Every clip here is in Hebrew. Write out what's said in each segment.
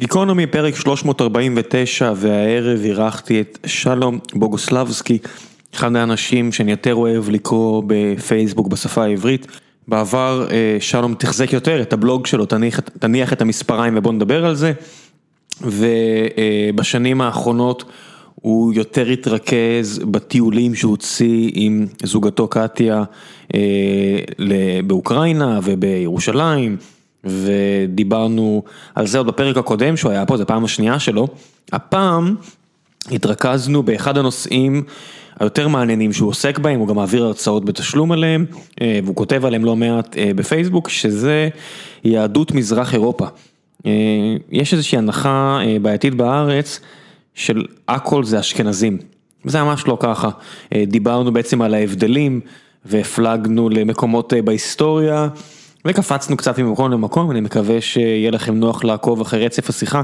גיקונומי פרק 349 והערב אירחתי את שלום בוגוסלבסקי, אחד האנשים שאני יותר אוהב לקרוא בפייסבוק בשפה העברית. בעבר אה, שלום תחזק יותר את הבלוג שלו, תניח, תניח את המספריים ובוא נדבר על זה. ובשנים האחרונות הוא יותר התרכז בטיולים שהוא הוציא עם זוגתו קטיה אה, באוקראינה ובירושלים. ודיברנו על זה עוד בפרק הקודם שהוא היה פה, זו פעם השנייה שלו. הפעם התרכזנו באחד הנושאים היותר מעניינים שהוא עוסק בהם, הוא גם מעביר הרצאות בתשלום עליהם, אה, והוא כותב עליהם לא מעט אה, בפייסבוק, שזה יהדות מזרח אירופה. אה, יש איזושהי הנחה בעייתית בארץ של הכל זה אשכנזים, וזה ממש לא ככה. דיברנו בעצם על ההבדלים והפלגנו למקומות בהיסטוריה. וקפצנו קצת ממקום למקום, אני מקווה שיהיה לכם נוח לעקוב אחרי רצף השיחה,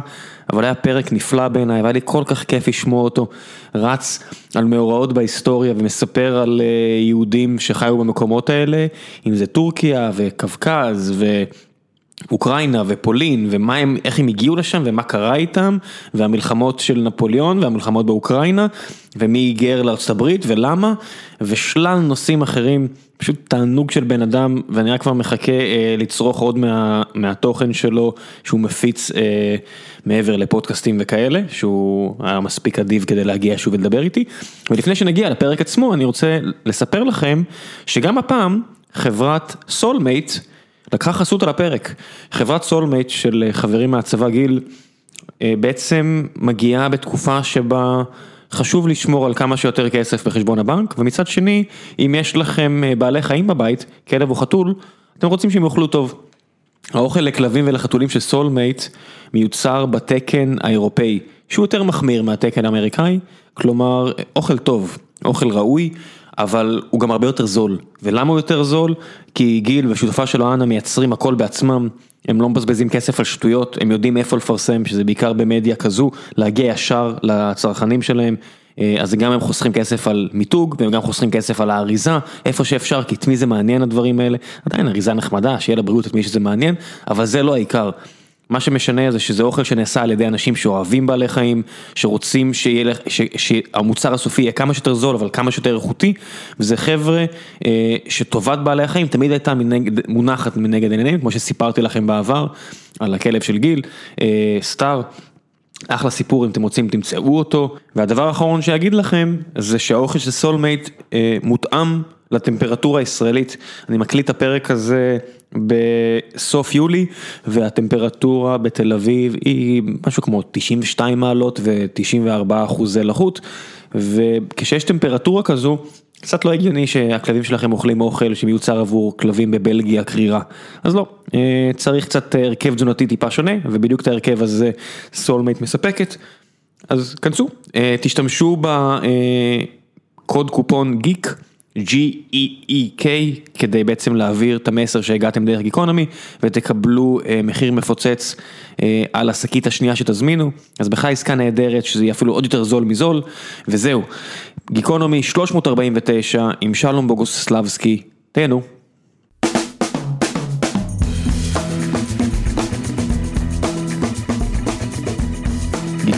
אבל היה פרק נפלא בעיניי, והיה לי כל כך כיף לשמוע אותו, רץ על מאורעות בהיסטוריה ומספר על אה, יהודים שחיו במקומות האלה, אם זה טורקיה וקווקז ו... אוקראינה ופולין ומה הם, איך הם הגיעו לשם ומה קרה איתם והמלחמות של נפוליאון והמלחמות באוקראינה ומי היגר הברית ולמה ושלל נושאים אחרים, פשוט תענוג של בן אדם ואני רק כבר מחכה אה, לצרוך עוד מה, מהתוכן שלו שהוא מפיץ אה, מעבר לפודקאסטים וכאלה, שהוא היה מספיק אדיב כדי להגיע שוב ולדבר איתי ולפני שנגיע לפרק עצמו אני רוצה לספר לכם שגם הפעם חברת סולמייט לקחה חסות על הפרק. חברת סולמייט של חברים מהצבא גיל, אה, בעצם מגיעה בתקופה שבה חשוב לשמור על כמה שיותר כסף בחשבון הבנק, ומצד שני, אם יש לכם אה, בעלי חיים בבית, כלב או חתול, אתם רוצים שהם יאכלו טוב. האוכל לכלבים ולחתולים של סולמייט מיוצר בתקן האירופאי, שהוא יותר מחמיר מהתקן האמריקאי, כלומר אוכל טוב, אוכל ראוי, אבל הוא גם הרבה יותר זול. ולמה הוא יותר זול? כי גיל והשותפה שלו אנה מייצרים הכל בעצמם, הם לא מבזבזים כסף על שטויות, הם יודעים איפה לפרסם, שזה בעיקר במדיה כזו, להגיע ישר לצרכנים שלהם. אה, אז גם הם חוסכים כסף על מיתוג, והם גם חוסכים כסף על האריזה, איפה שאפשר, כי את מי זה מעניין הדברים האלה. עדיין אריזה נחמדה, שיהיה לבריאות את מי שזה מעניין, אבל זה לא העיקר. מה שמשנה זה שזה אוכל שנעשה על ידי אנשים שאוהבים בעלי חיים, שרוצים שיהיה, ש, שהמוצר הסופי יהיה כמה שיותר זול אבל כמה שיותר איכותי, וזה חבר'ה אה, שטובת בעלי החיים תמיד הייתה מנגד, מונחת מנגד עניינים, כמו שסיפרתי לכם בעבר על הכלב של גיל, אה, סטאר. אחלה סיפור אם אתם רוצים תמצאו אותו והדבר האחרון שאגיד לכם זה שהאוכל של סולמייט אה, מותאם לטמפרטורה הישראלית, אני מקליט את הפרק הזה בסוף יולי והטמפרטורה בתל אביב היא משהו כמו 92 מעלות ו-94 אחוזי לחות וכשיש טמפרטורה כזו קצת לא הגיוני שהכלבים שלכם אוכלים אוכל שמיוצר עבור כלבים בבלגיה קרירה, אז לא, אה, צריך קצת הרכב תזונתי טיפה שונה ובדיוק את ההרכב הזה סולמייט מספקת, אז כנסו, אה, תשתמשו בקוד קופון geek. G-E-E-K כדי בעצם להעביר את המסר שהגעתם דרך גיקונומי ותקבלו אה, מחיר מפוצץ אה, על השקית השנייה שתזמינו, אז בכלל עסקה נהדרת שזה יהיה אפילו עוד יותר זול מזול, וזהו, גיקונומי 349 עם שלום בוגוסלבסקי, תהנו.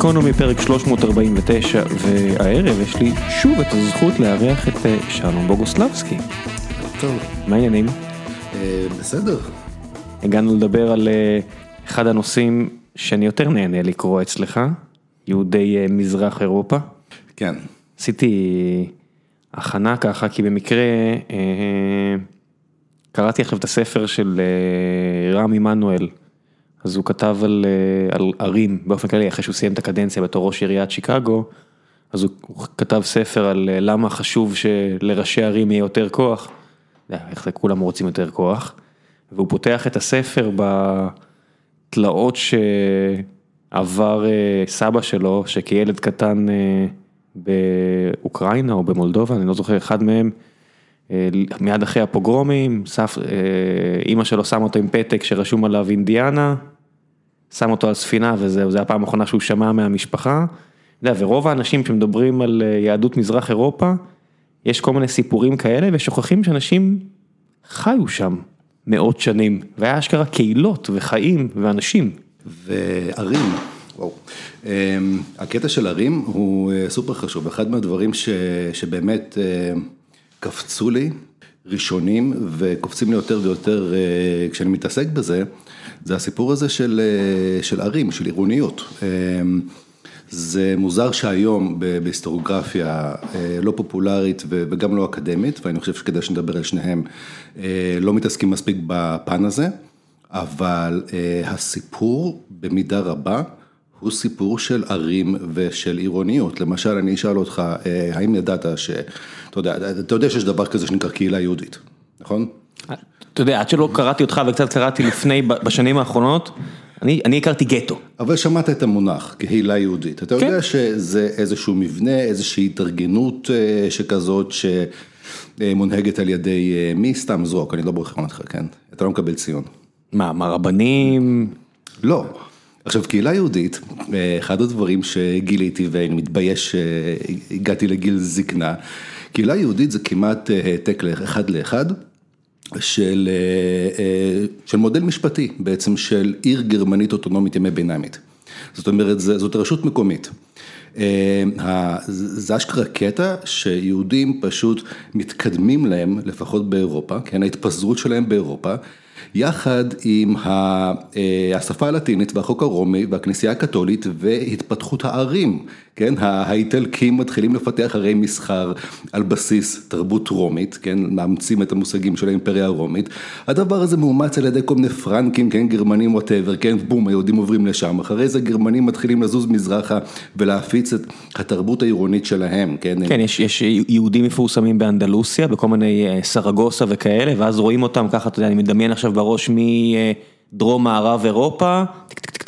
גיקונומי פרק 349 והערב יש לי שוב את הזכות לארח את אה, שלום בוגוסלבסקי. טוב. מה העניינים? אה, בסדר. הגענו לדבר על אה, אחד הנושאים שאני יותר נהנה לקרוא אצלך, יהודי מזרח אירופה. כן. עשיתי הכנה ככה כי במקרה קראתי עכשיו את הספר של רם עמנואל. אז הוא כתב על על ערים באופן כללי, אחרי שהוא סיים את הקדנציה בתור ראש עיריית שיקגו, אז הוא הוא כתב ספר על למה חשוב שלראשי ערים יהיה יותר כוח, איך זה כולם רוצים יותר כוח, והוא פותח את הספר בתלאות שעבר סבא שלו, שכילד קטן באוקראינה או במולדובה, אני לא זוכר, אחד מהם, מיד אחרי הפוגרומים, אימא שלו שמה אותו עם פתק שרשום עליו אינדיאנה. שם אותו על ספינה וזהו, זו הפעם האחרונה שהוא שמע מהמשפחה. אתה יודע, ורוב האנשים שמדברים על אה, יהדות מזרח אירופה, יש כל מיני סיפורים כאלה ושוכחים שאנשים חיו שם מאות שנים, והיה אשכרה קהילות וחיים ואנשים. וערים, וואו, אמ, הקטע של ערים הוא אה, סופר חשוב, אחד מהדברים ש, שבאמת אה, קפצו לי ראשונים וקופצים לי יותר ויותר כשאני מתעסק בזה, זה הסיפור הזה של, של ערים, של עירוניות. אמ, זה מוזר שהיום בהיסטוריוגרפיה לא פופולרית וגם לא אקדמית, ואני חושב שכדאי שנדבר על שניהם, לא מתעסקים מספיק בפן הזה, אבל הסיפור במידה רבה הוא סיפור של ערים ושל עירוניות. למשל, אני אשאל אותך, אה, האם ידעת ש... אתה יודע, אתה יודע שיש דבר כזה שנקרא קהילה יהודית, נכון? אתה יודע, עד שלא קראתי אותך וקצת קראתי לפני, בשנים האחרונות, אני, אני הכרתי גטו. אבל שמעת את המונח, קהילה יהודית. אתה כן. יודע שזה איזשהו מבנה, איזושהי התארגנות אה, שכזאת, שמונהגת על ידי אה, מי? סתם זרוק, אני לא בוחר אותך, כן? אתה לא מקבל ציון. מה, מה רבנים? לא. עכשיו קהילה יהודית, אחד הדברים שגיליתי ואני מתבייש שהגעתי לגיל זקנה, קהילה יהודית זה כמעט העתק אחד לאחד של, של מודל משפטי בעצם של עיר גרמנית אוטונומית ימי ביניימית. זאת אומרת, זאת רשות מקומית. זה אשכרה קטע שיהודים פשוט מתקדמים להם, לפחות באירופה, כן, ההתפזרות שלהם באירופה. יחד עם אה, השפה הלטינית והחוק הרומי והכנסייה הקתולית והתפתחות הערים, כן, האיטלקים מתחילים לפתח ערי מסחר על בסיס תרבות רומית, כן, מאמצים את המושגים של האימפריה הרומית, הדבר הזה מאומץ על ידי כל מיני פרנקים, כן, גרמנים ווטאבר, כן, בום, היהודים עוברים לשם, אחרי זה גרמנים מתחילים לזוז מזרחה ולהפיץ את התרבות העירונית שלהם, כן. כן, יש, יש יהודים מפורסמים באנדלוסיה, בכל מיני אה, סרגוסה וכאלה, ואז רואים אותם ככה, אתה יודע, אני מדמיין עכשיו בראש מדרום מערב אירופה,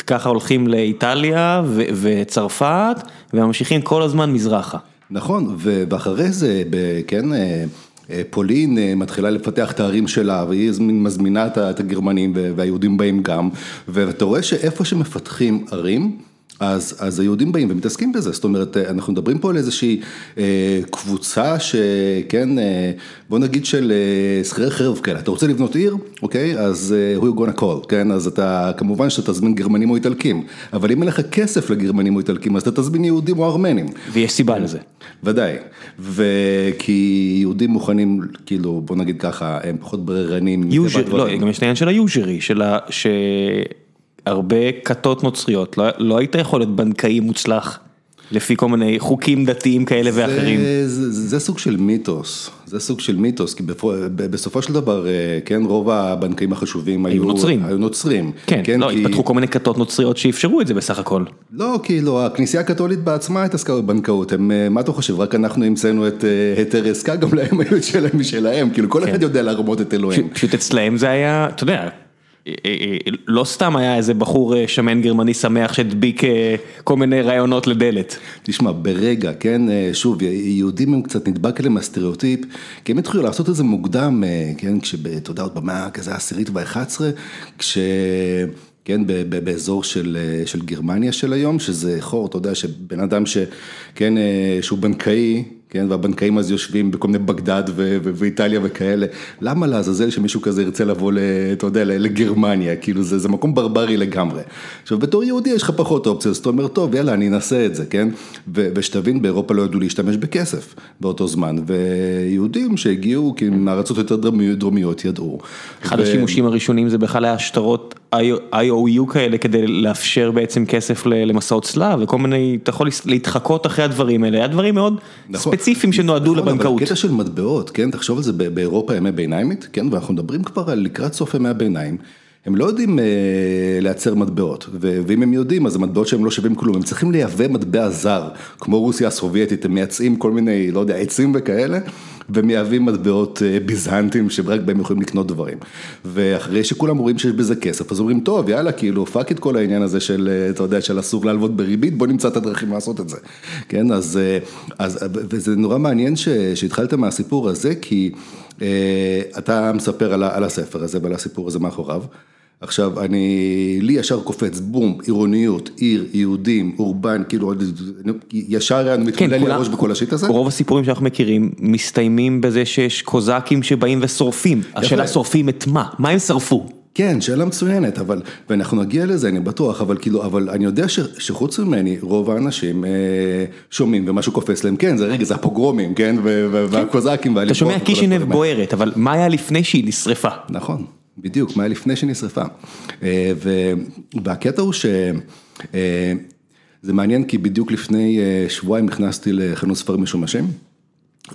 ככה הולכים לאיטליה וצרפת, וממשיכים כל הזמן מזרחה. נכון, ואחרי זה, כן, אה, אה, פולין אה, מתחילה לפתח את הערים שלה, והיא מזמינה את הגרמנים והיהודים באים גם, ואתה רואה שאיפה שמפתחים ערים, אז אז היהודים באים ומתעסקים בזה, זאת אומרת, אנחנו מדברים פה על איזושהי אה, קבוצה שכן, אה, בוא נגיד של אה, שכירי חרב כאלה, אתה רוצה לבנות עיר, אוקיי, אז אה, who you gonna call, כן, אז אתה, כמובן שאתה תזמין גרמנים או איטלקים, אבל אם אין לך כסף לגרמנים או איטלקים, אז אתה תזמין יהודים או ארמנים. ויש סיבה לזה. ודאי, וכי יהודים מוכנים, כאילו, בוא נגיד ככה, הם פחות בררנים. יוז'רי, לא, גם יש את העניין של היוז'רי, של ה... ש... הרבה כתות נוצריות, לא לא היית יכול להיות בנקאי מוצלח לפי כל מיני חוקים דתיים כאלה זה, ואחרים. זה, זה, זה סוג של מיתוס, זה סוג של מיתוס, כי בפו, בסופו של דבר, אה, כן, רוב הבנקאים החשובים היו נוצרים. היו נוצרים. כן, כן לא, כי... התפתחו כל מיני כתות נוצריות שאפשרו את זה בסך הכל. לא, כאילו, הכנסייה הקתולית בעצמה התעסקה בבנקאות, הם, אה, מה אתה חושב, רק אנחנו המצאנו את אה, היתר עסקה, גם להם היו את שלהם משלהם, כאילו כל כן. אחד יודע להרמות את אלוהים. פשוט אצלהם זה היה, אתה יודע. אה, אה, לא סתם היה איזה בחור אה, שמן גרמני שמח שהדביק כל מיני רעיונות לדלת. תשמע, ברגע, כן, שוב, יהודים הם קצת נדבק אליהם הסטריאוטיפ, כי הם התחילו לעשות את זה מוקדם, כן, כשאתה יודע, עוד במאה כזה העשירית והאחת כש... כן, באזור של של גרמניה של היום, שזה חור, אתה יודע, שבן אדם ש... כן, שהוא בנקאי, כן, והבנקאים אז יושבים בכל מיני בגדד ואיטליה וכאלה, למה לעזאזל שמישהו כזה ירצה לבוא, אתה יודע, לגרמניה, כאילו זה זה מקום ברברי לגמרי. עכשיו בתור יהודי יש לך פחות אופציות, אז אתה אומר, טוב יאללה אני אנסה את זה, כן, ושתבין באירופה לא ידעו להשתמש בכסף באותו זמן, ויהודים שהגיעו כי מארצות יותר דרומיות ידעו. אחד. השימושים הראשונים זה בכלל היה שטרות IOU כאלה כדי לאפשר בעצם כסף למסעות צלב וכל מיני, אתה יכול להתחקות אחרי הדברים האלה, היה דברים מאוד נכון. ספציפיים שנועדו נכון, לבנקאות. קטע של מטבעות, כן, תחשוב על זה באירופה ימי ביניימית, כן, ואנחנו מדברים כבר על לקראת סוף ימי הביניים. הם לא יודעים אה, לייצר מטבעות, ואם הם יודעים אז המטבעות שהם לא שווים כלום, הם צריכים לייבא מטבע זר, כמו רוסיה הסובייטית, הם מייצאים כל מיני, לא יודע, עצים וכאלה, ומייבאים מטבעות אה, ביזנטים שרק בהם יכולים לקנות דברים. ואחרי שכולם רואים שיש בזה כסף, אז אומרים, טוב, יאללה, כאילו, fuck את כל העניין הזה של, אה, אתה יודע, של אסור להלוות בריבית, בוא נמצא את הדרכים לעשות את זה. כן, אז, אז וזה נורא מעניין שהתחלת מהסיפור הזה, כי אתה מספר על הספר הזה ועל הסיפור הזה מאחוריו. עכשיו, אני, לי ישר קופץ, בום, עירוניות, עיר, יהודים, אורבן, כאילו, ישר אני מתמלא כן, לי הראש בכל השיט הזה. רוב הסיפורים שאנחנו מכירים מסתיימים בזה שיש קוזקים שבאים ושורפים. השאלה שורפים את מה? מה הם שרפו? כן, שאלה מצוינת, אבל, ואנחנו נגיע לזה, אני בטוח, אבל כאילו, אבל אני יודע ש, שחוץ ממני, רוב האנשים אה, שומעים ומשהו קופץ להם, כן, זה רגע, זה הפוגרומים, כן, ו, ו, והקוזקים, אתה שומע קישינב בוערת, אבל מה היה לפני שהיא נשרפה? נכון, בדיוק, מה היה לפני שהיא נשרפה. אה, והקטע הוא ש... אה, מעניין כי בדיוק לפני אה, שבועיים נכנסתי לחנות ספרים משומשים.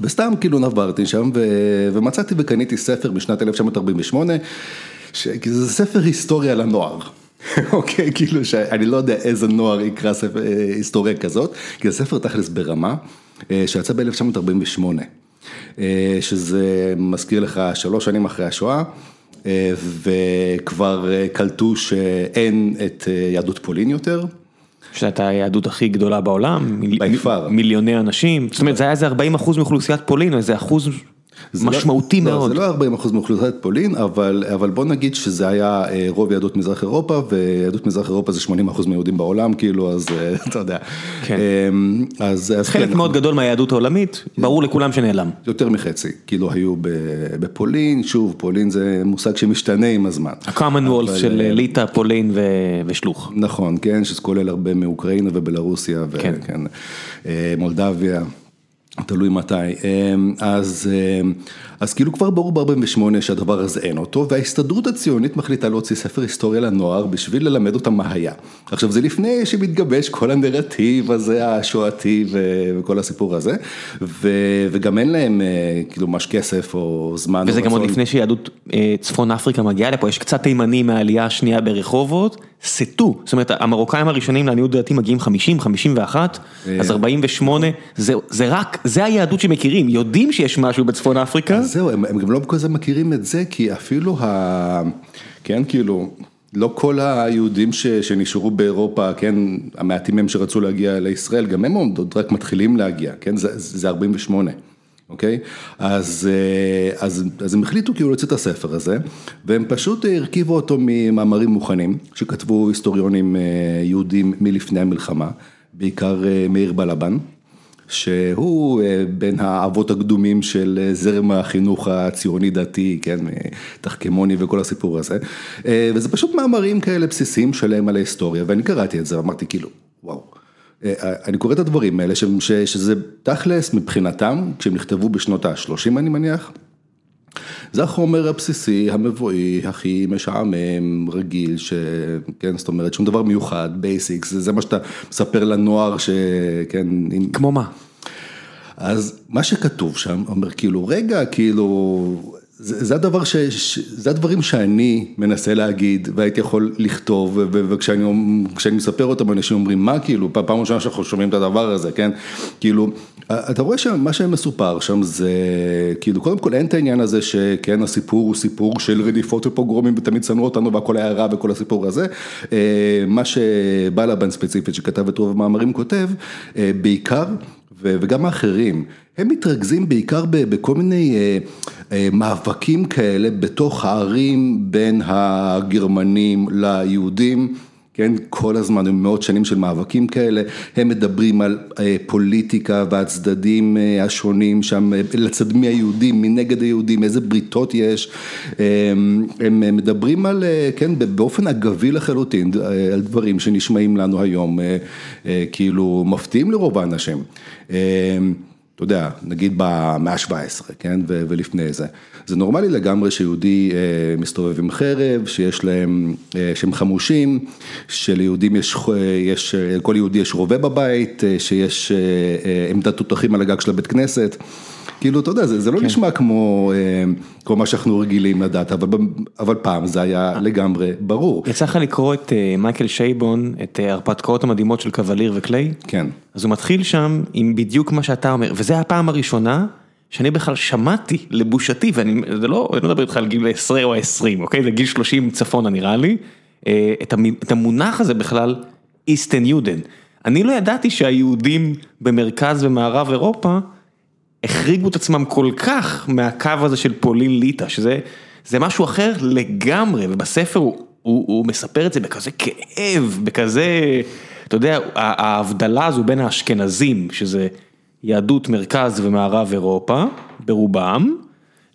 וסתם כאילו נברתי שם ו... ומצאתי וקניתי ספר משנת 1948, ש... זה ספר היסטוריה לנוער. אוקיי, כאילו שאני לא יודע איזה נוער יקרא ספר היסטוריה כזאת, כי זה ספר תכלס ברמה, שיצא ב-1948, שזה מזכיר לך שלוש שנים אחרי השואה. וכבר קלטו שאין את יהדות פולין יותר. שהייתה היהדות הכי גדולה בעולם. מיליוני אנשים, זאת אומרת זה היה איזה 40 אחוז מאוכלוסיית פולין, איזה אחוז משמעותי לא, מאוד. זה לא 40 אחוז מאוכלוסיית פולין, אבל, אבל בוא נגיד שזה היה רוב יהדות מזרח אירופה, ויהדות מזרח אירופה זה 80 אחוז מיהודים בעולם, כאילו, אז אתה יודע. כן. אז, אז חלק כן, מאוד גדול מהיהדות העולמית, ברור לכולם שנעלם. יותר מחצי, כאילו היו בפולין, שוב, פולין זה מושג שמשתנה עם הזמן. ה-commonwealth של ליטא, פולין ושלוח. נכון, כן, שזה כולל הרבה מאוקראינה ובלרוסיה, כן. וכן, מולדביה. תלוי מתי, אז, אז כאילו כבר ברור ב-48 שהדבר הזה אין אותו, וההסתדרות הציונית מחליטה להוציא ספר היסטוריה לנוער בשביל ללמד אותם מה היה. עכשיו זה לפני שמתגבש כל הנרטיב הזה השואתי וכל הסיפור הזה, ו, וגם אין להם כאילו ממש כסף או זמן. וזה או גם עוד. לפני שיהדות צפון אפריקה מגיעה לפה, יש קצת תימנים מהעלייה השנייה ברחובות, סטו, זאת אומרת המרוקאים הראשונים לעניות דעתי מגיעים 50, 51, אז 48, זה, זה רק, זה היהדות שמכירים, יודעים שיש משהו בצפון אפריקה. זהו, הם, הם גם לא כזה מכירים את זה, כי אפילו ה... כן, כאילו, לא כל היהודים ש, שנשארו באירופה, כן, המעטים מהם שרצו להגיע לישראל, גם הם עוד רק מתחילים להגיע, כן, זה, זה 48. אוקיי? אז, אז, אז הם החליטו כאילו להוציא את הספר הזה, והם פשוט הרכיבו אותו ממאמרים מוכנים, שכתבו היסטוריונים יהודים מלפני המלחמה, בעיקר מאיר בלבן. שהוא בין האבות הקדומים של זרם החינוך הציוני דתי, כן, תחכמוני וכל הסיפור הזה, וזה פשוט מאמרים כאלה בסיסיים שלהם על ההיסטוריה, ואני קראתי את זה, אמרתי כאילו, וואו. אני קורא את הדברים האלה, שזה תכלס מבחינתם, כשהם נכתבו בשנות ה-30 אני מניח, זה החומר הבסיסי, המבואי, הכי משעמם, רגיל, שכן, זאת אומרת, שום דבר מיוחד, basics, זה מה שאתה מספר לנוער, שכן. כמו מה? אז מה שכתוב שם, אומר כאילו, רגע, כאילו, זה, זה הדבר ש... זה הדברים שאני מנסה להגיד והייתי יכול לכתוב וכשאני מספר אותם אנשים אומרים מה כאילו פעם ראשונה שאנחנו שומעים את הדבר הזה כן? כאילו אתה רואה שמה שמסופר שם זה כאילו קודם כל אין את העניין הזה שכן הסיפור הוא סיפור של רדיפות ופוגרומים ותמיד שנאו אותנו והכל היה רע וכל הסיפור הזה. מה שבלבן ספציפית שכתב את רוב המאמרים כותב בעיקר וגם האחרים, הם מתרכזים בעיקר בכל מיני מאבקים כאלה בתוך הערים בין הגרמנים ליהודים, כן, כל הזמן, עם מאות שנים של מאבקים כאלה, הם מדברים על פוליטיקה והצדדים השונים שם, לצד מי היהודים, מנגד היהודים, איזה בריתות יש, הם מדברים על, כן, באופן אגבי לחלוטין, על דברים שנשמעים לנו היום, כאילו מפתיעים לרוב האנשים. אתה יודע, נגיד במאה ה-17, כן, ולפני זה. זה נורמלי לגמרי שיהודי מסתובב עם חרב, שיש להם, שהם חמושים, שליהודים יש, יש, לכל יהודי יש רובה בבית, שיש עמדת תותחים על הגג של הבית כנסת. כאילו, אתה יודע, זה, זה לא כן. נשמע כמו, כמו מה שאנחנו רגילים לדעת, אבל, אבל פעם זה היה לגמרי ברור. יצא לך לקרוא את מייקל שייבון, את ההרפתקאות המדהימות של קווליר וקליי? כן. אז הוא מתחיל שם עם בדיוק מה שאתה אומר, וזה הפעם הראשונה שאני בכלל שמעתי לבושתי, ואני זה לא, אני לא מדבר איתך על גיל 10 או 20, אוקיי? זה גיל 30 צפונה נראה לי, את המונח הזה בכלל, איסטן יודן. אני לא ידעתי שהיהודים במרכז ומערב אירופה, החריגו את עצמם כל כך מהקו הזה של פולין ליטא, שזה זה משהו אחר לגמרי, ובספר הוא, הוא, הוא מספר את זה בכזה כאב, בכזה, אתה יודע, ההבדלה הזו בין האשכנזים, שזה יהדות מרכז ומערב אירופה, ברובם,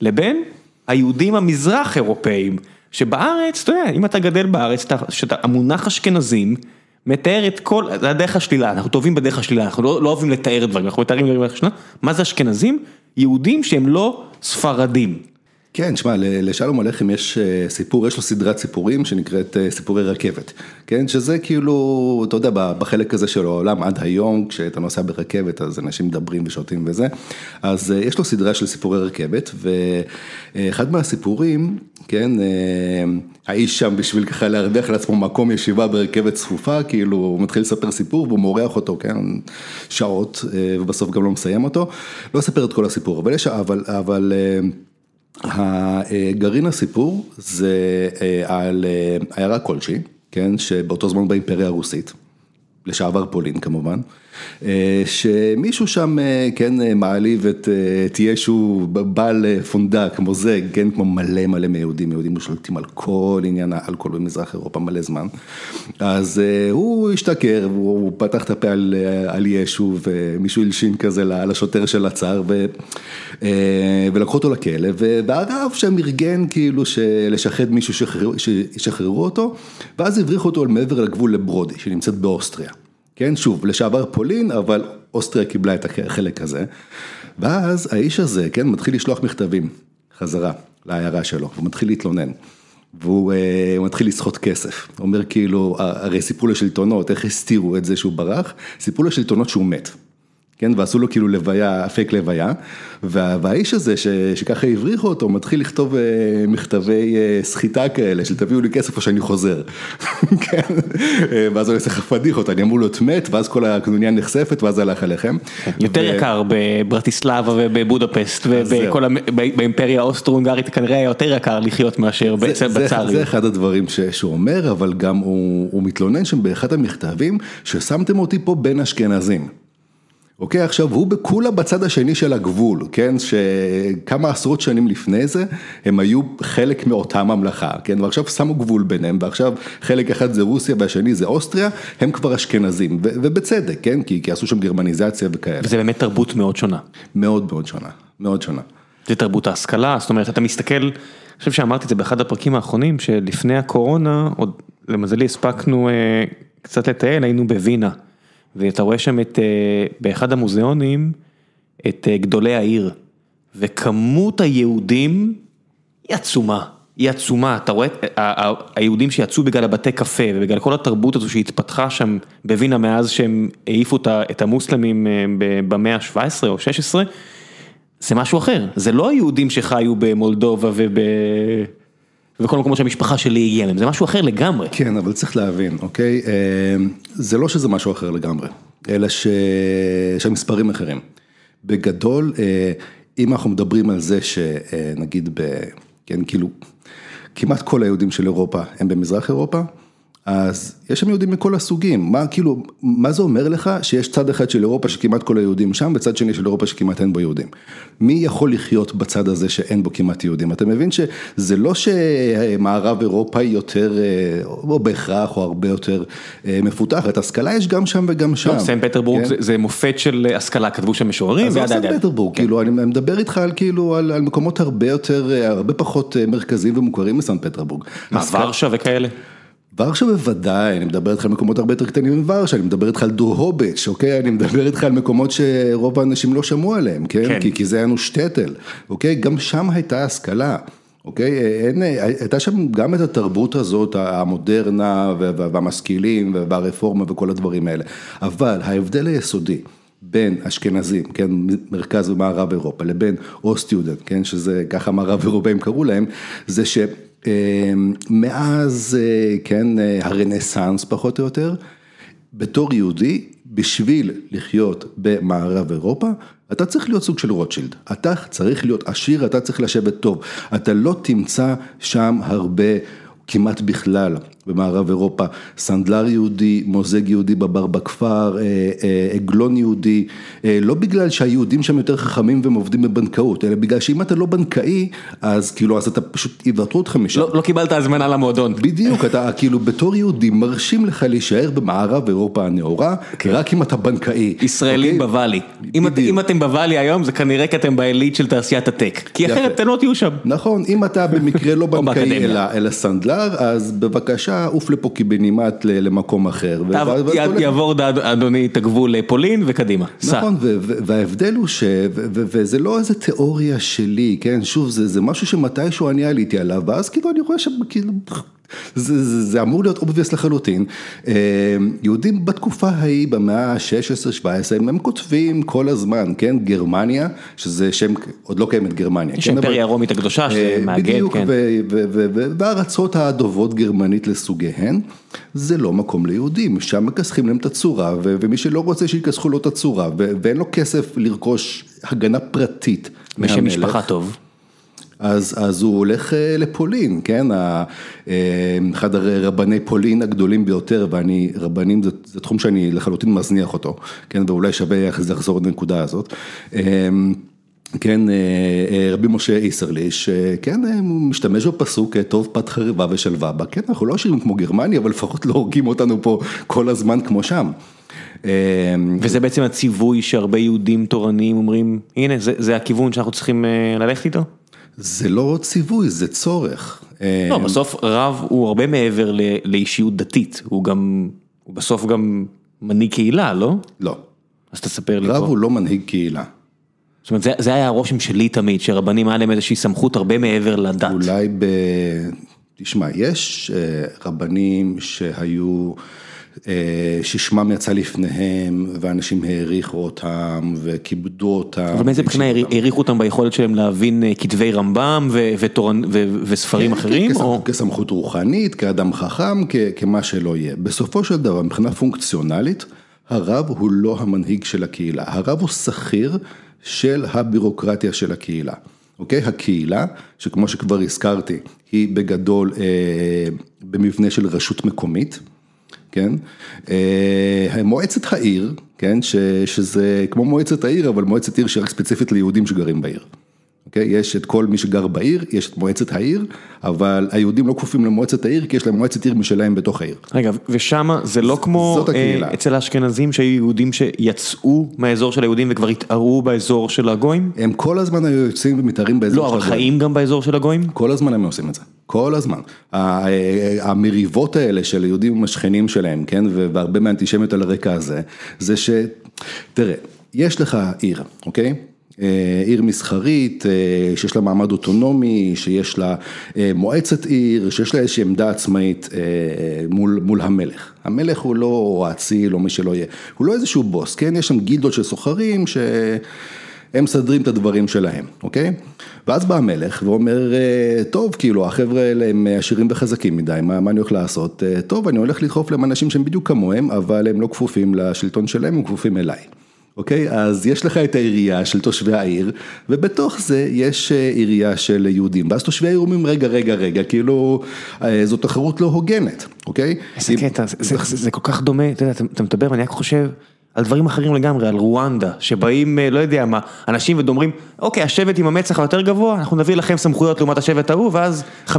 לבין היהודים המזרח אירופאים, שבארץ, אתה יודע, אם אתה גדל בארץ, שאתה, המונח אשכנזים, מתאר את כל, זה הדרך השלילה, אנחנו טובים בדרך השלילה, אנחנו לא, לא אוהבים לתאר דברים, אנחנו מתארים בדרך השלילה, מה זה אשכנזים? יהודים שהם לא ספרדים. כן, שמע, לשלום הלחם יש אה, סיפור, יש לו סדרת סיפורים שנקראת אה, סיפורי רכבת, כן, שזה כאילו, אתה יודע, בחלק הזה של העולם עד היום, כשאתה נוסע ברכבת אז אנשים מדברים ושותים וזה, אז אה, יש לו סדרה של סיפורי רכבת, ואחד מהסיפורים, כן, האיש שם בשביל ככה להרוויח לעצמו מקום ישיבה ברכבת צפופה, כאילו, הוא מתחיל לספר סיפור והוא מורח אותו, כן, שעות, ובסוף גם לא מסיים אותו, לא אספר את כל הסיפור, אבל יש, אבל, אבל... הגרעין הסיפור זה אה, על אה, עיירה כלשהי, כן, שבאותו זמן באימפריה הרוסית, לשעבר פולין כמובן, שמישהו שם, כן, מעליב את, את ישו בעל פונדק, מוזג, כן, כמו מלא מלא מיהודים, יהודים שולטים על כל עניין האלכוהול במזרח אירופה מלא זמן, אז הוא השתכר, הוא פתח את הפה על, על ישו ומישהו הלשין כזה לשוטר של הצאר ולקחו אותו לכלא, והרב שם ארגן כאילו לשחד מישהו שישחררו אותו, ואז הבריחו אותו מעבר לגבול לברודי, שנמצאת באוסטריה. כן, שוב, לשעבר פולין, אבל אוסטריה קיבלה את החלק הזה. ואז האיש הזה, כן, מתחיל לשלוח מכתבים חזרה לעיירה שלו, הוא מתחיל להתלונן. והוא uh, מתחיל לסחוט כסף, הוא אומר כאילו, הרי סיפרו לשלטונות, איך הסתירו את זה שהוא ברח, סיפרו לשלטונות שהוא מת. כן, ועשו לו כאילו לוויה, פייק לוויה, והאיש הזה ש, שככה הבריחו אותו, מתחיל לכתוב uh, מכתבי uh, סחיטה כאלה, של תביאו לי כסף או שאני חוזר, כן, אה, ואז הוא עושה לך פדיחות, אני אמור להיות מת, ואז כל הקנוניה נחשפת, ואז הלך עליכם. יותר ו... יקר בברטיסלבה ובבודפסט, ובאימפריה האוסטרו-הונגרית כנראה היה יותר יקר לחיות מאשר בצאריות. זה אחד הדברים שהוא אומר, אבל גם הוא, הוא מתלונן שם באחד המכתבים, ששמתם אותי פה בין אשכנזים. אוקיי, עכשיו הוא בכולה בצד השני של הגבול, כן, שכמה עשרות שנים לפני זה הם היו חלק מאותה ממלכה, כן, ועכשיו שמו גבול ביניהם, ועכשיו חלק אחד זה רוסיה והשני זה אוסטריה, הם כבר אשכנזים, ובצדק, כן, כי, כי עשו שם גרמניזציה וכאלה. וזה באמת תרבות מאוד שונה. מאוד מאוד שונה, מאוד שונה. זה תרבות ההשכלה, זאת אומרת, אתה מסתכל, אני חושב שאמרתי את זה באחד הפרקים האחרונים, שלפני הקורונה, עוד למזלי הספקנו אה, קצת לטייל, היינו בווינה. ואתה רואה שם את, אה, באחד המוזיאונים, את אה, גדולי העיר, וכמות היהודים היא עצומה, היא עצומה, אתה רואה את היהודים שיצאו בגלל הבתי קפה ובגלל כל התרבות הזו שהתפתחה שם בווינה מאז שהם העיפו את המוסלמים אה, במאה ה-17 או 16, זה משהו אחר, זה לא היהודים שחיו במולדובה וב... וכל המקומות שהמשפחה שלי הגיעה מהם, זה משהו אחר לגמרי. כן, אבל צריך להבין, אוקיי? אה, זה לא שזה משהו אחר לגמרי, אלא ש... שהמספרים אחרים. בגדול, אה, אם אנחנו מדברים על זה שנגיד, ב... כן, כאילו, כמעט כל היהודים של אירופה הם במזרח אירופה, אז יש שם יהודים מכל הסוגים, מה כאילו, מה זה אומר לך שיש צד אחד של אירופה שכמעט כל היהודים שם וצד שני של אירופה שכמעט אין בו יהודים. מי יכול לחיות בצד הזה שאין בו כמעט יהודים? אתה מבין שזה לא שמערב אירופה היא יותר, אה, או בהכרח או הרבה יותר אה, מפותחת, השכלה יש גם שם וגם שם. לא, סן פטרבורג כן? זה, זה מופת של השכלה, כתבו שם משוררים. לא סן פטרבורג, כן. כאילו אני מדבר איתך על כאילו על, על מקומות הרבה יותר, אה, הרבה פחות מרכזיים ומוכרים מסן פטרבורג. מה, ורשה וכאלה? ורשה בוודאי, אני מדבר איתך על מקומות הרבה יותר קטנים מוורשה, אני מדבר איתך על דוהובץ', אוקיי? אני מדבר איתך על מקומות שרוב האנשים לא שמעו עליהם, כן? כן. כי, כי זה היה לנו שטטל, אוקיי? גם שם הייתה השכלה. אוקיי, אין, הייתה שם גם את התרבות הזאת, המודרנה והמשכילים והרפורמה וכל הדברים האלה, אבל ההבדל היסודי בין אשכנזים, כן, מרכז ומערב אירופה, לבין או-סטיודנט, כן, שזה ככה מערב אירופאים קראו להם, זה ש... אמ, מאז, אה, כן, אה, הרנסאנס פחות או יותר, בתור יהודי, בשביל לחיות במערב אירופה, אתה צריך להיות סוג של רוטשילד, אתה צריך להיות עשיר, אתה צריך לשבת טוב, אתה לא תמצא שם הרבה, כמעט בכלל, במערב אירופה, סנדלר יהודי, מוזג יהודי בבר בכפר, עגלון יהודי, לא בגלל שהיהודים שם יותר חכמים והם עובדים בבנקאות, אלא בגלל שאם אתה לא בנקאי, אז כאילו, אז אתה פשוט יוותרו אותך משם. לא קיבלת הזמנה למועדון. בדיוק, אתה כאילו בתור יהודי מרשים לך להישאר במערב אירופה הנאורה, רק אם אתה בנקאי. ישראלים בוואלי. אם אתם בוואלי היום זה כנראה כי אתם בעילית של תעשיית הטק, כי אחרת אתם לא תהיו שם. נכון, אם אתה במקרה לא בנקאי אלא סנדלר, אז בבקשה עוף לפה קיבינימט למקום אחר. יעבור אדוני את הגבול לפולין וקדימה, סע. נכון, וההבדל הוא ש... וזה לא איזה תיאוריה שלי, כן, שוב, זה משהו שמתישהו אני עליתי עליו, ואז כאילו אני רואה שכאילו... זה אמור להיות obvious לחלוטין, יהודים בתקופה ההיא במאה ה-16-17 הם כותבים כל הזמן, כן, גרמניה, שזה שם, עוד לא קיימת גרמניה. יש אימפריה הרומית הקדושה שמאגד, כן. בדיוק, והארצות הדוברות גרמנית לסוגיהן, זה לא מקום ליהודים, שם מכסחים להם את הצורה, ומי שלא רוצה שיכסחו לו את הצורה, ואין לו כסף לרכוש הגנה פרטית. בשם משפחה טוב. אז אז הוא הולך לפולין, כן, אחד הרבני פולין הגדולים ביותר, ואני, רבנים זה תחום שאני לחלוטין מזניח אותו, כן, ואולי שווה לחזור לנקודה הזאת. כן, רבי משה איסרליש, כן, הוא משתמש בפסוק טוב פת חרבה ושלווה בה, כן, אנחנו לא עשירים כמו גרמניה, אבל לפחות לא הורגים אותנו פה כל הזמן כמו שם. וזה בעצם הציווי שהרבה יהודים תורניים אומרים, הנה, זה הכיוון שאנחנו צריכים ללכת איתו? זה לא ציווי, זה צורך. לא, בסוף רב הוא הרבה מעבר לאישיות דתית, הוא גם, הוא בסוף גם מנהיג קהילה, לא? לא. אז תספר לי פה. רב הוא לא מנהיג קהילה. זאת אומרת, זה היה הרושם שלי תמיד, שרבנים היה להם איזושהי סמכות הרבה מעבר לדת. אולי ב... תשמע, יש רבנים שהיו... ששמם יצא לפניהם ואנשים העריכו אותם וכיבדו אותם. אבל מאיזה בחינה העריכו אותם ביכולת שלהם להבין כתבי רמב"ם וספרים אחרים? כסמכות רוחנית, כאדם חכם, כמה שלא יהיה. בסופו של דבר, מבחינה פונקציונלית, הרב הוא לא המנהיג של הקהילה, הרב הוא שכיר של הבירוקרטיה של הקהילה. אוקיי? הקהילה, שכמו שכבר הזכרתי, היא בגדול במבנה של רשות מקומית. כן, מועצת העיר, כן, שזה כמו מועצת העיר, אבל מועצת עיר שרק ספציפית ליהודים שגרים בעיר. אוקיי, יש את כל מי שגר בעיר, יש את מועצת העיר, אבל היהודים לא כפופים למועצת העיר, כי יש להם מועצת עיר משלהם בתוך העיר. רגע, ושמה זה לא כמו אצל האשכנזים שהיו יהודים שיצאו מהאזור של היהודים וכבר התערו באזור של הגויים? הם כל הזמן היו יוצאים ומתערים באזור של הגויים. לא, אבל חיים גם באזור של הגויים? כל הזמן הם עושים את זה, כל הזמן. המריבות האלה של יהודים עם השכנים שלהם, כן, והרבה מהאנטישמיות על הרקע הזה, זה ש... תראה, יש לך עיר, אוקיי? עיר מסחרית, שיש לה מעמד אוטונומי, שיש לה מועצת עיר, שיש לה איזושהי עמדה עצמאית מול מול המלך. המלך הוא לא האציל או מי שלא יהיה, הוא לא איזשהו בוס, כן? יש שם גילדות של סוחרים שהם מסדרים את הדברים שלהם, אוקיי? ואז בא המלך ואומר, טוב, כאילו, החבר'ה האלה הם עשירים וחזקים מדי, מה אני הולך לעשות? טוב, אני הולך לדחוף להם אנשים שהם בדיוק כמוהם, אבל הם לא כפופים לשלטון שלהם, הם כפופים אליי. אוקיי, אז יש לך את העירייה של תושבי העיר, ובתוך זה יש עירייה של יהודים, ואז תושבי העיר אומרים רגע, רגע, רגע, כאילו, זו תחרות לא הוגנת, אוקיי? איזה קטע, זה כל כך דומה, אתה יודע, אתה מדבר ואני רק חושב על דברים אחרים לגמרי, על רואנדה, שבאים, לא יודע מה, אנשים ואומרים, אוקיי, השבט עם המצח היותר גבוה, אנחנו נביא לכם סמכויות לעומת השבט ההוא, ואז 50-60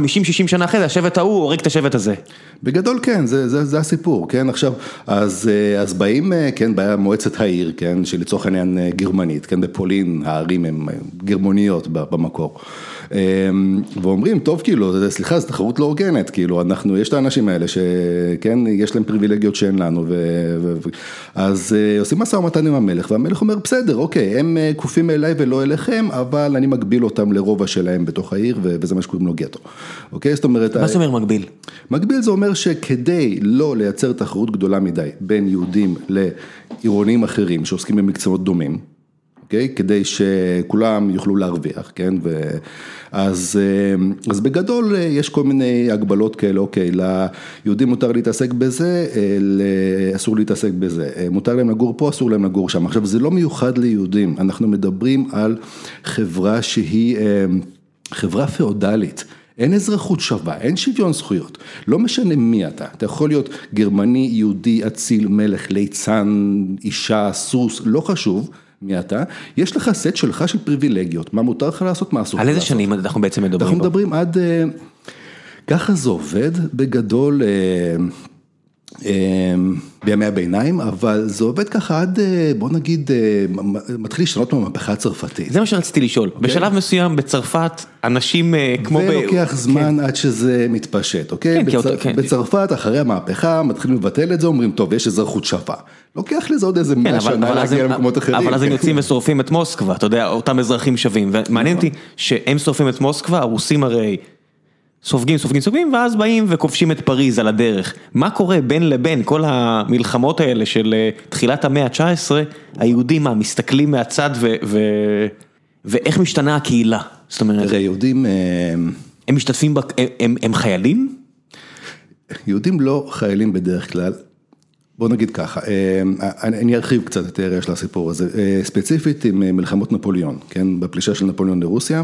שנה אחרי זה, השבט ההוא הורג את השבט הזה. בגדול כן, זה הסיפור, כן, עכשיו, אז באים, כן, באה מועצת העיר, כן, שלצורך העניין גרמנית, כן, בפולין הערים הן גרמוניות במקור. ואומרים, טוב, כאילו, סליחה, זו תחרות לא הוגנת, כאילו, אנחנו, יש את האנשים האלה שכן, יש להם פריבילגיות שאין לנו, אז עושים משא ומתן עם המלך, והמלך אומר, בסדר, אוקיי, הם כפופים אליי ולא אליכם, אבל אני מגביל אותם לרובע שלהם בתוך העיר, וזה מה שקוראים לו גטו, אוקיי? זאת אומרת... מה זה אומר מגביל? מגביל זה אומר שכדי לא לייצר תחרות גדולה מדי בין יהודים לעירונים אחרים שעוסקים במקצועות דומים, אוקיי? כדי שכולם יוכלו להרוויח, כן? אז בגדול יש כל מיני הגבלות כאלה, אוקיי, ליהודים מותר להתעסק בזה, אסור להתעסק בזה, מותר להם לגור פה, אסור להם לגור שם. עכשיו, זה לא מיוחד ליהודים, אנחנו מדברים על חברה שהיא חברה פאודלית. אין אזרחות שווה, אין שוויון זכויות, לא משנה מי אתה, אתה יכול להיות גרמני, יהודי, אציל, מלך, ליצן, אישה, סוס, לא חשוב. מי אתה, יש לך סט שלך של פריבילגיות, מה מותר לך לעשות, מה אסור לך על לעשות. איזה שנים אנחנו בעצם מדברים אנחנו? מדברים עד, אה, ככה זה עובד בגדול אה, בימי הביניים, אבל זה עובד ככה עד, אה, בוא נגיד, אה, מתחיל להשתנות מהמהפכה הצרפתית. זה מה שרציתי לשאול, בשלב מסוים בצרפת אנשים אה, כמו ב... ולוקח זמן עד שזה מתפשט, אוקיי? כן, כן. בצרפת, אחרי המהפכה, מתחילים לבטל את זה, אומרים, טוב, יש אזרחות שווה. לוקח לזה עוד איזה כן, מאה שנה להגיע למקומות אחרים. אבל אז הם כן. יוצאים ושורפים את מוסקבה, אתה יודע, אותם אזרחים שווים, ומעניין אותי שהם שורפים את מוסקבה, הרוסים הרי סופגים, סופגים, סופגים, ואז באים וכובשים את פריז על הדרך. מה קורה בין לבין כל המלחמות האלה של אה, תחילת המאה ה-19, היהודים מה, מסתכלים מהצד ו... ו... ואיך משתנה הקהילה? זאת אומרת, תראה, יהודים, אה, הם משתתפים, בק... הם, הם, הם חיילים? יהודים לא חיילים בדרך כלל. בוא נגיד ככה, אה, אני אני ארחיב קצת את היריעה של הסיפור הזה, ספציפית עם מלחמות נפוליאון, כן, בפלישה של נפוליאון לרוסיה.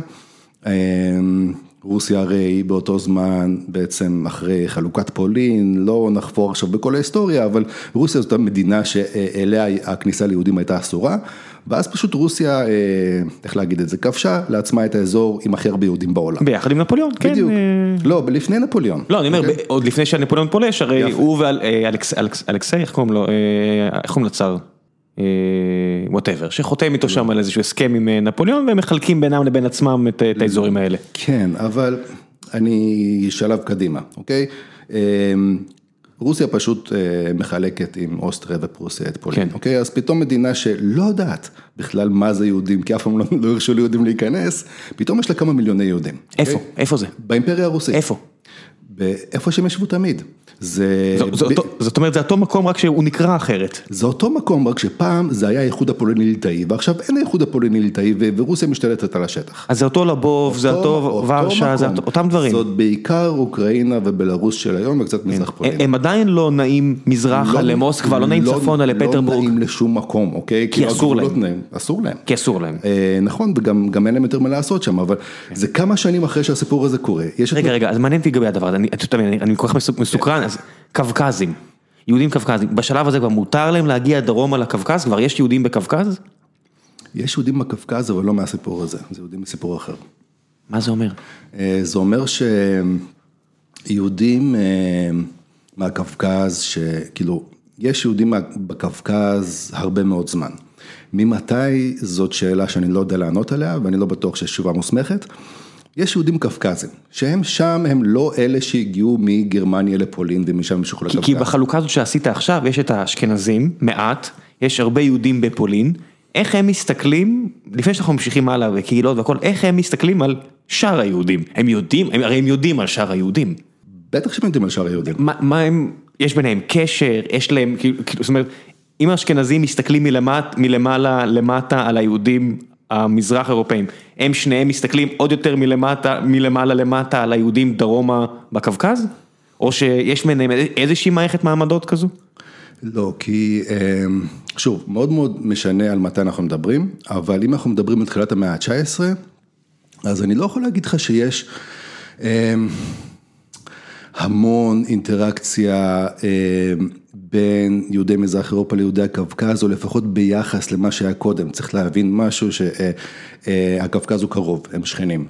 אה, רוסיה הרי באותו זמן בעצם אחרי חלוקת פולין, לא נחפור עכשיו בכל ההיסטוריה, אבל רוסיה זאת המדינה שאליה הכניסה ליהודים הייתה אסורה, ואז פשוט רוסיה, אה, איך להגיד את זה, כבשה לעצמה את האזור עם הכי הרבה יהודים בעולם. ביחד עם נפוליאון, כן. בדיוק, אה, לא, לפני נפוליאון. לא, אני אומר, אוקיי? עוד לפני שנפוליאון פולש, הרי. הוא ואלכסי, איך קוראים לו, אה, איך קוראים לצאר? whatever, שחותם איתו שם על איזשהו הסכם עם אה, נפוליאון והם מחלקים בינם לבין עצמם את את האזורים האלה. כן, אבל אני שלב קדימה, אוקיי? אמ, רוסיה פשוט אה, מחלקת עם אוסטריה ופרוסיה את פולין, כן. אוקיי? אז פתאום מדינה שלא יודעת בכלל מה זה יהודים, כי אף פעם לא לא הרשו ליהודים להיכנס, פתאום יש לה כמה מיליוני יהודים. איפה? אוקיי? איפה זה? באימפריה הרוסית. איפה? איפה שהם ישבו תמיד. זה... זאת אומרת, זה אותו מקום רק שהוא נקרא אחרת. זה אותו מקום, רק שפעם זה היה האיחוד הפולני-ליטאי, ועכשיו אין האיחוד הפולני-ליטאי, ורוסיה משתלטת על השטח. אז זה אותו לבוב, זה אותו ורשה, זה אותם דברים. זאת בעיקר אוקראינה ובלרוס של היום וקצת מזרח פולין. הם עדיין לא נעים מזרחה לא- למוסקבה, לא נעים צפונה לא לפטרבורג, נעים לשום מקום, אוקיי? כאילו, אסור להם. אסור להם. כי אסור להם. אה, נכון, וגם גם אין להם יותר מה לעשות שם, אבל זה כמה שנים אחרי שהסיפור הזה קורה. רגע, רגע, אז מעניין אותי לגבי הדבר הזה, אני, כל כך מסוק- מסוקרן, אז קווקזים, יהודים קווקזים, בשלב הזה כבר מותר להם להגיע דרומה לקווקז, כבר יש יהודים בקווקז? יש יהודים בקווקז, אבל לא מהסיפור הזה, זה יהודים מסיפור אחר. מה זה אומר? אה, זה אומר שיהודים אה, מהקווקז, שכאילו, יש יהודים בקווקז הרבה מאוד זמן. ממתי זאת שאלה שאני לא יודע לענות עליה, ואני לא בטוח שיש תשובה מוסמכת. יש יהודים קווקזים, שהם שם, הם לא אלה שהגיעו מגרמניה לפולין ומשם המשיכו כי, לקווקז. כי בחלוקה הזאת שעשית עכשיו, יש את האשכנזים, מעט, יש הרבה יהודים בפולין, איך הם מסתכלים, לפני שאנחנו ממשיכים הלאה וקהילות והכל, איך הם מסתכלים על שאר היהודים? הם יודעים, הם, הרי הם יודעים על שאר היהודים. בטח שהם יודעים על שאר היהודים. מה, מה הם, יש ביניהם קשר, יש להם, כאילו, כאילו, זאת אומרת, אם האשכנזים מסתכלים מלמט, מלמעלה למטה על היהודים המזרח אירופאים, הם שניהם מסתכלים עוד יותר מלמטה, מלמעלה למטה על היהודים דרומה בקווקז? או שיש ביניהם איזושהי מערכת מעמדות כזו? לא, כי אמ, שוב, מאוד מאוד משנה על מתי אנחנו מדברים, אבל אם אנחנו מדברים על תחילת המאה ה-19, אז אני לא יכול להגיד לך שיש אמ, המון אינטראקציה אמ, בין יהודי מזרח אירופה ליהודי הקווקז, או לפחות ביחס למה שהיה קודם. צריך להבין משהו שהקווקז הוא קרוב, הם שכנים.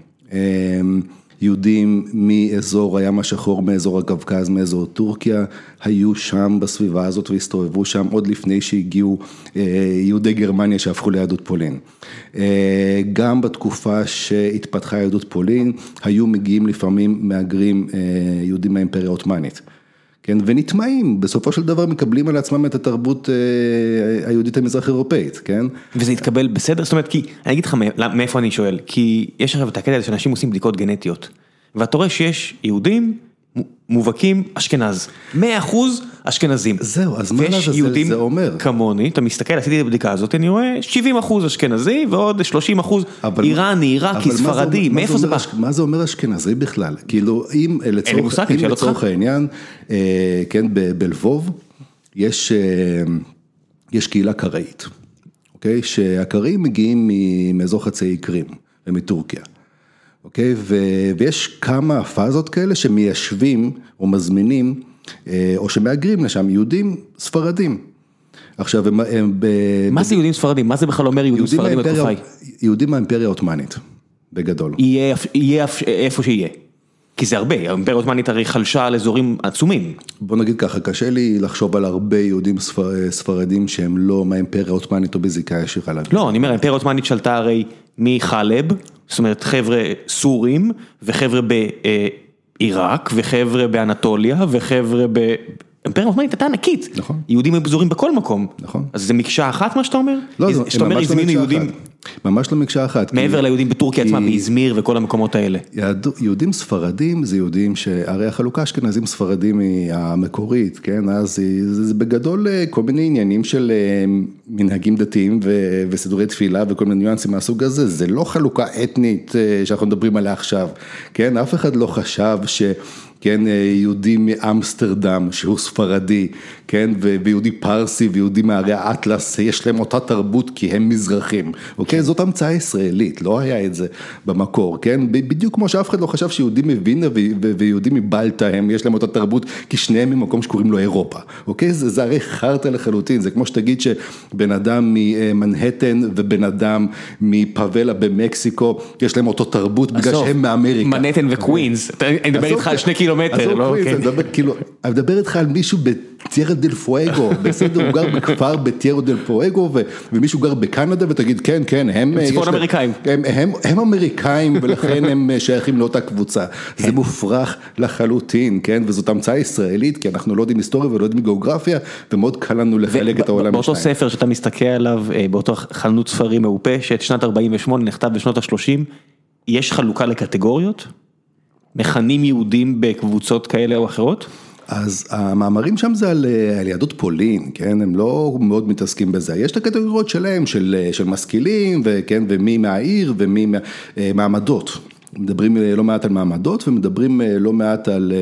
יהודים מאזור הים השחור, מאזור הקווקז, מאזור טורקיה, היו שם בסביבה הזאת והסתובבו שם עוד לפני שהגיעו אה, יהודי גרמניה שהפכו ליהדות פולין. אה, גם בתקופה שהתפתחה יהדות פולין, היו מגיעים לפעמים מהגרים אה, יהודים מהאימפריה העות'מאנית. כן, ונטמעים, בסופו של דבר מקבלים על עצמם את התרבות אה, היהודית המזרח אירופאית, כן? וזה התקבל בסדר? זאת אומרת, כי, אני אגיד לך מא- מאיפה אני שואל, כי יש עכשיו את הקטע הזה שאנשים עושים בדיקות גנטיות, ואתה רואה שיש יהודים מובהקים אשכנז, 100% אשכנזים. זהו, אז מה יהודים זה אומר? כמוני, אתה מסתכל, עשיתי את הבדיקה הזאת, אני רואה 70% אשכנזי ועוד 30% אבל- איראני, עיראקי, זה ספרדי, מאיפה זה אומר בא? מה זה אומר אשכנזי בכלל? כאילו, אם אה, לצורך. העניין, אה, כן, בלבוב, יש, אה, יש קהילה קראית, אוקיי? שהקראים מגיעים מאזור חצי האי קרים ומטורקיה. אוקיי? ו- ויש כמה פאזות כאלה שמיישבים או מזמינים או שמהגרים לשם יהודים ספרדים. עכשיו הם, הם ב... מה זה יהודים ספרדים? מה זה בכלל אומר יהודים ספרדים בתקופה ההיא? יהודים מהאימפריה העות'מאנית, בגדול. יהיה יהיה איפה שיהיה. כי זה הרבה, האימפריה העות'מאנית הרי חלשה על אזורים עצומים. בוא נגיד ככה, קשה לי לחשוב על הרבה יהודים ספר, ספרדים שהם לא מהאימפריה העות'מאנית או בזיקה ישירה לה. לא, אני אומר, האימפריה העות'מאנית שלטה הרי מחלב, זאת אומרת חבר'ה סורים, וחבר'ה בעיראק, וחבר'ה באנטוליה, וחבר'ה ב... האימפריה העות'מאנית הייתה ענקית. נכון. יהודים היו פזורים בכל מקום. נכון. אז זה מקשה אחת מה שאתה אומר? לא, זה שאתה אומר ממש לא הזמינו מקשה יהודים אחת. ממש לא מקשה אחת. מעבר ליהודים בטורקיה עצמה, באזמיר וכל המקומות האלה. יהודים ספרדים זה יהודים שהרי החלוקה אשכנזים ספרדים היא המקורית, כן, אז זה, זה בגדול אה, כל מיני עניינים של אה, מנהגים דתיים וסידורי תפילה וכל מיני ניואנסים מהסוג הזה, זה לא חלוקה אתנית אה, שאנחנו מדברים עליה עכשיו, כן, אף אחד לא חשב ש... כן, אה, יהודי מאמסטרדם שהוא ספרדי, כן, ויהודי פרסי ויהודי מהרי האטלס, יש להם אותה תרבות כי הם מזרחים, אוקיי? זאת המצאה ישראלית, לא היה את זה במקור, כן? בדיוק כמו שאף אחד לא חשב שיהודי מווינה ויהודי מבלטה הם, יש להם אותה תרבות, כי שניהם ממקום שקוראים לו אירופה, אוקיי? זה, זה הרי חרטא לחלוטין, זה כמו שתגיד שבן אדם ממנהטן ובן אדם מפאבלה במקסיקו, יש להם אותו תרבות בגלל שהם מאמריקה. מנהטן וקווינס, אני מדבר איתך על שני קילומטר, עזוב, לא? כן. אני מדבר כאילו, אני מדבר איתך על מישהו בטיירה דל פואגו, בסדר, הוא גר בכפר בטיירה דל פואגו, ומישהו גר בקנדה ותגיד כן, כן, הם... יש צפון אמריקאים. הם, הם, הם אמריקאים ולכן הם שייכים לאותה קבוצה. זה מופרך לחלוטין, כן, וזאת המצאה ישראלית, כי אנחנו לא יודעים היסטוריה ולא יודעים גיאוגרפיה, ומאוד קל לנו לחלק את העולם באותו. ספר שאתה מסתכל עליו, אה, באותו חלונות ספרים מעופה, שאת שנת 48 נכתב בשנות ה-30, יש חלוקה לקטגוריות? מכנים יהודים בקבוצות כאלה או אחרות? אז המאמרים שם זה על, אה, על יהדות פולין, כן, הם לא מאוד מתעסקים בזה, יש את הקטגוריות שלהם, של, אה, של משכילים, וכן, ומי מהעיר ומי מה- אה, מעמדות. מדברים לא מעט על מעמדות ומדברים לא מעט על,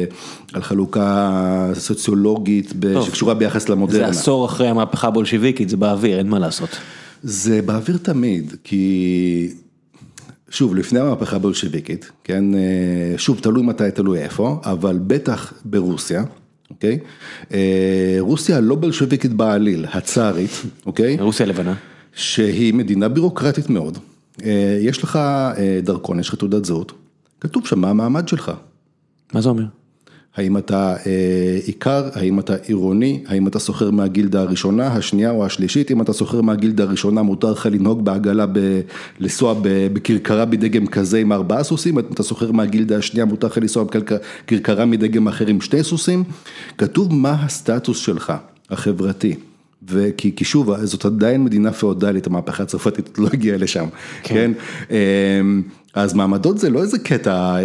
על חלוקה סוציולוגית טוב. שקשורה ביחס למודרנה. זה עשור אחרי המהפכה הבולשיביקית, זה באוויר, אין מה לעשות. זה באוויר תמיד, כי שוב, לפני המהפכה הבולשביקית, כן, אה, שוב, תלוי מתי, תלוי איפה, אבל בטח ברוסיה, אוקיי? אה, רוסיה לא בולשביקית בעליל, הצארית, אוקיי? רוסיה לבנה. שהיא מדינה בירוקרטית מאוד. אה, יש לך דרכון, יש לך תעודת זהות, כתוב שם מה המעמד שלך. מה זה אומר? האם אתה אה, עיקר, האם אתה עירוני, האם אתה סוחר מהגילדה הראשונה, השנייה או השלישית, אם אתה סוחר מהגילדה הראשונה מותר לך לנהוג בעגלה, ב, לנסוע בכרכרה מדגם כזה עם ארבעה סוסים, אם אתה סוחר מהגילדה השנייה מותר לך לנסוע בכרכרה מדגם אחר עם שתי סוסים, כתוב מה הסטטוס שלך, החברתי. וכי כי שוב, זאת עדיין מדינה פאודלית, המהפכה הצרפתית לא הגיעה לשם, כן? כן? אז מעמדות זה לא איזה קטע...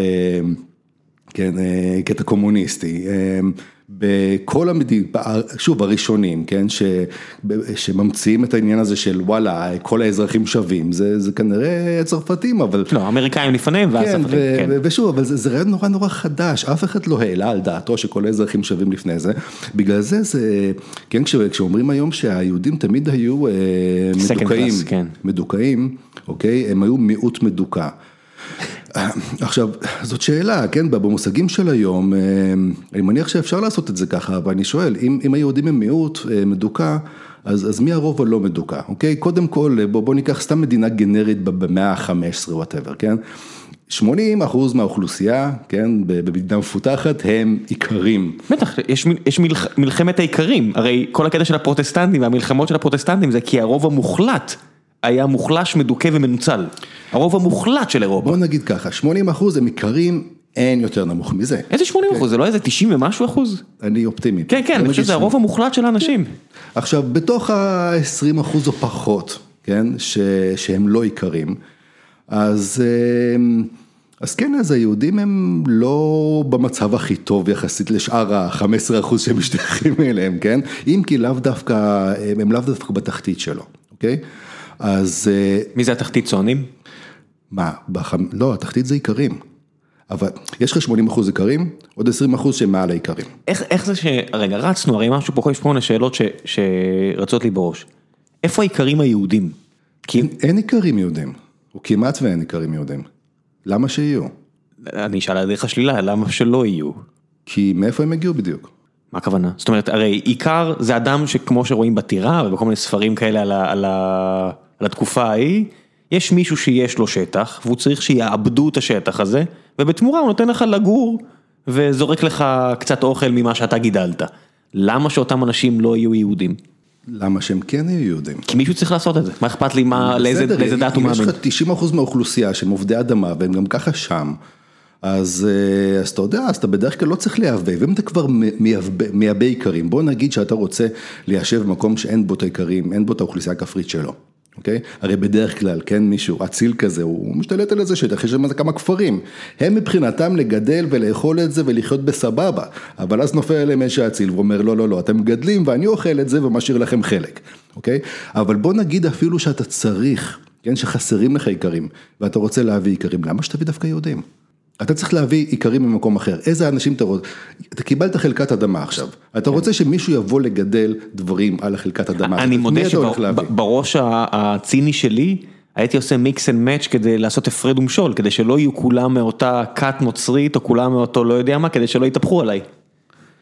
כן, אה, קטע קומוניסטי. אה, בכל המדינות, שוב הראשונים, כן, ש, שממציאים את העניין הזה של וואלה, כל האזרחים שווים, זה, זה כנראה הצרפתים, אבל... לא, האמריקאים לפניהם ואז כן, הצרפתים, ו- כן. ושוב, אבל זה, זה רעיון נורא נורא חדש, אף אחד לא העלה על דעתו שכל האזרחים שווים לפני זה, בגלל זה זה, כן, כש, כשאומרים היום שהיהודים תמיד היו אה, מדוכאים, כן. מדוכאים, אוקיי, הם היו מיעוט מדוכא. עכשיו, זאת שאלה, כן, במושגים של היום, אה, אני מניח שאפשר לעשות את זה ככה, אבל אני שואל, אם, אם היהודים הם מיעוט אה, מדוכא, אז, אז מי הרוב הלא מדוכא, אוקיי? קודם כל, בוא, בוא ניקח סתם מדינה גנרית במאה ה-15, וואטאבר, כן? 80 אחוז מהאוכלוסייה, כן, במדינה מפותחת, הם איכרים. בטח, יש, יש מלח, מלחמת האיכרים, הרי כל הקטע של הפרוטסטנטים והמלחמות של הפרוטסטנטים זה כי הרוב המוחלט היה מוחלש, מדוכא ומנוצל. הרוב המוחלט של אירופה. בוא נגיד ככה, 80 אחוז הם איכרים, אין יותר נמוך מזה. איזה 80 אחוז? זה לא איזה 90 ומשהו אחוז? אני אופטימי. כן, כן, אני חושב שזה הרוב המוחלט של האנשים. עכשיו, בתוך ה-20 אחוז או פחות, כן, ש, שהם לא עיקרים, אז, אמ, אז כן, אז היהודים הם לא במצב הכי טוב יחסית לשאר ה-15 אחוז שהם משתייכים אליהם, כן? אם כי לאו דווקא, הם לאו דווקא בתחתית שלו, אוקיי? אז אה, מי זה התחתית צוענים? מה, בח... לא, התחתית זה עיקרים. אבל יש לך 80 אחוז עיקרים, עוד 20 אחוז שהם מעל העיקרים. איך, איך זה ש... רגע, רצנו, הרי משהו פה, יש פה מיני שאלות ש... שרצות לי בראש. איפה העיקרים היהודים? כי... אין עיקרים יהודים, או כמעט ואין עיקרים יהודים. למה שיהיו? אני אשאל על דרך השלילה, למה שלא יהיו? כי מאיפה הם הגיעו בדיוק? מה הכוונה? זאת אומרת, הרי עיקר זה אדם שכמו שרואים בטירה ובכל מיני ספרים כאלה על, ה, על, ה, על התקופה ההיא, יש מישהו שיש לו שטח והוא צריך שיעבדו את השטח הזה, ובתמורה הוא נותן לך לגור וזורק לך קצת אוכל ממה שאתה גידלת. למה שאותם אנשים לא יהיו יהודים? למה שהם כן יהיו יהודים? כי מישהו צריך לעשות את זה, מה אכפת לי מה, לאיזה, לאיזה דת הוא אם יש מאמין? לך 90% מהאוכלוסייה שהם עובדי אדמה והם גם ככה שם, אז, אה, אז אתה יודע, אז אתה בדרך כלל לא צריך לייבא, ואם אתה כבר מייבא איכרים, בוא נגיד שאתה רוצה ליישב במקום שאין בו את האיכרים, אין בו את האוכלוסייה הכפרית שלו. אוקיי? הרי בדרך כלל, כן, מישהו, אציל כזה, הוא משתלט על איזה שטח, יש שם כמה כפרים. הם מבחינתם לגדל ולאכול את זה ולחיות בסבבה. אבל אז נופל עליהם איזה אציל ואומר, לא, לא, לא, אתם מגדלים ואני אוכל את זה ומשאיר לכם חלק, אוקיי? אבל בוא נגיד אפילו שאתה צריך, כן, שחסרים לך איכרים, ואתה רוצה להביא איכרים, למה שתביא דווקא יהודים? אתה צריך להביא איכרים ממקום אחר, איזה אנשים אתה רוצה, אתה קיבלת חלקת אדמה עכשיו, אתה רוצה שמישהו יבוא לגדל דברים על החלקת אדמה, אני מודה? שבראש הציני שלי הייתי עושה mix and match כדי לעשות הפרד ומשול, כדי שלא יהיו כולם מאותה כת נוצרית או כולם מאותו לא יודע מה, כדי שלא יתהפכו עליי.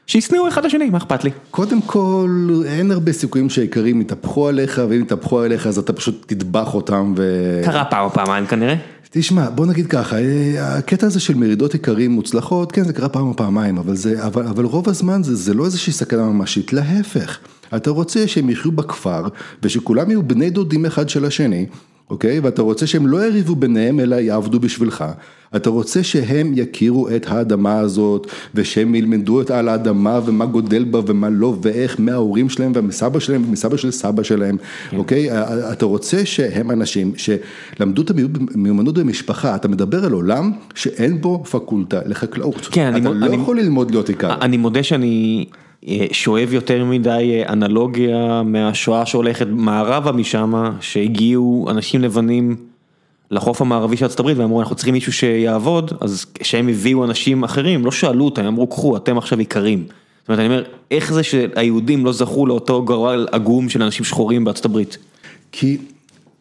שישנאו אחד לשני, מה אכפת לי? קודם כל, אין הרבה סיכויים שהאיכרים יתהפכו עליך, ואם יתהפכו עליך אז אתה פשוט תטבח אותם ו... קרה פעם או פעמיים כנראה. תשמע, בוא נגיד ככה, אה, הקטע הזה של מרידות איכרים מוצלחות, כן, זה קרה פעם או פעמיים, אבל, זה, אבל, אבל רוב הזמן זה, זה לא איזושהי סכנה ממשית, להפך. אתה רוצה שהם יחיו בכפר, ושכולם יהיו בני דודים אחד של השני, אוקיי? ואתה רוצה שהם לא יריבו ביניהם, אלא יעבדו בשבילך. אתה רוצה שהם יכירו את האדמה הזאת, ושהם ילמדו את על האדמה, ומה גודל בה ומה לא, ואיך מההורים שלהם, ומסבא שלהם, ומסבא של סבא שלהם, אוקיי? אתה רוצה שהם אנשים שלמדו את המיומנות במשפחה, אתה מדבר על עולם שאין בו פקולטה לחקלאות. כן, אני אתה מוד- לא אני- יכול ללמוד להיות עיקר. אני מודה שאני שואב יותר מדי אה, אנלוגיה מהשואה שהולכת מערבה משם, שהגיעו אנשים לבנים לחוף המערבי של ארצות הברית ואמרו אנחנו צריכים מישהו שיעבוד, אז כשהם הביאו אנשים אחרים, לא שאלו אותם, הם אמרו קחו אתם עכשיו איכרים. זאת אומרת אני אומר, איך זה שהיהודים לא זכו לאותו גורל עגום של אנשים שחורים בארצות הברית? כי,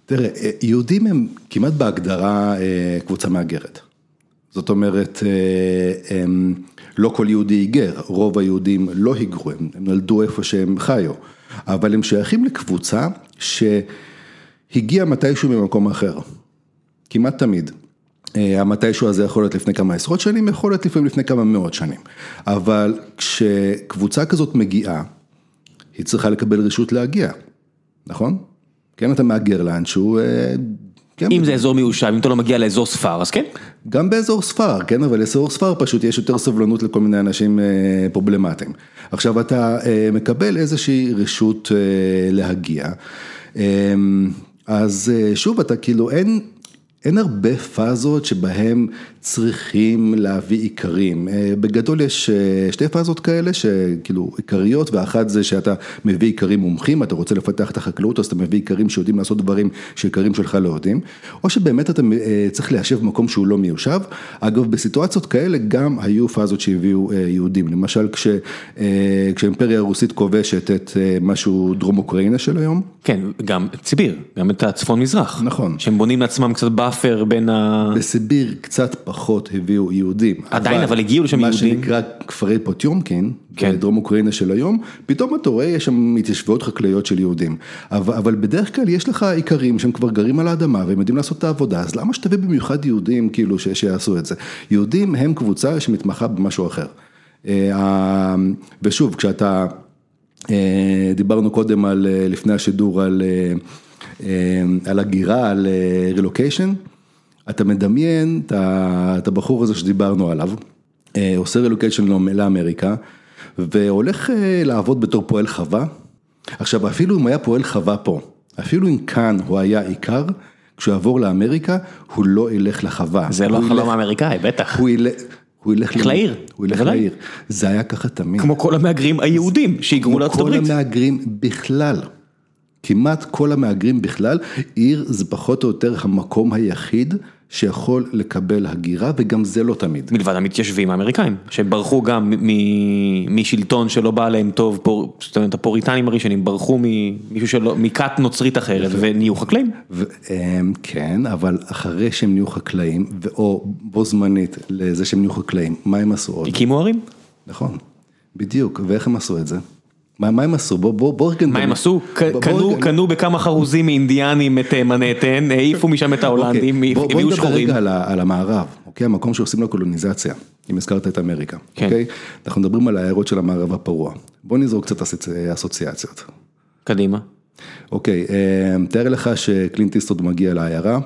תראה, יהודים הם כמעט בהגדרה אה, קבוצה מהגרת. זאת אומרת, אה, לא כל יהודי היגר, רוב היהודים לא היגרו, הם, נולדו איפה שהם חיו, אבל הם שייכים לקבוצה שהגיעה מתישהו ממקום אחר, כמעט תמיד. אה, המתישהו הזה יכול להיות לפני כמה עשרות שנים, יכול להיות לפעמים לפני כמה מאות שנים. אבל כשקבוצה כזאת מגיעה, היא צריכה לקבל רשות להגיע, נכון? כן, אתה מהגר לאנשהו, אה, אם זה אזור מיושב, אם אתה לא מגיע לאזור ספר, אז כן. גם באזור ספר, כן, אבל באזור ספר פשוט יש יותר סבלנות לכל מיני אנשים אה, פרובלמטיים. עכשיו אתה אה, מקבל איזושהי רשות אה, להגיע, אה, אז אה, שוב, אתה כאילו אין... אין הרבה פאזות שבהם צריכים להביא עיקרים. אה, בגדול יש אה, שתי פאזות כאלה שכאילו עיקריות ואחת זה שאתה מביא עיקרים מומחים, אתה רוצה לפתח את החקלאות אז אתה מביא עיקרים שיודעים לעשות דברים שעיקרים שלך לא יודעים, או שבאמת אתה אה, צריך ליישב במקום שהוא לא מיושב. אגב בסיטואציות כאלה גם היו פאזות שהביאו יהודים, למשל כש, כשהאימפריה הרוסית כובשת את משהו דרום אוקראינה של היום. כן, גם סיביר, גם את הצפון מזרח. נכון. שהם בונים לעצמם קצת buffer בין ה... בסיביר קצת פחות הביאו יהודים. עדיין, אבל הגיעו לשם מה יהודים. שנקרא כפרי פוטיומקין, כן. בדרום אוקראינה של היום, פתאום אתה רואה, יש שם התיישבויות חקלאיות של יהודים. אבל, אבל בדרך כלל יש לך איכרים שהם כבר גרים על האדמה והם יודעים לעשות את העבודה, אז למה שתביא במיוחד יהודים כאילו ש, שיעשו את זה? יהודים הם קבוצה שמתמחה במשהו אחר. אה, ושוב, כשאתה, אה, דיברנו קודם על, אה, לפני השידור על, על הגירה, על רילוקיישן, אתה מדמיין את הבחור הזה שדיברנו עליו, אה, עושה רילוקיישן לאמריקה, והולך אה, לעבוד בתור פועל חווה. עכשיו אפילו אם היה פועל חווה פה, אפילו אם כאן הוא היה עיקר, כשהוא יעבור לאמריקה, הוא לא ילך לחווה. זה לא החלום האמריקאי, בטח. הוא ילך, הוא ילך לעיר, הוא ילך. לעיר. זה היה ככה תמיד. כמו כל המהגרים היהודים שהיגרו כמו לארצות כל הברית. המהגרים בכלל. כמעט כל המהגרים בכלל, עיר זה פחות או יותר המקום היחיד שיכול לקבל הגירה, וגם זה לא תמיד. מלבד המתיישבים האמריקאים, שברחו גם משלטון שלא בא להם טוב, זאת אומרת הפוריטנים הראשונים ברחו ממישהו שלא, מכת נוצרית אחרת ונהיו חקלאים. כן, אבל אחרי שהם נהיו חקלאים, או בו זמנית לזה שהם נהיו חקלאים, מה הם עשו עוד? הקימו ערים. נכון, בדיוק, ואיך הם עשו את זה? מה הם עשו? בוא רגע... מה הם עשו? קנו בכמה חרוזים מאינדיאנים את מנהטן, העיפו משם את ההולנדים, הביאו שחורים. בוא נדבר רגע על המערב, המקום שעושים לו קולוניזציה, אם הזכרת את אמריקה, אנחנו מדברים על העיירות של המערב הפרוע, בוא נזרוק קצת אסוציאציות. קדימה. אוקיי, תאר לך שקלינט איסטווד מגיע לעיירה.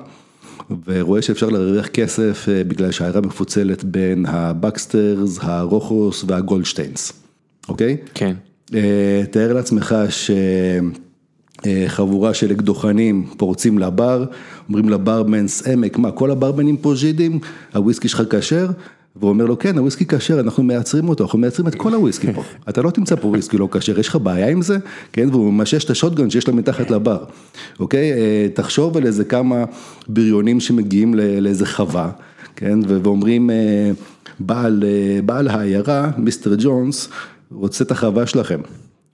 ורואה שאפשר להרוויח כסף בגלל שהעיירה מפוצלת בין הבקסטרס, הרוחוס והגולדשטיינס, אוקיי? כן. תאר לעצמך שחבורה של אקדוחנים פורצים לבר, אומרים לברמנס, עמק, מה כל הברמנים פה ז'ידים, הוויסקי שלך כשר? והוא אומר לו כן הוויסקי כשר, אנחנו מייצרים אותו, אנחנו מייצרים את כל הוויסקי פה, אתה לא תמצא פה וויסקי לא כשר, יש לך בעיה עם זה? כן, והוא ממשש את השוטגן שיש לו מתחת לבר, אוקיי? תחשוב על איזה כמה בריונים שמגיעים לאיזה חווה, כן, ואומרים בעל העיירה, מיסטר ג'ונס, רוצה את החווה שלכם,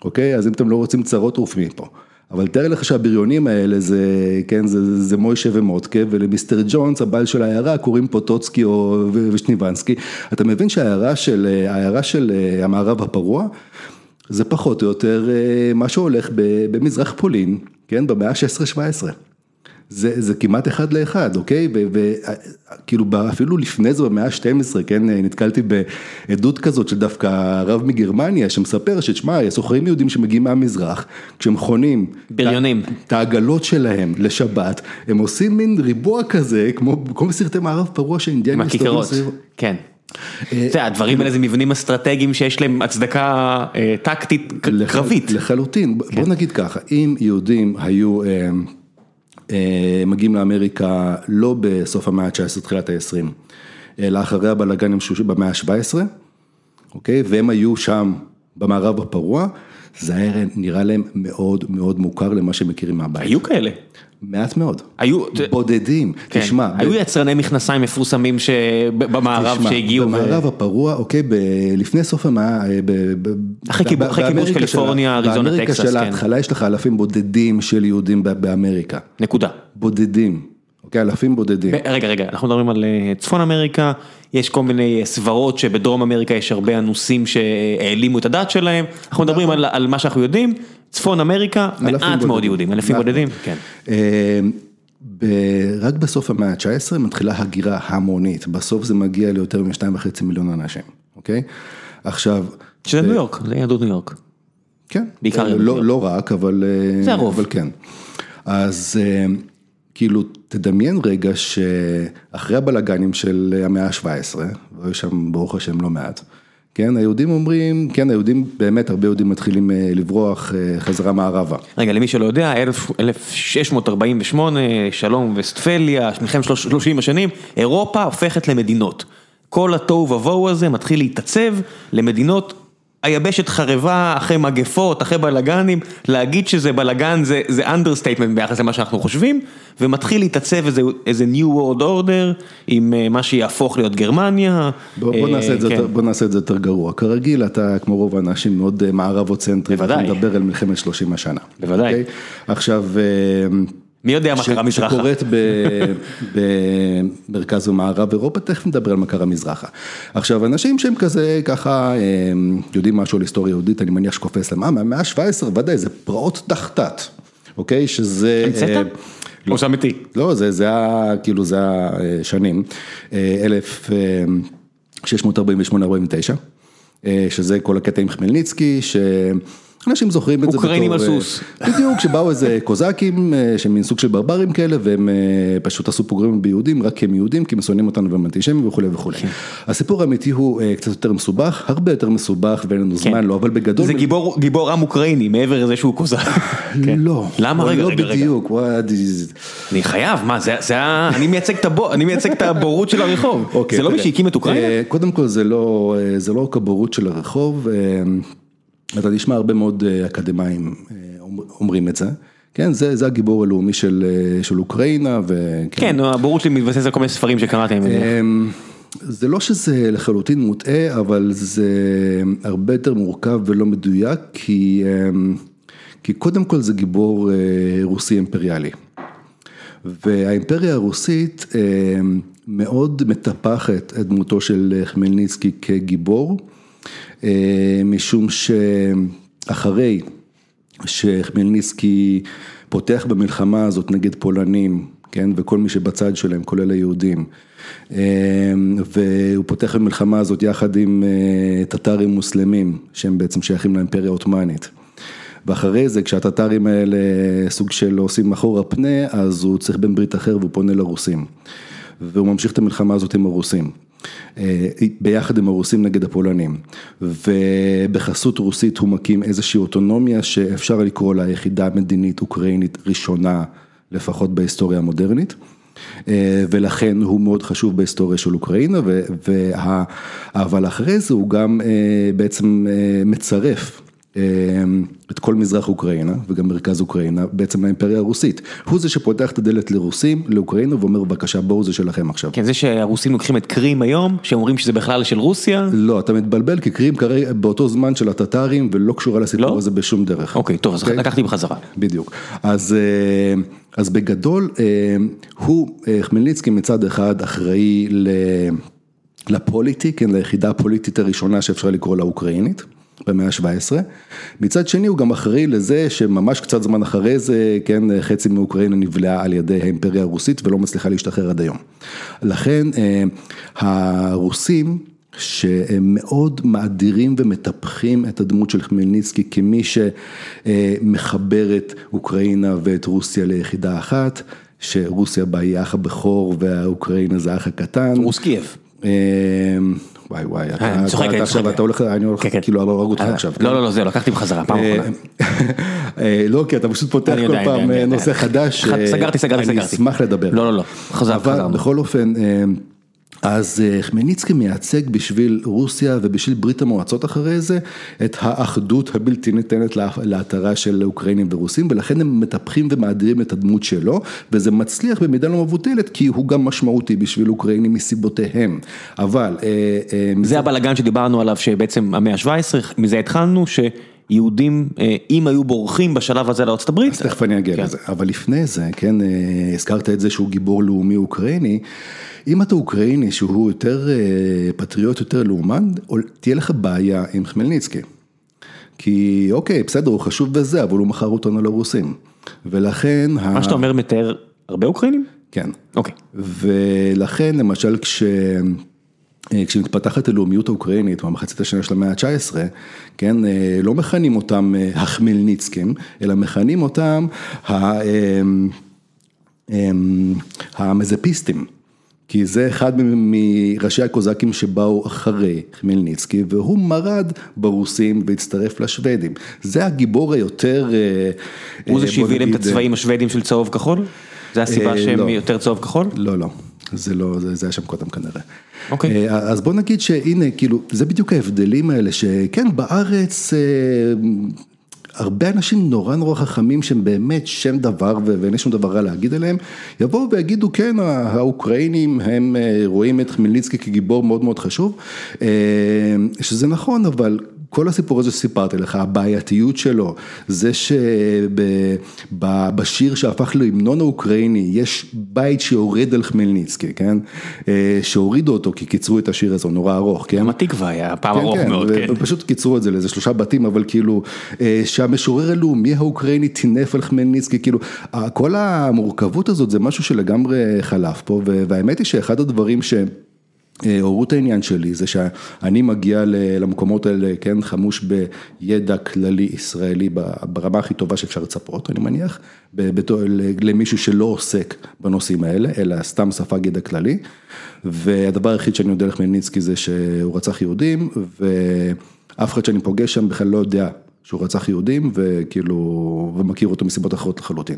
אוקיי? אז אם אתם לא רוצים צרות עוף מפה. אבל תאר לך שהבריונים האלה זה, כן, זה, זה מוישה ומוטקה ולמיסטר ג'ונס, הבעל של העיירה, קוראים פוטוצקי או ושניבנסקי. אתה מבין שהעיירה של, של המערב הפרוע, זה פחות או יותר מה שהולך במזרח פולין, כן, במאה ה-16-17. זה זה כמעט אחד לאחד, אוקיי? וכאילו אפילו לפני זה במאה ה-12, כן, נתקלתי בעדות כזאת של דווקא רב מגרמניה שמספר שתשמע, סוחרים יהודים שמגיעים מהמזרח, כשהם חונים, בריונים, את העגלות שלהם לשבת, הם עושים מין ריבוע כזה, כמו בסרטי מערב פרוע שאינדיאנים מסתובבים סביב. כן. הדברים האלה זה מבנים אסטרטגיים שיש להם הצדקה טקטית קרבית. לחלוטין, בוא נגיד ככה, אם יהודים היו מגיעים לאמריקה לא בסוף המאה ה-19, תחילת ה-20, אלא אחרי הבלאגנים במאה ה-17, אוקיי? והם היו שם במערב הפרוע, זה היה נראה להם מאוד מאוד מוכר למה שהם מכירים מהבית. היו כאלה. מעט מאוד. היו... בודדים, תשמע. היו יצרני מכנסיים מפורסמים במערב שהגיעו. במערב הפרוע, אוקיי, לפני סוף המאה, אחרי כיבוש קליפורניה, אריזונה, טקסס, באמריקה של ההתחלה יש לך אלפים בודדים של יהודים באמריקה. נקודה. בודדים. אוקיי, אלפים בודדים. רגע, רגע, אנחנו מדברים על צפון אמריקה, יש כל מיני סברות שבדרום אמריקה יש הרבה אנוסים שהעלימו את הדת שלהם, אנחנו מדברים על מה שאנחנו יודעים, צפון אמריקה, מעט מאוד יהודים, אלפים בודדים. כן. רק בסוף המאה ה-19 מתחילה הגירה המונית, בסוף זה מגיע ליותר משתיים וחצי מיליון אנשים, אוקיי? עכשיו... שזה ניו יורק, זה יהדות ניו יורק. כן. בעיקר לא רק, אבל... זה הרוב. אבל כן. אז... כאילו, תדמיין רגע שאחרי הבלאגנים של המאה ה-17, והיו שם ברוך השם לא מעט, כן, היהודים אומרים, כן, היהודים, באמת הרבה יהודים מתחילים לברוח חזרה מערבה. רגע, למי שלא יודע, 1648, שלום וסטפליה, מלחמת 30 השנים, אירופה הופכת למדינות. כל התוהו ובוהו הזה מתחיל להתעצב למדינות היבשת חרבה אחרי מגפות, אחרי בלאגנים, להגיד שזה בלאגן זה understatement ביחס למה שאנחנו חושבים, ומתחיל להתעצב איזה new world order עם מה שיהפוך להיות גרמניה. בוא נעשה את זה יותר גרוע, כרגיל אתה כמו רוב האנשים מאוד מערבוצנטרי, בוודאי, אתה מדבר על מלחמת 30 השנה. בוודאי. עכשיו. מי יודע מה קרה מזרחה. שקורית במרכז ומערב אירופה, תכף נדבר על מה קרה מזרחה. עכשיו, אנשים שהם כזה, ככה, יודעים משהו על היסטוריה יהודית, אני מניח שקופץ להם, אה, מהמאה ה-17, ודאי, זה פרעות תחתת, אוקיי? שזה... המצאת? או שאמיתי. לא, זה היה, כאילו, זה היה שנים, 1648-49, שזה כל הקטע עם חמלניצקי, ש... אנשים זוכרים את זה בתור, אוקראינים על סוס, בדיוק, שבאו איזה קוזקים, שהם מין סוג של ברברים כאלה, והם פשוט עשו פוגרומים ביהודים, רק כי הם יהודים, כי הם שונאים אותנו והם אנטישמים וכולי וכולי. הסיפור האמיתי הוא קצת יותר מסובך, הרבה יותר מסובך ואין לנו זמן, לא, אבל בגדול. זה גיבור עם אוקראיני, מעבר לזה שהוא קוזק. לא. למה? רגע, רגע, רגע. לא בדיוק. אני חייב, מה, זה, אני מייצג את הבורות של הרחוב, זה לא מי שהקים את אוקראינה? קודם כל זה לא רק הבורות של הרחוב. אתה תשמע הרבה מאוד אקדמאים אומרים את זה, כן, זה, זה הגיבור הלאומי של, של אוקראינה. ו... כן, הבורות שלי מתבסס על כל מיני ספרים שקראתי. אמ, זה לא שזה לחלוטין מוטעה, אבל זה הרבה יותר מורכב ולא מדויק, כי, אמ, כי קודם כל זה גיבור רוסי אימפריאלי. והאימפריה הרוסית אמ, מאוד מטפחת את דמותו של חמלניצקי כגיבור, משום שאחרי שחמלניצקי פותח במלחמה הזאת נגד פולנים, כן, וכל מי שבצד שלהם, כולל היהודים, והוא פותח במלחמה הזאת יחד עם אה, טטרים מוסלמים, שהם בעצם שייכים לאימפריה העות'מאנית. ואחרי זה כשהטטרים האלה סוג של עושים אחורה פנה, אז הוא צריך בן ברית אחר והוא פונה לרוסים. והוא ממשיך את המלחמה הזאת עם הרוסים. אה, ביחד עם הרוסים נגד הפולנים, ובחסות רוסית הוא מקים איזושהי אוטונומיה שאפשר לקרוא לה יחידה מדינית אוקראינית ראשונה, לפחות בהיסטוריה המודרנית. אה, ולכן הוא מאוד חשוב בהיסטוריה של אוקראינה, וה, אבל אחרי זה הוא גם אה, בעצם מצרף את כל מזרח אוקראינה וגם מרכז אוקראינה בעצם לאימפריה הרוסית. הוא זה שפותח את הדלת לרוסים, לאוקראינה ואומר בבקשה בואו זה שלכם עכשיו. כן, זה שהרוסים לוקחים את קרים היום, שהם אומרים שזה בכלל של רוסיה? לא, אתה מתבלבל כי קרים כרגע באותו זמן של הטטרים ולא קשורה לסיפור לא? הזה בשום דרך. אוקיי, טוב, אז אוקיי? לקחתי בחזרה. בדיוק. אז, אה, אז בגדול, אה, הוא, אה, חמלניצקי מצד אחד אחראי ל... לפוליטי, כן, ליחידה הפוליטית הראשונה שאפשר לקרוא לה אוקראינית. במאה ה-17. מצד שני הוא גם אחראי לזה שממש קצת זמן אחרי זה, כן, חצי מאוקראינה נבלעה על ידי האימפריה הרוסית ולא מצליחה להשתחרר עד היום. לכן אה, הרוסים שהם מאוד מאדירים ומטפחים את הדמות של חמלניצקי כמי שמחבר את אוקראינה ואת רוסיה ליחידה אחת, שרוסיה בה היא האח הבכור והאוקראינה זה האח הקטן. רוס קייב. אה, וואי וואי, אתה עכשיו, אתה הולך, אני הולך כן, כן. כאילו להרוג אותך אה, עכשיו. לא, לא, לא, זה לקחתי בחזרה, פעם אה, אחרונה. לא, כי אתה פשוט פותח כל פעם נושא חדש. סגרתי, סגרתי, סגרתי. אני אשמח לדבר. לא, לא, לא, חזרנו. אבל בכל אופן, אז אה, חמניצקי מייצג בשביל רוסיה ובשביל ברית המועצות אחרי זה את האחדות הבלתי ניתנת להתרה של אוקראינים ורוסים ולכן הם מטפחים ומאדירים את הדמות שלו וזה מצליח במידה לא מבוטלת כי הוא גם משמעותי בשביל אוקראינים מסיבותיהם, אבל... אה, אה, זה הבלאגן שדיברנו עליו שבעצם המאה ה-17, מזה התחלנו ש... יהודים, אם היו בורחים בשלב הזה לארצות הברית. אז תכף אני אגיע כן. לזה, אבל לפני זה, כן, הזכרת את זה שהוא גיבור לאומי אוקראיני. אם אתה אוקראיני שהוא יותר אה, פטריוט, יותר לאומן, תהיה לך בעיה עם חמלניצקי. כי אוקיי, בסדר, הוא חשוב בזה, אבל הוא מכר אותנו לרוסים. ולכן... מה שאתה אומר מתאר הרבה אוקראינים? כן. אוקיי. ולכן למשל כש... אה, כשמתפתחת הלאומיות האוקראינית במחצית השנה של המאה ה-19, כן, אה, לא מכנים אותם החמלניצקים, אלא מכנים אותם המזפיסטים. כי זה אחד מראשי הקוזקים שבאו אחרי חמלניצקי והוא מרד ברוסים והצטרף לשוודים. זה הגיבור היותר... אה, הוא זה אה, שהביא להם את הצבעים השוודים של צהוב כחול? זה הסיבה אה, שהם לא. יותר צהוב כחול? לא, לא. זה לא, זה, זה היה שם קודם כנראה. אוקיי. אז בוא נגיד שהנה, כאילו, זה בדיוק ההבדלים האלה, שכן, בארץ הרבה אנשים נורא נורא חכמים שהם באמת שם דבר ואין לי שום דבר רע להגיד עליהם, יבואו ויגידו כן האוקראינים הם אה, רואים את חמלניצקי כגיבור מאוד מאוד חשוב, אה, שזה נכון אבל כל הסיפור הזה שסיפרתי לך, הבעייתיות שלו, זה שבשיר שהפך להמנון האוקראיני, יש בית שיורד על חמלניצקי, כן? אה, שהורידו אותו כי קיצרו את השיר הזה, הוא נורא ארוך, כן? גם התקווה היה פעם כן, ארוך כן, מאוד, כן. פשוט קיצרו את זה לאיזה שלושה בתים, אבל כאילו, אה, שהמשורר הלאומי האוקראיני טינף על חמלניצקי, כאילו, כל המורכבות הזאת זה משהו שלגמרי חלף פה, והאמת היא שאחד הדברים ש... הורו את העניין שלי זה שאני מגיע למקומות האלה, כן, חמוש בידע כללי ישראלי ברמה הכי טובה שאפשר לצפות, אני מניח, למישהו שלא עוסק בנושאים האלה, אלא סתם ספג ידע כללי. והדבר היחיד שאני יודע לך מניצקי זה שהוא רצח יהודים, ואף אחד שאני פוגש שם בכלל לא יודע שהוא רצח יהודים, וכאילו, ומכיר אותו מסיבות אחרות לחלוטין.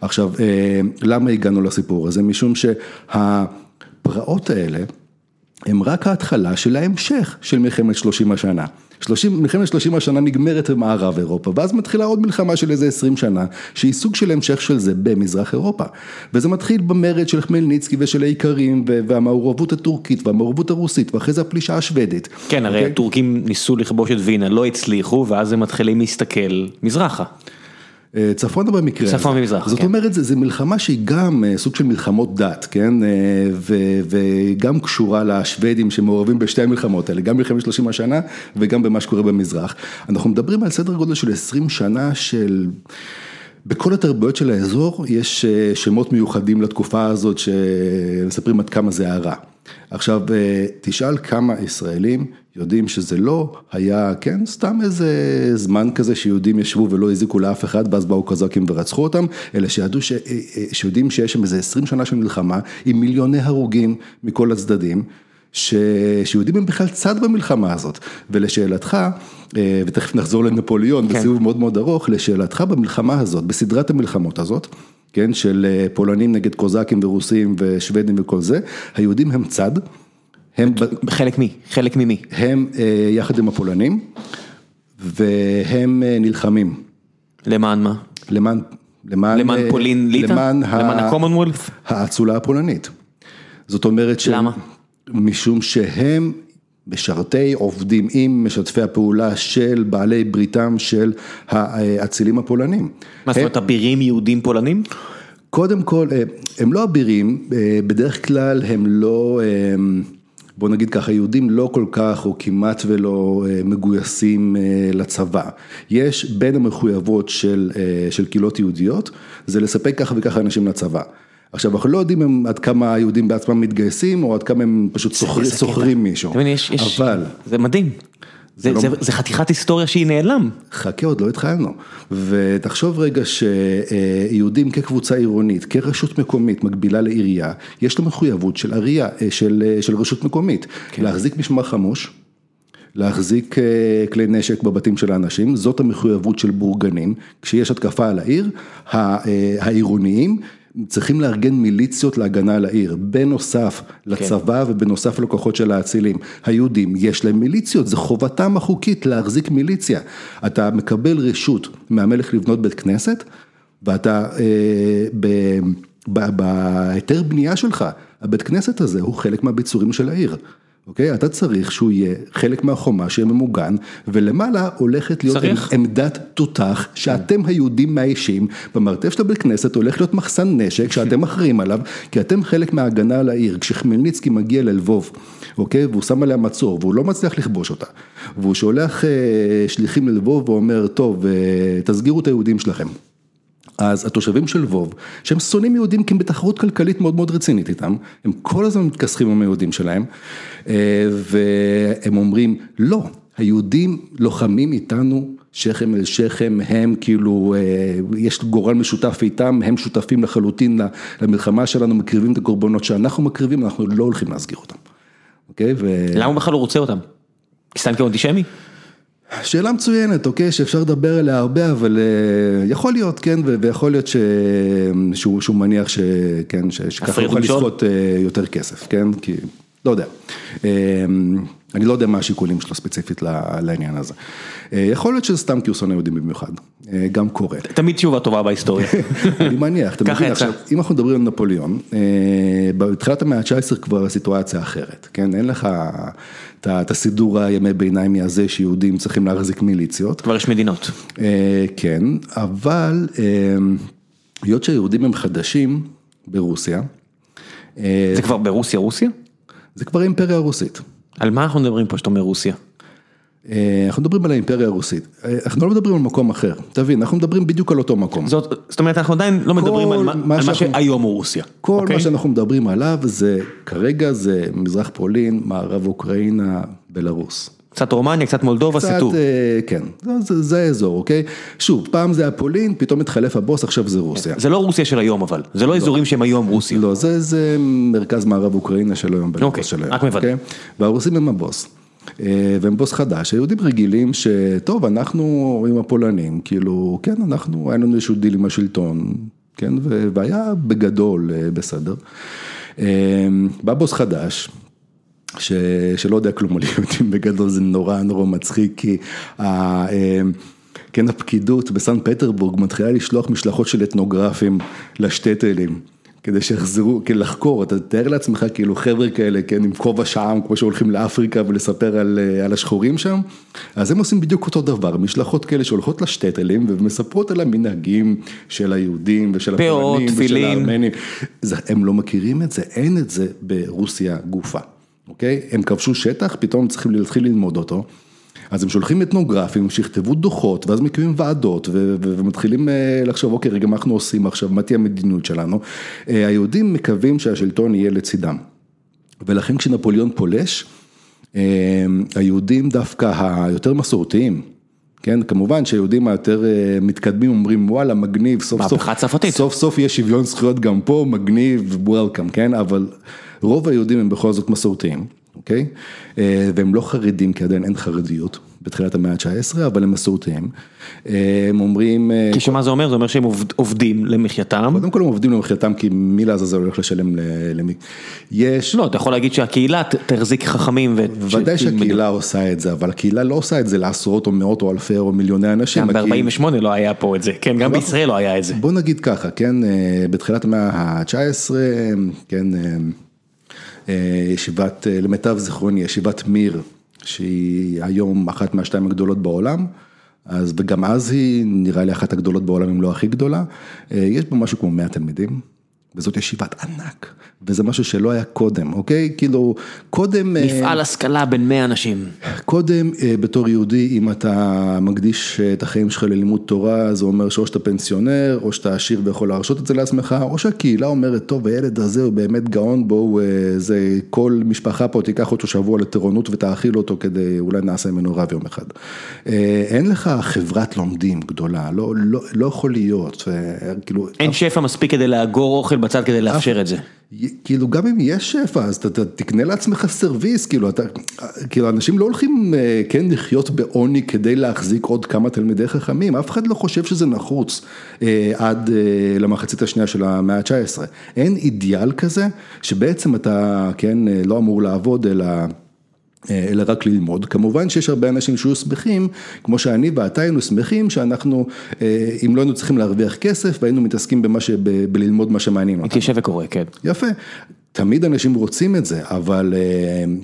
עכשיו, אה, למה הגענו לסיפור הזה? משום שהפרעות האלה, הם רק ההתחלה של ההמשך של מלחמת 30 השנה. 30, מלחמת 30 השנה נגמרת במערב אירופה, ואז מתחילה עוד מלחמה של איזה 20 שנה, שהיא סוג של המשך של זה במזרח אירופה. וזה מתחיל במרד של חמלניצקי ושל האיכרים, והמעורבות הטורקית והמעורבות הרוסית, ואחרי זה הפלישה השוודית. כן, הרי okay? אוקיי? הטורקים ניסו לכבוש את וינה, לא הצליחו, ואז הם מתחילים להסתכל מזרחה. אה, צפונה במקרה הזה. צפון ומזרח, זאת כן. אומרת, זו מלחמה שהיא גם אה, סוג של מלחמות דת, כן? אה, ו, וגם קשורה לשוודים שמעורבים בשתי המלחמות האלה, גם מלחמת 30 השנה וגם במה שקורה במזרח. אנחנו מדברים על סדר גודל של 20 שנה של... בכל התרבויות של האזור יש שמות מיוחדים לתקופה הזאת שמספרים עד כמה זה הרע. עכשיו, תשאל כמה ישראלים יודעים שזה לא היה, כן, סתם איזה זמן כזה שיהודים ישבו ולא הזיקו לאף אחד, ואז באו קזקים ורצחו אותם, אלא שידעו, ש... שיודעים שיש שם איזה 20 שנה של מלחמה, עם מיליוני הרוגים מכל הצדדים. ש... שיהודים הם בכלל צד במלחמה הזאת, ולשאלתך, ותכף נחזור לנפוליאון כן. בסיבוב מאוד מאוד ארוך, לשאלתך במלחמה הזאת, בסדרת המלחמות הזאת, כן, של פולנים נגד קוזקים ורוסים ושוודים וכל זה, היהודים הם צד. הם חלק מי? חלק ממי? הם יחד עם הפולנים, והם נלחמים. למען מה? למען, למען, למען פולין ליטא? למען, למען הקומונוולף? האצולה הפולנית. זאת אומרת ש... למה? משום שהם משרתי עובדים עם משתפי הפעולה של בעלי בריתם של האצילים הפולנים. מה זאת אומרת, אבירים יהודים פולנים? קודם כל, הם לא אבירים, בדרך כלל הם לא... בוא נגיד ככה, יהודים לא כל כך או כמעט ולא אה, מגויסים אה, לצבא. יש בין המחויבות של, אה, של קהילות יהודיות, זה לספק ככה וככה אנשים לצבא. עכשיו, אנחנו לא יודעים עד כמה היהודים בעצמם מתגייסים, או עד כמה הם פשוט שוכרים מישהו. מבין, יש, יש, אבל... זה מדהים. זה, זה, לא... זה חתיכת היסטוריה שהיא נעלם. חכה, עוד לא התחלנו. ותחשוב רגע שיהודים כקבוצה עירונית, כרשות מקומית מקבילה לעירייה, יש לו מחויבות של עירייה, של, של רשות מקומית, כן. להחזיק משמר חמוש. להחזיק כלי נשק בבתים של האנשים, זאת המחויבות של בורגנים, כשיש התקפה על העיר, העירוניים צריכים לארגן מיליציות להגנה על העיר, בנוסף לצבא כן. ובנוסף לכוחות של האצילים. היהודים, יש להם מיליציות, זו חובתם החוקית להחזיק מיליציה. אתה מקבל רשות מהמלך לבנות בית כנסת, ואתה אה, בהיתר בנייה שלך, הבית כנסת הזה הוא חלק מהביצורים של העיר. אוקיי? אתה צריך שהוא יהיה חלק מהחומה שיהיה ממוגן, ולמעלה הולכת להיות צריך. עמדת תותח שאתם היהודים מאיישים, במרתף של הבית כנסת הולך להיות מחסן נשק שאתם אחראים עליו, כי אתם חלק מההגנה על העיר. כשחמלניצקי מגיע ללבוב, אוקיי? והוא שם עליה מצור, והוא לא מצליח לכבוש אותה, והוא שולח אה, שליחים ללבוב ואומר, טוב, אה, תסגירו את היהודים שלכם. אז התושבים של ווב, שהם שונאים יהודים כי הם בתחרות כלכלית מאוד מאוד רצינית איתם, הם כל הזמן מתכסחים עם היהודים שלהם, אה, והם אומרים, לא, היהודים לוחמים איתנו שכם אל שכם, הם כאילו, אה, יש גורל משותף איתם, הם שותפים לחלוטין למלחמה שלנו, מקריבים את הקורבנות שאנחנו מקריבים, אנחנו לא הולכים להסגיר אותם. אוקיי? ו... למה הוא בכלל לא רוצה אותם? סתם כאנטישמי? שאלה מצוינת, אוקיי, שאפשר לדבר עליה הרבה, אבל אה, יכול להיות, כן, ויכול להיות ש... שהוא, שהוא מניח שכן, שככה הוא יכול לזכות יותר כסף, כן, כי, לא יודע. אה, אני לא יודע מה השיקולים שלו ספציפית לעניין הזה. יכול להיות שזה סתם כי הוא שונא יהודים במיוחד, גם קורה. תמיד תשובה טובה בהיסטוריה. אני מניח, אתה מבין, עכשיו, אם אנחנו מדברים על נפוליאון, בתחילת המאה ה-19 כבר הסיטואציה אחרת, כן, אין לך את הסידור הימי ביניים הזה שיהודים צריכים להחזיק מיליציות. כבר יש מדינות. כן, אבל היות שהיהודים הם חדשים ברוסיה. זה כבר ברוסיה רוסיה? זה כבר אימפריה רוסית. על מה אנחנו מדברים פה שאתה אומר רוסיה? אנחנו מדברים על האימפריה הרוסית, אנחנו לא מדברים על מקום אחר, תבין, אנחנו מדברים בדיוק על אותו מקום. זאת, זאת אומרת, אנחנו עדיין לא מדברים על מה, מה, על מה שהיום הוא רוסיה. כל okay? מה שאנחנו מדברים עליו זה, כרגע זה מזרח פולין, מערב אוקראינה, בלרוס. קצת רומניה, קצת מולדובה, סיטור. קצת, כן, זה, האזור, אוקיי? שוב, פעם זה היה פולין, פתאום התחלף הבוס, עכשיו זה רוסיה. זה לא רוסיה של היום אבל, זה לא, לא אזורים שהם היום רוסיה. לא, זה, זה מרכז מערב אוקראינה של היום, אוקיי. רק מוודא. אוקיי? והרוסים הם הבוס. אה, והם בוס חדש, היהודים רגילים שטוב, אנחנו עם הפולנים, כאילו, כן, אנחנו, היה לנו איזשהו דיל עם השלטון, כן, והיה בגדול אה, בסדר. אה, בא בוס חדש, ש... שלא יודע כלום על יהודים בגדול זה נורא נורא מצחיק כי ה... כן הפקידות בסן פטרבורג מתחילה לשלוח משלחות של אתנוגרפים לשטטלים. כדי שיחזרו, כאילו לחקור, אתה תאר לעצמך כאילו חבר'ה כאלה, כן, עם כובע שעם, כמו שהולכים לאפריקה ולספר על, על השחורים שם, אז הם עושים בדיוק אותו דבר, משלחות כאלה שהולכות לשטטלים ומספרות על המנהגים של היהודים ושל הפולנים ושל הארמנים, הם לא מכירים את זה, אין את זה ברוסיה גופה, אוקיי? הם כבשו שטח, פתאום צריכים להתחיל ללמוד אותו. אז הם שולחים אתנוגרפים שיכתבו דוחות ואז מקימים ועדות ומתחילים לחשוב אוקיי רגע מה אנחנו עושים עכשיו, מה תהיה המדיניות שלנו. היהודים מקווים שהשלטון יהיה לצידם. ולכן כשנפוליאון פולש, היהודים דווקא היותר מסורתיים, כן, כמובן שהיהודים היותר מתקדמים אומרים וואלה מגניב, סוף סוף, סוף סוף יש שוויון זכויות גם פה, מגניב, וולקאם, כן, אבל רוב היהודים הם בכל זאת מסורתיים. אוקיי? והם לא חרדים, כי עדיין אין חרדיות בתחילת המאה ה-19, אבל הם מסורתיים. הם אומרים... כי שמה זה אומר? זה אומר שהם עובדים למחייתם? קודם כל הם עובדים למחייתם, כי מי לעזאזל הולך לשלם למי. יש... לא, אתה יכול להגיד שהקהילה תחזיק חכמים ו... ודאי שהקהילה עושה את זה, אבל הקהילה לא עושה את זה לעשרות או מאות או אלפי או מיליוני אנשים. גם ב-48 לא היה פה את זה, כן, גם בישראל לא היה את זה. בוא נגיד ככה, כן, בתחילת המאה ה-19, כן... ישיבת, למיטב זיכרוני, ישיבת מיר, שהיא היום אחת מהשתיים הגדולות בעולם, אז וגם אז היא נראה לי אחת הגדולות בעולם אם לא הכי גדולה, יש בה משהו כמו 100 תלמידים. וזאת ישיבת ענק, וזה משהו שלא היה קודם, אוקיי? כאילו, קודם... מפעל השכלה בין 100 אנשים. קודם, בתור יהודי, אם אתה מקדיש את החיים שלך ללימוד תורה, זה אומר שאו שאתה פנסיונר, או שאתה עשיר ויכול להרשות את זה לעצמך, או שהקהילה אומרת, טוב, הילד הזה הוא באמת גאון, בואו, זה, כל משפחה פה תיקח אותו שבוע לטירונות ותאכיל אותו כדי, אולי נעשה ממנו רב יום אחד. אין לך חברת לומדים גדולה, לא, לא, לא יכול להיות, כאילו... אין שפע מספיק כדי לאגור אוכל בצד כדי לאפשר את זה. כאילו גם אם יש שפע אז אתה תקנה לעצמך סרוויס, כאילו אתה, כאילו אנשים לא הולכים כן לחיות בעוני כדי להחזיק עוד כמה תלמידי חכמים, אף אחד לא חושב שזה נחוץ עד למחצית השנייה של המאה ה-19. אין אידיאל כזה שבעצם אתה כן לא אמור לעבוד אלא... אלא רק ללמוד, כמובן שיש הרבה אנשים שהיו שמחים, כמו שאני ואתה היינו שמחים שאנחנו, אם לא היינו צריכים להרוויח כסף והיינו מתעסקים במה ש... בללמוד מה שמעניין אותנו. מתיישב וקורא, כן. יפה, תמיד אנשים רוצים את זה, אבל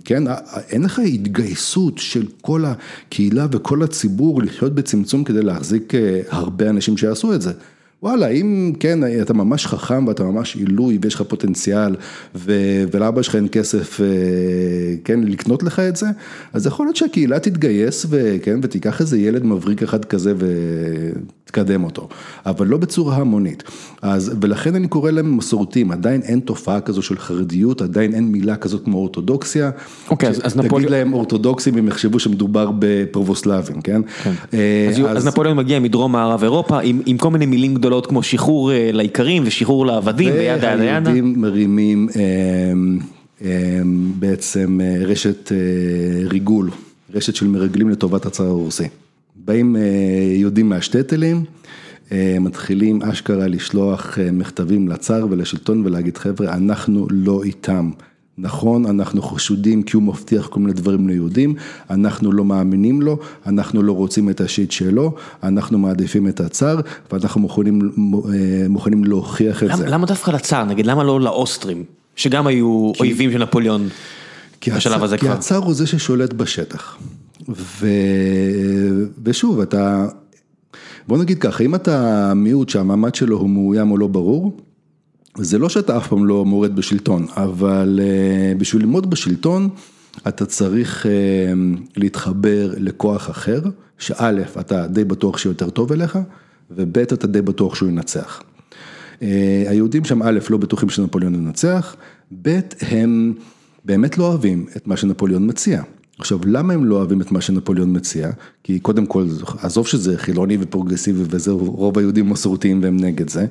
כן, אין לך התגייסות של כל הקהילה וכל הציבור לחיות בצמצום כדי להחזיק הרבה אנשים שיעשו את זה. וואלה, אם כן, אתה ממש חכם ואתה ממש עילוי ויש לך פוטנציאל ולאבא שלך אין כסף, כן, לקנות לך את זה, אז יכול להיות שהקהילה תתגייס וכן, ותיקח איזה ילד מבריק אחד כזה ותקדם אותו, אבל לא בצורה המונית. אז, ולכן אני קורא להם מסורתיים, עדיין אין תופעה כזו של חרדיות, עדיין אין מילה כזאת כמו אורתודוקסיה. אוקיי, אז, אז נפוליאון... תגיד להם אורתודוקסים אם יחשבו שמדובר בפרובוסלבים, כן? כן. אז, אז... אז נפוליאון מגיע מדרום מערב אירופה עם, עם כל מיני מילים גדולות. גדולות כמו שחרור לאיכרים ושחרור לעבדים וידה ידה ידה. והיהודים מרימים בעצם רשת ריגול, רשת של מרגלים לטובת הצאר הרוסי. באים יהודים מהשטטלים, מתחילים אשכרה לשלוח מכתבים לצאר ולשלטון ולהגיד חבר'ה אנחנו לא איתם. נכון, אנחנו חשודים כי הוא מבטיח כל מיני דברים ליהודים, אנחנו לא מאמינים לו, אנחנו לא רוצים את השיט שלו, אנחנו מעדיפים את הצאר ואנחנו מוכנים, מוכנים להוכיח את למה, זה. למה דווקא לצאר, נגיד, למה לא לאוסטרים, שגם היו כי... אויבים של נפוליאון בשלב הזה כי כבר? כי הצאר הוא זה ששולט בשטח, ו... ושוב, אתה, בוא נגיד ככה, אם אתה מיעוט שהמעמד שלו הוא מאוים או לא ברור, זה לא שאתה אף פעם לא מורד בשלטון, אבל בשביל ללמוד בשלטון, אתה צריך להתחבר לכוח אחר, שא', אתה די בטוח שיותר טוב אליך, וב', אתה די בטוח שהוא ינצח. היהודים שם א', לא בטוחים שנפוליאון ינצח, ב', הם באמת לא אוהבים את מה שנפוליאון מציע. עכשיו, למה הם לא אוהבים את מה שנפוליאון מציע? כי קודם כל, עזוב שזה חילוני ופרוגרסיבי וזה, רוב היהודים מסורתיים והם נגד זה.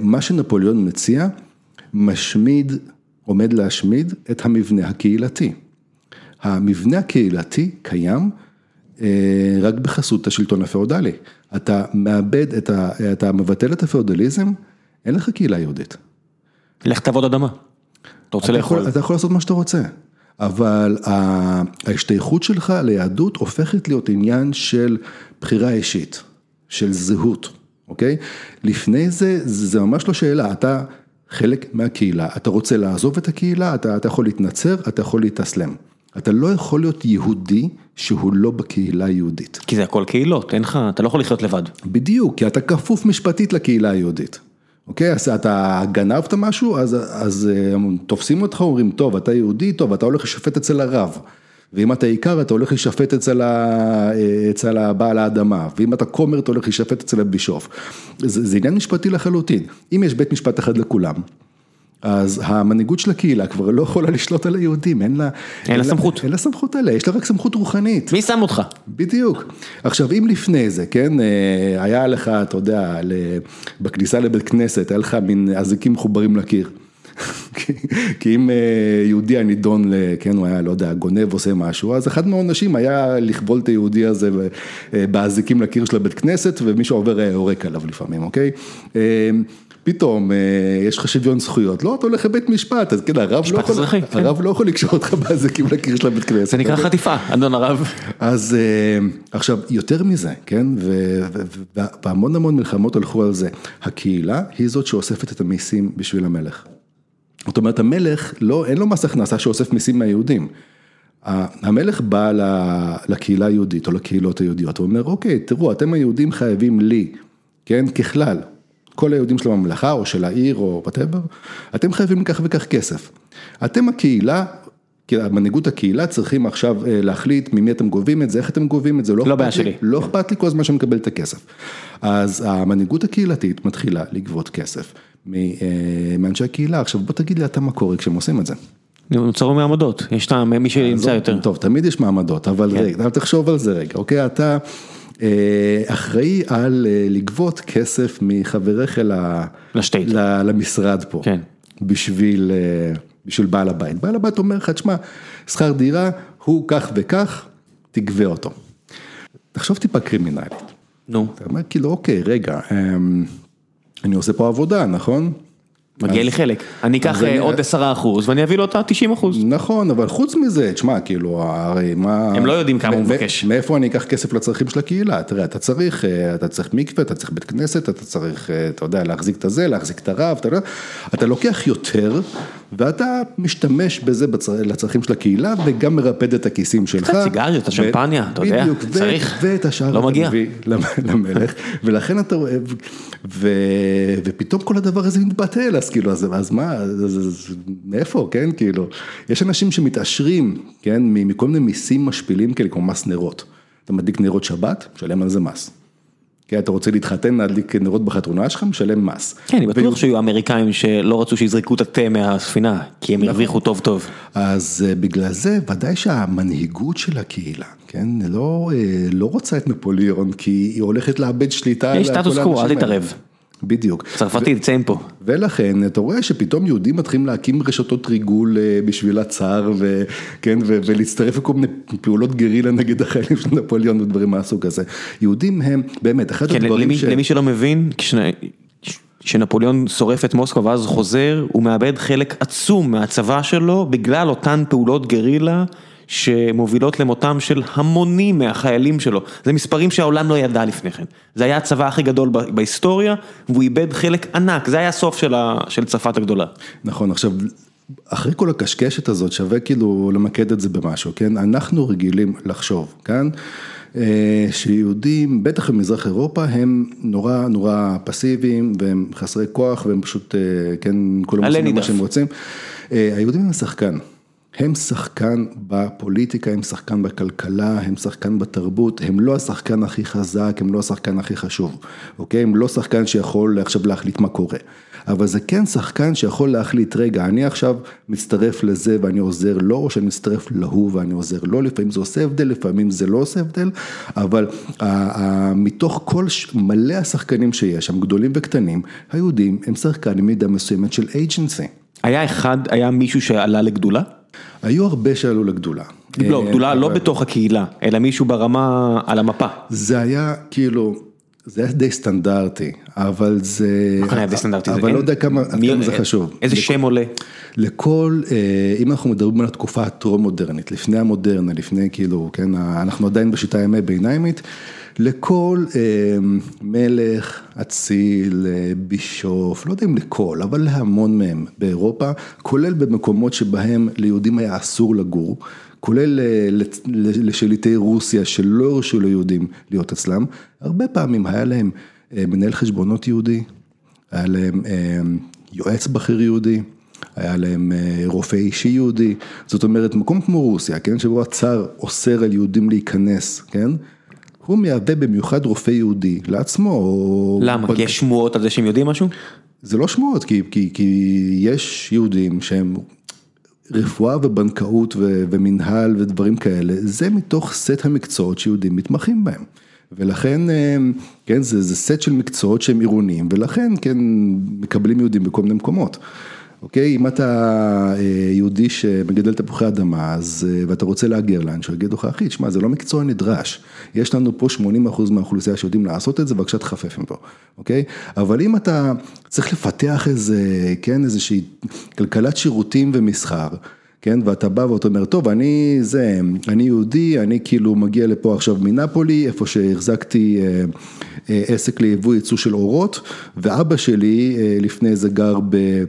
מה שנפוליאון מציע, משמיד, עומד להשמיד את המבנה הקהילתי. המבנה הקהילתי קיים רק בחסות השלטון הפאודלי. אתה מאבד, את ה, אתה מבטל את הפאודליזם, אין לך קהילה יהודית. לך תעבוד אדמה. אתה רוצה לאכול. אתה יכול לעשות מה שאתה רוצה. אבל ההשתייכות שלך ליהדות הופכת להיות עניין של בחירה אישית, של זהות, אוקיי? לפני זה, זה ממש לא שאלה, אתה חלק מהקהילה, אתה רוצה לעזוב את הקהילה, אתה, אתה יכול להתנצר, אתה יכול להתאסלם. אתה לא יכול להיות יהודי שהוא לא בקהילה היהודית. כי זה הכל קהילות, אין לך, אתה לא יכול לחיות לבד. בדיוק, כי אתה כפוף משפטית לקהילה היהודית. אוקיי, אז אתה גנבת משהו, אז, אז אה, תופסים אותך, אומרים, טוב, אתה יהודי, טוב, אתה הולך להישפט אצל הרב. ואם אתה עיקר, אתה הולך להישפט אצל, ה... אה, אצל הבעל האדמה, ואם אתה כומר, אתה הולך להישפט אצל הבישוף. זה, זה עניין משפטי לחלוטין. אם יש בית משפט אחד לכולם, אז המנהיגות של הקהילה כבר לא יכולה לשלוט על היהודים, אין לה... אין לה סמכות. אין לה סמכות עליה, יש לה רק סמכות רוחנית. מי שם אותך? בדיוק. עכשיו, אם לפני זה, כן, אה, היה לך, אתה יודע, בכניסה לבית כנסת, היה לך מין אזיקים מחוברים לקיר. כי אם אה, יהודי היה נידון, כן, הוא היה, לא יודע, גונב עושה משהו, אז אחד מהעונשים היה לכבול את היהודי הזה אה, באזיקים לקיר של הבית כנסת, ומישהו עובר יורק עליו לפעמים, אוקיי? פתאום אה, יש לך שוויון זכויות, לא, אתה הולך לבית משפט, אז כן, הרב לא יכול, כן. הרב לא יכול לקשור אותך באזיקים לקיר של הבית כנסת. זה נקרא? חטיפה, אדון הרב. אז אה, עכשיו, יותר מזה, כן, והמון המון מלחמות הלכו על זה, הקהילה היא זאת שאוספת את המיסים בשביל המלך. זאת אומרת, המלך, לא, אין לו מס הכנסה שאוסף מיסים מהיהודים. המלך בא לקהילה היהודית או לקהילות היהודיות, הוא אומר, אוקיי, תראו, אתם היהודים חייבים לי, כן, ככלל. כל היהודים של הממלכה או של העיר או וואטאבר, אתם חייבים כך וכך כסף. אתם הקהילה, מנהיגות הקהילה צריכים עכשיו אה, להחליט ממי אתם גובים את זה, איך אתם גובים את זה, לא, לא בעיה שלי. לא אכפת לי כל הזמן שאני מקבל את הכסף. אז המנהיגות הקהילתית מתחילה לגבות כסף אה, מאנשי הקהילה, עכשיו בוא תגיד לי אתה מה קורה כשהם עושים את זה. נוצרו מעמדות, יש את מי שנמצא יותר. טוב, תמיד יש מעמדות, אבל כן. רגע, תחשוב על זה רגע, אוקיי, אתה... אה, אחראי על אה, לגבות כסף מחבריך. למשרד פה, כן. בשביל, אה, בשביל בעל הבית. בעל הבית אומר לך, תשמע, שכר דירה הוא כך וכך, תגבה אותו. תחשוב טיפה קרימינלית. נו. אתה אומר כאילו, אוקיי, רגע, אמ, אני עושה פה עבודה, נכון? מגיע לי חלק, אני אקח אה, עוד עשרה אחוז ואני אביא לו את ה-90 אחוז. נכון, אבל חוץ מזה, תשמע, כאילו, הרי מה... הם לא יודעים כמה הוא מבקש. מאיפה אני אקח כסף לצרכים של הקהילה? תראה, אתה צריך, אה, אתה צריך מקווה, אתה צריך בית כנסת, אתה צריך, אה, אתה יודע, להחזיק את הזה, להחזיק את הרב, אתה יודע, אתה לוקח יותר, ואתה משתמש בזה לצרכים של הקהילה, וגם מרפד את הכיסים שלך. קצת סיגריות, השמפניה, אתה יודע, צריך, ואת השאר לא מגיע. למלך, ולכן אתה ופתאום כל הדבר הזה מתבטל, אז כאילו, אז אז מה, אז אז מאיפה, כן, כאילו, יש אנשים שמתעשרים, כן, מכל מיני מיסים משפילים כאלה, כמו מס נרות. אתה מדליק נרות שבת, משלם על זה מס. כן, אתה רוצה להתחתן, להדליק נרות בחתונה שלך, משלם מס. כן, אני בטוח שהיו אמריקאים שלא רצו שיזרקו את התה מהספינה, כי הם נכון. הרוויחו טוב טוב. אז אה, בגלל זה, ודאי שהמנהיגות של הקהילה, כן, לא, אה, לא רוצה את נפוליאון, כי היא הולכת לאבד שליטה. יש סטטוס קוו, אל תתערב. בדיוק. צרפתי, תצא מפה. ולכן אתה רואה שפתאום יהודים מתחילים להקים רשתות ריגול אה, בשביל הצאר, וכן, ולהצטרף לכל מיני פעולות גרילה נגד החיילים של נפוליאון ודברים מהסוג הזה. יהודים הם, באמת, אחד כן, הדברים למי, ש... למי שלא מבין, כשנפוליאון שורף את מוסקבה ואז חוזר, הוא מאבד חלק עצום מהצבא שלו בגלל אותן פעולות גרילה. שמובילות למותם של המונים מהחיילים שלו, זה מספרים שהעולם לא ידע לפני כן, זה היה הצבא הכי גדול בהיסטוריה והוא איבד חלק ענק, זה היה הסוף של, ה, של צרפת הגדולה. נכון, עכשיו אחרי כל הקשקשת הזאת שווה כאילו למקד את זה במשהו, כן, אנחנו רגילים לחשוב, כן, אה, שיהודים, בטח במזרח אירופה, הם נורא נורא פסיביים והם חסרי כוח והם פשוט, אה, כן, כולם עושים מה שהם רוצים, אה, היהודים הם שחקן. הם שחקן בפוליטיקה, הם שחקן בכלכלה, הם שחקן בתרבות, הם לא השחקן הכי חזק, הם לא השחקן הכי חשוב, אוקיי? הם לא שחקן שיכול עכשיו להחליט מה קורה. אבל זה כן שחקן שיכול להחליט, רגע, אני עכשיו מצטרף לזה ואני עוזר לו, או שאני מצטרף להוא ואני עוזר לו, לפעמים זה עושה הבדל, לפעמים זה לא עושה הבדל, אבל מתוך כל מלא השחקנים שיש שם, גדולים וקטנים, היהודים הם שחקן עם מידה מסוימת של אייג'נסי. היה אחד, היה מישהו שעלה לגדולה? היו הרבה שעלו לגדולה. לא, גדולה לא בתוך הקהילה, אלא מישהו ברמה על המפה. זה היה כאילו, זה היה די סטנדרטי, אבל זה... מה היה די סטנדרטי? אבל לא יודע כמה זה חשוב. איזה שם עולה? לכל, אם אנחנו מדברים על התקופה הטרום-מודרנית, לפני המודרנה, לפני כאילו, כן, אנחנו עדיין בשיטה ימי ביניימית, לכל מלך, אציל, בישוף, לא יודע אם לכל, אבל להמון מהם באירופה, כולל במקומות שבהם ליהודים היה אסור לגור. כולל לשליטי רוסיה שלא הרשו ליהודים להיות אצלם, הרבה פעמים היה להם מנהל חשבונות יהודי, היה להם יועץ בכיר יהודי, היה להם רופא אישי יהודי, זאת אומרת מקום כמו רוסיה, כן, שבו הצאר אוסר על יהודים להיכנס, כן, הוא מהווה במיוחד רופא יהודי לעצמו. למה? כי יש שמועות על זה שהם יודעים משהו? זה לא שמועות, כי יש יהודים שהם... רפואה ובנקאות ומנהל ודברים כאלה, זה מתוך סט המקצועות שיהודים מתמחים בהם. ולכן, כן, זה, זה סט של מקצועות שהם עירוניים, ולכן, כן, מקבלים יהודים בכל מיני מקומות. אוקיי, אם אתה יהודי שמגדל תפוחי אדמה, אז, ואתה רוצה להגר לאנשהו, יגידו לך, אחי, תשמע, זה לא מקצוע נדרש. יש לנו פה 80% מהאוכלוסייה שיודעים לעשות את זה, בבקשה תחפף מפה, אוקיי? אבל אם אתה צריך לפתח איזה, כן, איזושהי כלכלת שירותים ומסחר, כן, ואתה בא ואתה אומר, טוב, אני זה, אני יהודי, אני כאילו מגיע לפה עכשיו מנפולי, איפה שהחזקתי עסק ליבוא ייצוא של אורות, ואבא שלי לפני זה גר ב...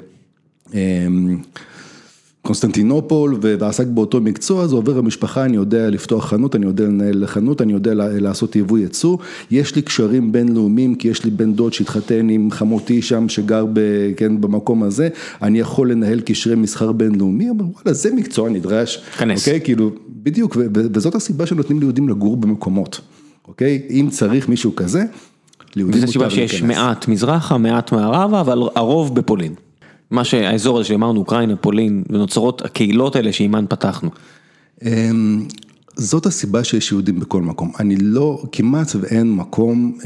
קונסטנטינופול ועסק באותו מקצוע, הוא עובר למשפחה, אני יודע לפתוח חנות, אני יודע לנהל חנות, אני יודע לעשות יבוא יצוא, יש לי קשרים בינלאומיים, כי יש לי בן דוד שהתחתן עם חמותי שם שגר כן, במקום הזה, אני יכול לנהל קשרי מסחר בינלאומי, אבל וואלה, זה מקצוע נדרש. כנס. אוקיי, כאילו, בדיוק, וזאת הסיבה שנותנים ליהודים לגור במקומות, אוקיי, אם צריך מישהו כזה, ליהודים מותר להיכנס. וזו סיבה שיש מעט מזרחה, מעט מערבה, אבל הרוב בפולין. מה שהאזור הזה שאמרנו, אוקראינה, פולין, ונוצרות הקהילות האלה שעימן פתחנו. זאת הסיבה שיש יהודים בכל מקום. אני לא, כמעט ואין מקום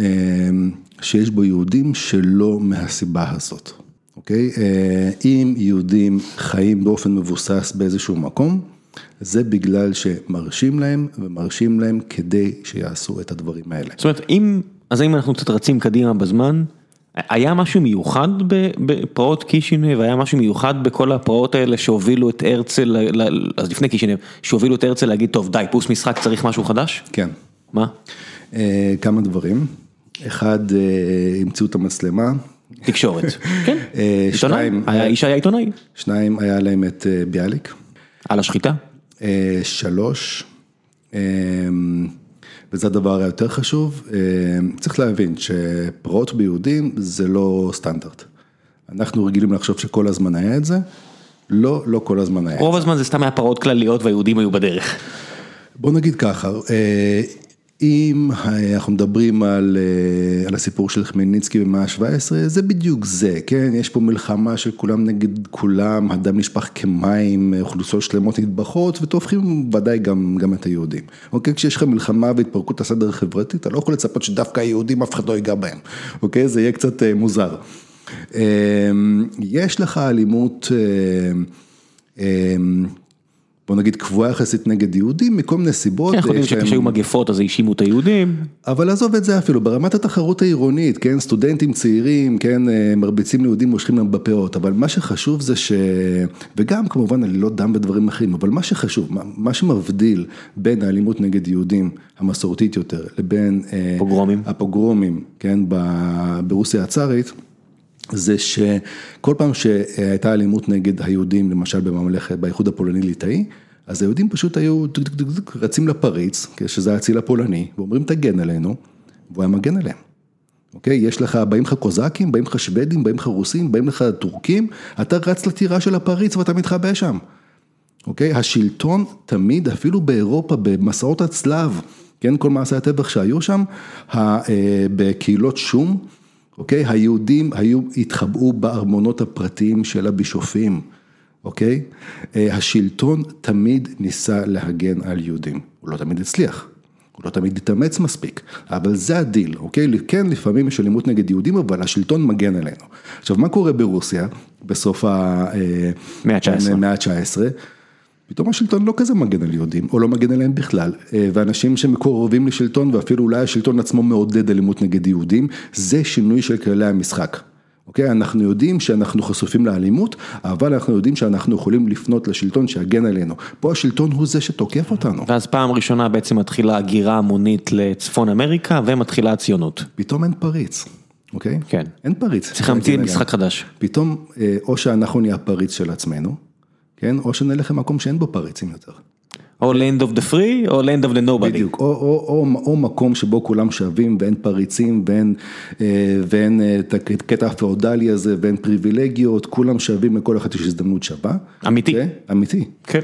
שיש בו יהודים שלא מהסיבה הזאת, אוקיי? אם יהודים חיים באופן מבוסס באיזשהו מקום, זה בגלל שמרשים להם ומרשים להם כדי שיעשו את הדברים האלה. זאת אומרת, אם, אז אם אנחנו קצת רצים קדימה בזמן, היה משהו מיוחד בפרעות קישינב, היה משהו מיוחד בכל הפרעות האלה שהובילו את הרצל, אז לפני קישינב, שהובילו את הרצל להגיד, טוב די, פוס משחק, צריך משהו חדש? כן. מה? כמה דברים, אחד, המציאו את המצלמה. תקשורת, כן, עיתונאי, האיש היה עיתונאי. שניים, היה להם את ביאליק. על השחיטה. שלוש. וזה הדבר היותר חשוב, צריך להבין שפרעות ביהודים זה לא סטנדרט. אנחנו רגילים לחשוב שכל הזמן היה את זה, לא, לא כל הזמן היה את זה. רוב הזמן זה סתם היה פרעות כלליות והיהודים היו בדרך. בוא נגיד ככה, אם אנחנו מדברים על הסיפור של חמלניצקי במאה ה-17, זה בדיוק זה, כן, יש פה מלחמה של כולם נגד כולם, הדם נשפך כמים, אוכלוסיות שלמות נטבחות, וטובחים ודאי גם את היהודים. אוקיי, כשיש לך מלחמה והתפרקות הסדר החברתי, אתה לא יכול לצפות שדווקא היהודים אף אחד לא ייגע בהם, אוקיי, זה יהיה קצת מוזר. יש לך אלימות, בוא נגיד קבועה יחסית נגד יהודים מכל מיני סיבות. אנחנו יודעים שכשהיו מגפות אז האשימו את היהודים. אבל עזוב את זה אפילו, ברמת התחרות העירונית, כן, סטודנטים צעירים, כן, מרביצים ליהודים מושכים להם בפאות, אבל מה שחשוב זה ש... וגם כמובן אני לא דם בדברים אחרים, אבל מה שחשוב, מה שמבדיל בין האלימות נגד יהודים המסורתית יותר, לבין... פוגרומים. הפוגרומים, כן, ברוסיה הצארית. זה שכל פעם שהייתה אלימות נגד היהודים, למשל בממלכת, באיחוד הפולני-ליטאי, אז היהודים פשוט היו רצים לפריץ, שזה האציל הפולני, ואומרים תגן עלינו, והוא היה מגן עליהם. אוקיי? יש לך, באים לך קוזקים, באים לך שוודים, באים לך רוסים, באים לך טורקים, אתה רץ לטירה של הפריץ ואתה מתחבא שם. אוקיי? השלטון תמיד, אפילו באירופה, במסעות הצלב, כן, כל מעשי הטבח שהיו שם, בקהילות שו"ם, אוקיי? היהודים היו, התחבאו בארמונות הפרטיים של הבישופים, אוקיי? השלטון תמיד ניסה להגן על יהודים, הוא לא תמיד הצליח, הוא לא תמיד התאמץ מספיק, אבל זה הדיל, אוקיי? כן, לפעמים יש אלימות נגד יהודים, אבל השלטון מגן עלינו. עכשיו, מה קורה ברוסיה בסוף המאה ה-19? פתאום השלטון לא כזה מגן על יהודים, או לא מגן עליהם בכלל, ואנשים שמקורבים לשלטון ואפילו אולי השלטון עצמו מעודד אלימות נגד יהודים, זה שינוי של כללי המשחק. אוקיי? אנחנו יודעים שאנחנו חשופים לאלימות, אבל אנחנו יודעים שאנחנו יכולים לפנות לשלטון שיגן עלינו. פה השלטון הוא זה שתוקף אותנו. ואז פעם ראשונה בעצם מתחילה הגירה המונית לצפון אמריקה ומתחילה הציונות. פתאום אין פריץ, אוקיי? כן. אין פריץ. צריך להמציא משחק חדש. פתאום, או שאנחנו נהיה פריץ של עצמנו, כן? או שנלך למקום שאין בו פריצים יותר. או land of the free או land of the nobody. בדיוק, או, או, או, או מקום שבו כולם שווים ואין פריצים ואין, ואין את הקטע הפאודלי הזה ואין פריבילגיות, כולם שווים לכל אחד יש הזדמנות שווה. אמיתי. כן? אמיתי. כן.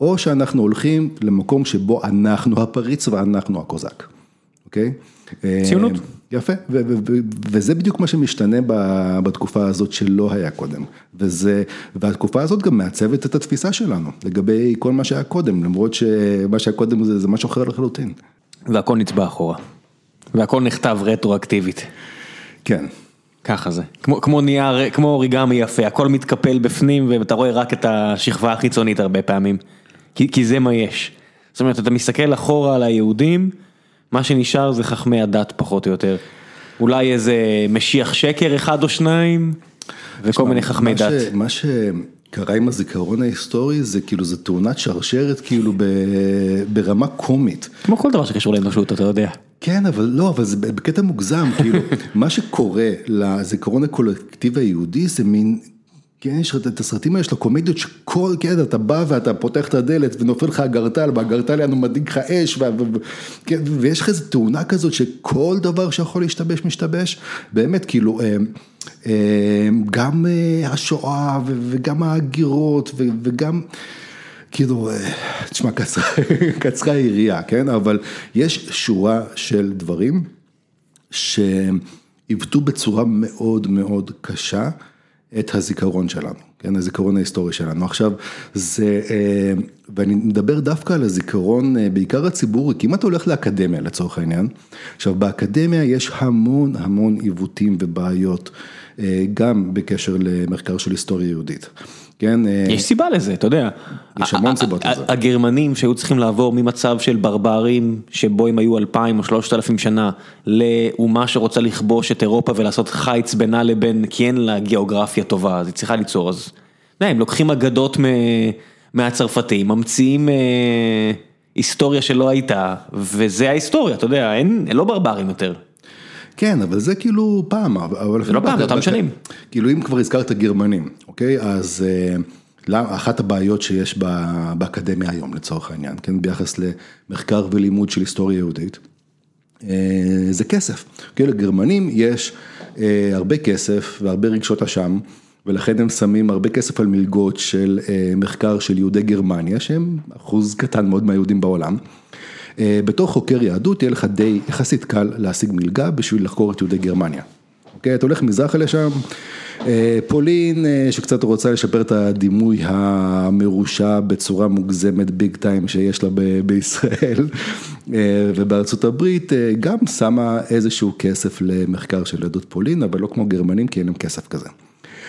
או שאנחנו הולכים למקום שבו אנחנו הפריץ ואנחנו הקוזק, אוקיי? ציונות. יפה, וזה בדיוק מה שמשתנה בתקופה הזאת שלא היה קודם, וזה, והתקופה הזאת גם מעצבת את התפיסה שלנו לגבי כל מה שהיה קודם, למרות שמה שהיה קודם זה, זה משהו אחר לחלוטין. והכל נצבע אחורה, והכל נכתב רטרואקטיבית. כן. ככה זה, כמו, כמו נייר, כמו אוריגמי יפה, הכל מתקפל בפנים ואתה רואה רק את השכבה החיצונית הרבה פעמים, כי, כי זה מה יש. זאת אומרת, אתה מסתכל אחורה על היהודים, מה שנשאר זה חכמי הדת פחות או יותר. אולי איזה משיח שקר אחד או שניים, וכל מיני חכמי מה דת. ש, מה שקרה עם הזיכרון ההיסטורי זה כאילו זה תאונת שרשרת כאילו ב, ברמה קומית. כמו כל דבר שקשור לאנושות, אתה יודע. כן, אבל לא, אבל זה בקטע מוגזם, כאילו, מה שקורה לזיכרון הקולקטיבי היהודי זה מין... כן, יש את הסרטים האלה של הקומדיות שכל, כן, אתה בא ואתה פותח את הדלת ונופל לך אגרטל, והאגרטל יענו מדאיג לך אש, כן, ויש לך איזו תאונה כזאת שכל דבר שיכול להשתבש, משתבש, באמת, כאילו, גם השואה וגם ההגירות וגם, כאילו, תשמע, קצרה היריעה, כן, אבל יש שורה של דברים שעיוותו בצורה מאוד מאוד קשה. את הזיכרון שלנו, כן, הזיכרון ההיסטורי שלנו. עכשיו, זה, ואני מדבר דווקא על הזיכרון, בעיקר הציבורי, כי אם אתה הולך לאקדמיה לצורך העניין, עכשיו באקדמיה יש המון המון עיוותים ובעיות, גם בקשר למחקר של היסטוריה יהודית. כן, יש סיבה לזה, אתה יודע. יש המון סיבות לזה. הגרמנים שהיו צריכים לעבור ממצב של ברברים, שבו הם היו אלפיים או שלושת אלפים שנה, לאומה שרוצה לכבוש את אירופה ולעשות חיץ בינה לבין, כי אין לה גיאוגרפיה טובה, אז היא צריכה ליצור, אז, הם לוקחים אגדות מהצרפתים, ממציאים היסטוריה שלא הייתה, וזה ההיסטוריה, אתה יודע, אין, לא ברברים יותר. כן, אבל זה כאילו פעם, אבל... זה לא פעם, זה אותם שנים. כאילו אם כבר הזכרת גרמנים, אוקיי? אז אחת הבעיות שיש באקדמיה היום לצורך העניין, כן? ביחס למחקר ולימוד של היסטוריה יהודית, זה כסף. כאילו לגרמנים יש הרבה כסף והרבה רגשות אשם, ולכן הם שמים הרבה כסף על מלגות של מחקר של יהודי גרמניה, שהם אחוז קטן מאוד מהיהודים בעולם. בתור חוקר יהדות יהיה לך די יחסית קל להשיג מלגה בשביל לחקור את יהודי גרמניה. אוקיי, אתה הולך מזרחה לשם, פולין שקצת רוצה לשפר את הדימוי המרושע בצורה מוגזמת ביג טיים שיש לה בישראל ובארצות הברית גם שמה איזשהו כסף למחקר של יהדות פולין, אבל לא כמו גרמנים כי אין להם כסף כזה.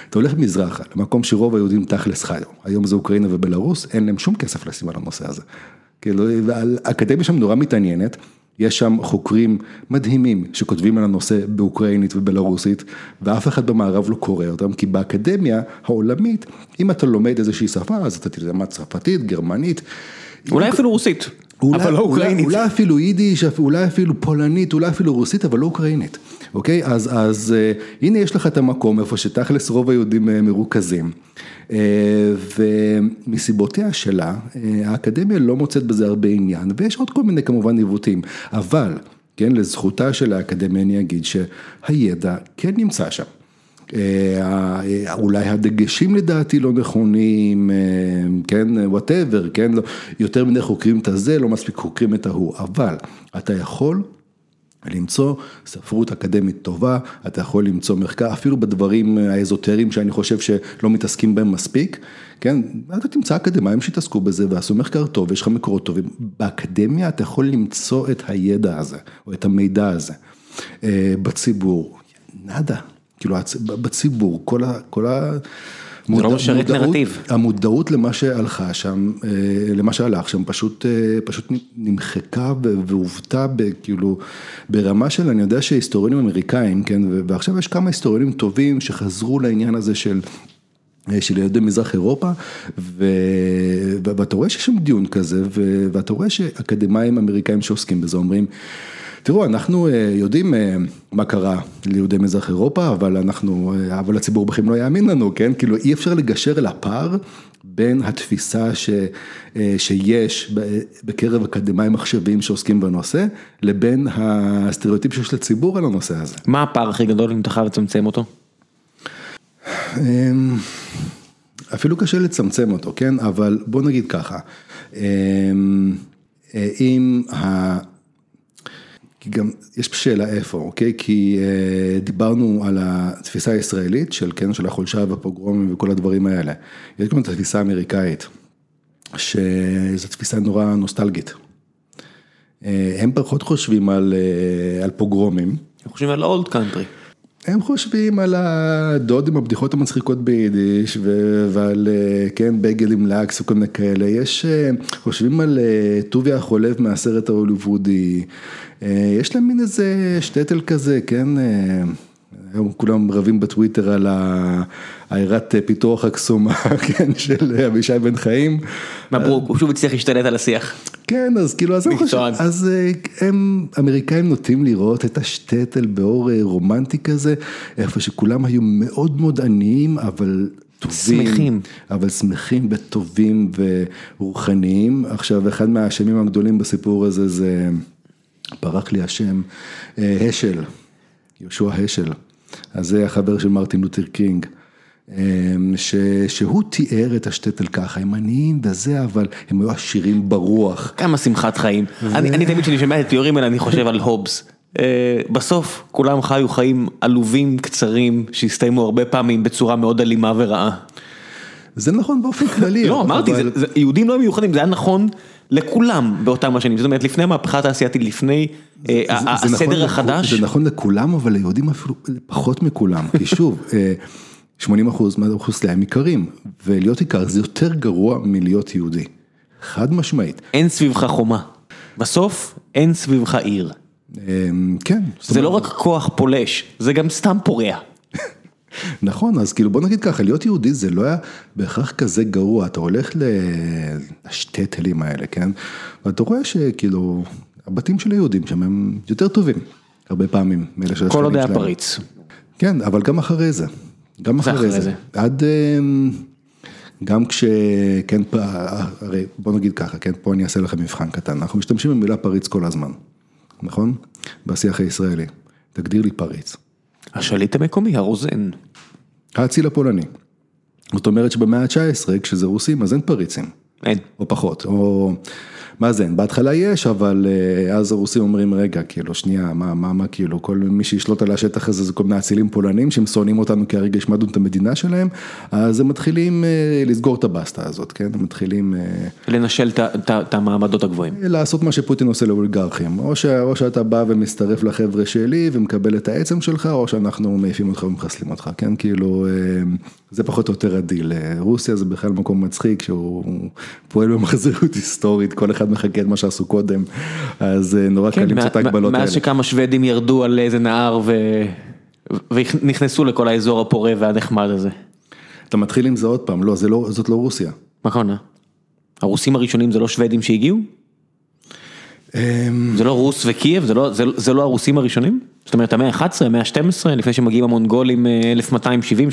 אתה הולך מזרחה, למקום שרוב היהודים תכלס חיו, היום זה אוקראינה ובלארוס, אין להם שום כסף לשים על הנושא הזה. כאילו, האקדמיה שם נורא מתעניינת, יש שם חוקרים מדהימים שכותבים על הנושא באוקראינית ובלרוסית, ואף אחד במערב לא קורא אותם, כי באקדמיה העולמית, אם אתה לומד איזושהי שפה, אז אתה תלמד צרפתית, גרמנית. אולי אפילו רוסית, אבל לא אוקראינית. אולי אפילו יידיש, אולי אפילו פולנית, אולי אפילו רוסית, אבל לא אוקראינית. אוקיי? אז, אז הנה יש לך את המקום איפה שתכלס רוב היהודים מרוכזים. ומסיבותיה שלה, האקדמיה לא מוצאת בזה הרבה עניין, ויש עוד כל מיני כמובן עיוותים, אבל, כן, לזכותה של האקדמיה אני אגיד שהידע כן נמצא שם. אולי הדגשים לדעתי לא נכונים, כן, וואטאבר, כן, יותר מדי חוקרים את הזה, לא מספיק חוקרים את ההוא, אבל אתה יכול למצוא ספרות אקדמית טובה, אתה יכול למצוא מחקר, אפילו בדברים האזוטריים שאני חושב שלא מתעסקים בהם מספיק, כן, אתה תמצא אקדמאים שהתעסקו בזה ועשו מחקר טוב, יש לך מקורות טובים, באקדמיה אתה יכול למצוא את הידע הזה, או את המידע הזה, בציבור, נאדה, כאילו בציבור, כל ה... כל ה זה לא משרת נרטיב. המודעות למה שהלכה שם, אה, למה שהלך שם, פשוט, אה, פשוט נמחקה ו- והובטה ב- כאילו ברמה של, אני יודע שהיסטוריונים אמריקאים, כן, ועכשיו יש כמה היסטוריונים טובים שחזרו לעניין הזה של... אה, של יהודי מזרח אירופה, ו... ו- ואתה רואה שיש שם דיון כזה, ו... ואתה רואה שאקדמאים אמריקאים שעוסקים בזה אומרים, תראו, אנחנו אה, יודעים אה, מה קרה ליהודי מזרח אירופה, אבל אנחנו, אה, אבל הציבור בכם לא יאמין לנו, כן? כאילו אי אפשר לגשר אל הפער בין התפיסה ש... שיש בקרב אקדמאים מחשבים שעוסקים בנושא, לבין הסטריאוטיפ שיש לציבור על הנושא הזה. מה הפער הכי גדול אם אתה חייב לצמצם אותו? אמ, אפילו קשה לצמצם אותו, כן? אבל בוא נגיד ככה, אמ, אם ה... כי גם יש שאלה איפה, אוקיי? כי אה, דיברנו על התפיסה הישראלית של, כן, של החולשה והפוגרומים וכל הדברים האלה. יש גם את התפיסה האמריקאית, שזו תפיסה נורא נוסטלגית. אה, הם פחות חושבים על, אה, על פוגרומים. אנחנו חושבים על old country. הם חושבים על הדוד עם הבדיחות המצחיקות ביידיש ו- ועל אה, כן בייגל עם lox וכל מיני כאלה, יש, אה, חושבים על אה, טוביה החולב מהסרט ההוליוודי, יש להם מין איזה שטטל כזה, כן, היום כולם רבים בטוויטר על ה- העיירת פיתוח הקסומה, כן, של אבישי בן חיים. מברוק, הוא שוב הצליח להשתלט על השיח. כן, אז כאילו, אז מקצוען. חושבים, אז אה, הם, אמריקאים נוטים לראות את השטטל באור אה, רומנטי כזה, איפה שכולם היו מאוד מאוד עניים, אבל טובים. שמחים. אבל שמחים וטובים ורוחניים. עכשיו, אחד מהאשמים הגדולים בסיפור הזה זה, ברח לי השם, אה, השל, יהושע השל. אז זה החבר של מרטין לותר קינג. אה, ש, שהוא תיאר את השטטל ככה, הם עניים וזה, אבל הם היו עשירים ברוח. כמה שמחת חיים. אני אני תמיד כשאני שומע את התיאורים האלה אני חושב על הובס. אה, בסוף כולם חיו חיים עלובים קצרים שהסתיימו הרבה פעמים בצורה מאוד אלימה ורעה. זה נכון באופן כללי. לא אמרתי, אבל- זה- זה- יהודים לא מיוחדים, זה היה נכון לכולם באותם השנים, זאת אומרת לפני המהפכה התעשייתית, לפני אה, זה- נכון הסדר לכ- החדש, זה נכון לכולם, אבל ליהודים אפילו פחות מכולם, כי שוב, אה, 80 אחוז מהאוכלוסייה הם איכרים, ולהיות איכר זה יותר גרוע מלהיות יהודי, חד משמעית. אין סביבך חומה. בסוף אין סביבך עיר. אה, כן, זה לא רק כוח פולש, זה גם סתם פורע. נכון, אז כאילו בוא נגיד ככה, להיות יהודי זה לא היה בהכרח כזה גרוע, אתה הולך לשטטלים האלה, כן? ואתה רואה שכאילו, הבתים של היהודים שם הם יותר טובים, הרבה פעמים, מאלה של כל עוד היה שלהם. פריץ. כן, אבל גם אחרי זה, גם אחרי זה, זה. עד, אמ, גם כש, כן, הרי בוא נגיד ככה, כן, פה אני אעשה לכם מבחן קטן, אנחנו משתמשים במילה פריץ כל הזמן, נכון? בשיח הישראלי, תגדיר לי פריץ. השליט המקומי, הרוזן. האציל הפולני. זאת אומרת שבמאה ה-19, כשזה רוסים, אז אין פריצים, אין. או פחות, או מה זה בהתחלה יש, אבל אה, אז הרוסים אומרים, רגע, כאילו, שנייה, מה, מה, מה, כאילו, כל מי שישלוט על השטח הזה זה כל מיני אצילים פולנים שהם שונאים אותנו כי הרגע השמדנו את המדינה שלהם, אז הם מתחילים אה, לסגור את הבסטה הזאת, כן, הם מתחילים... אה, לנשל את המעמדות הגבוהים. לעשות מה שפוטין עושה לאוליגרכים, או, ש, או שאתה בא ומצטרף לחבר'ה שלי ומקבל את העצם שלך, או שאנחנו מעיפים אותך ומחסלים אותך, כן, כאילו, זה פחות או יותר הדיל. רוסיה זה בכלל מקום מצחיק, שהוא פועל במחזוריות היסטורית, כל אחד מחקה את מה שעשו קודם, אז אה, נורא קל כן, למצוא את ההקבלות האלה. מאז שכמה שוודים ירדו על איזה נהר ונכנסו לכל האזור הפורה והנחמד הזה. אתה מתחיל עם זה עוד פעם, לא, לא, זאת לא רוסיה. נכון? הרוסים הראשונים זה לא שוודים שהגיעו? אמ, זה לא רוס וקייב? זה לא- זה- זה לא הרוסים הראשונים? זאת אומרת המאה ה-11, המאה ה-12, לפני שמגיעים המונגולים אה,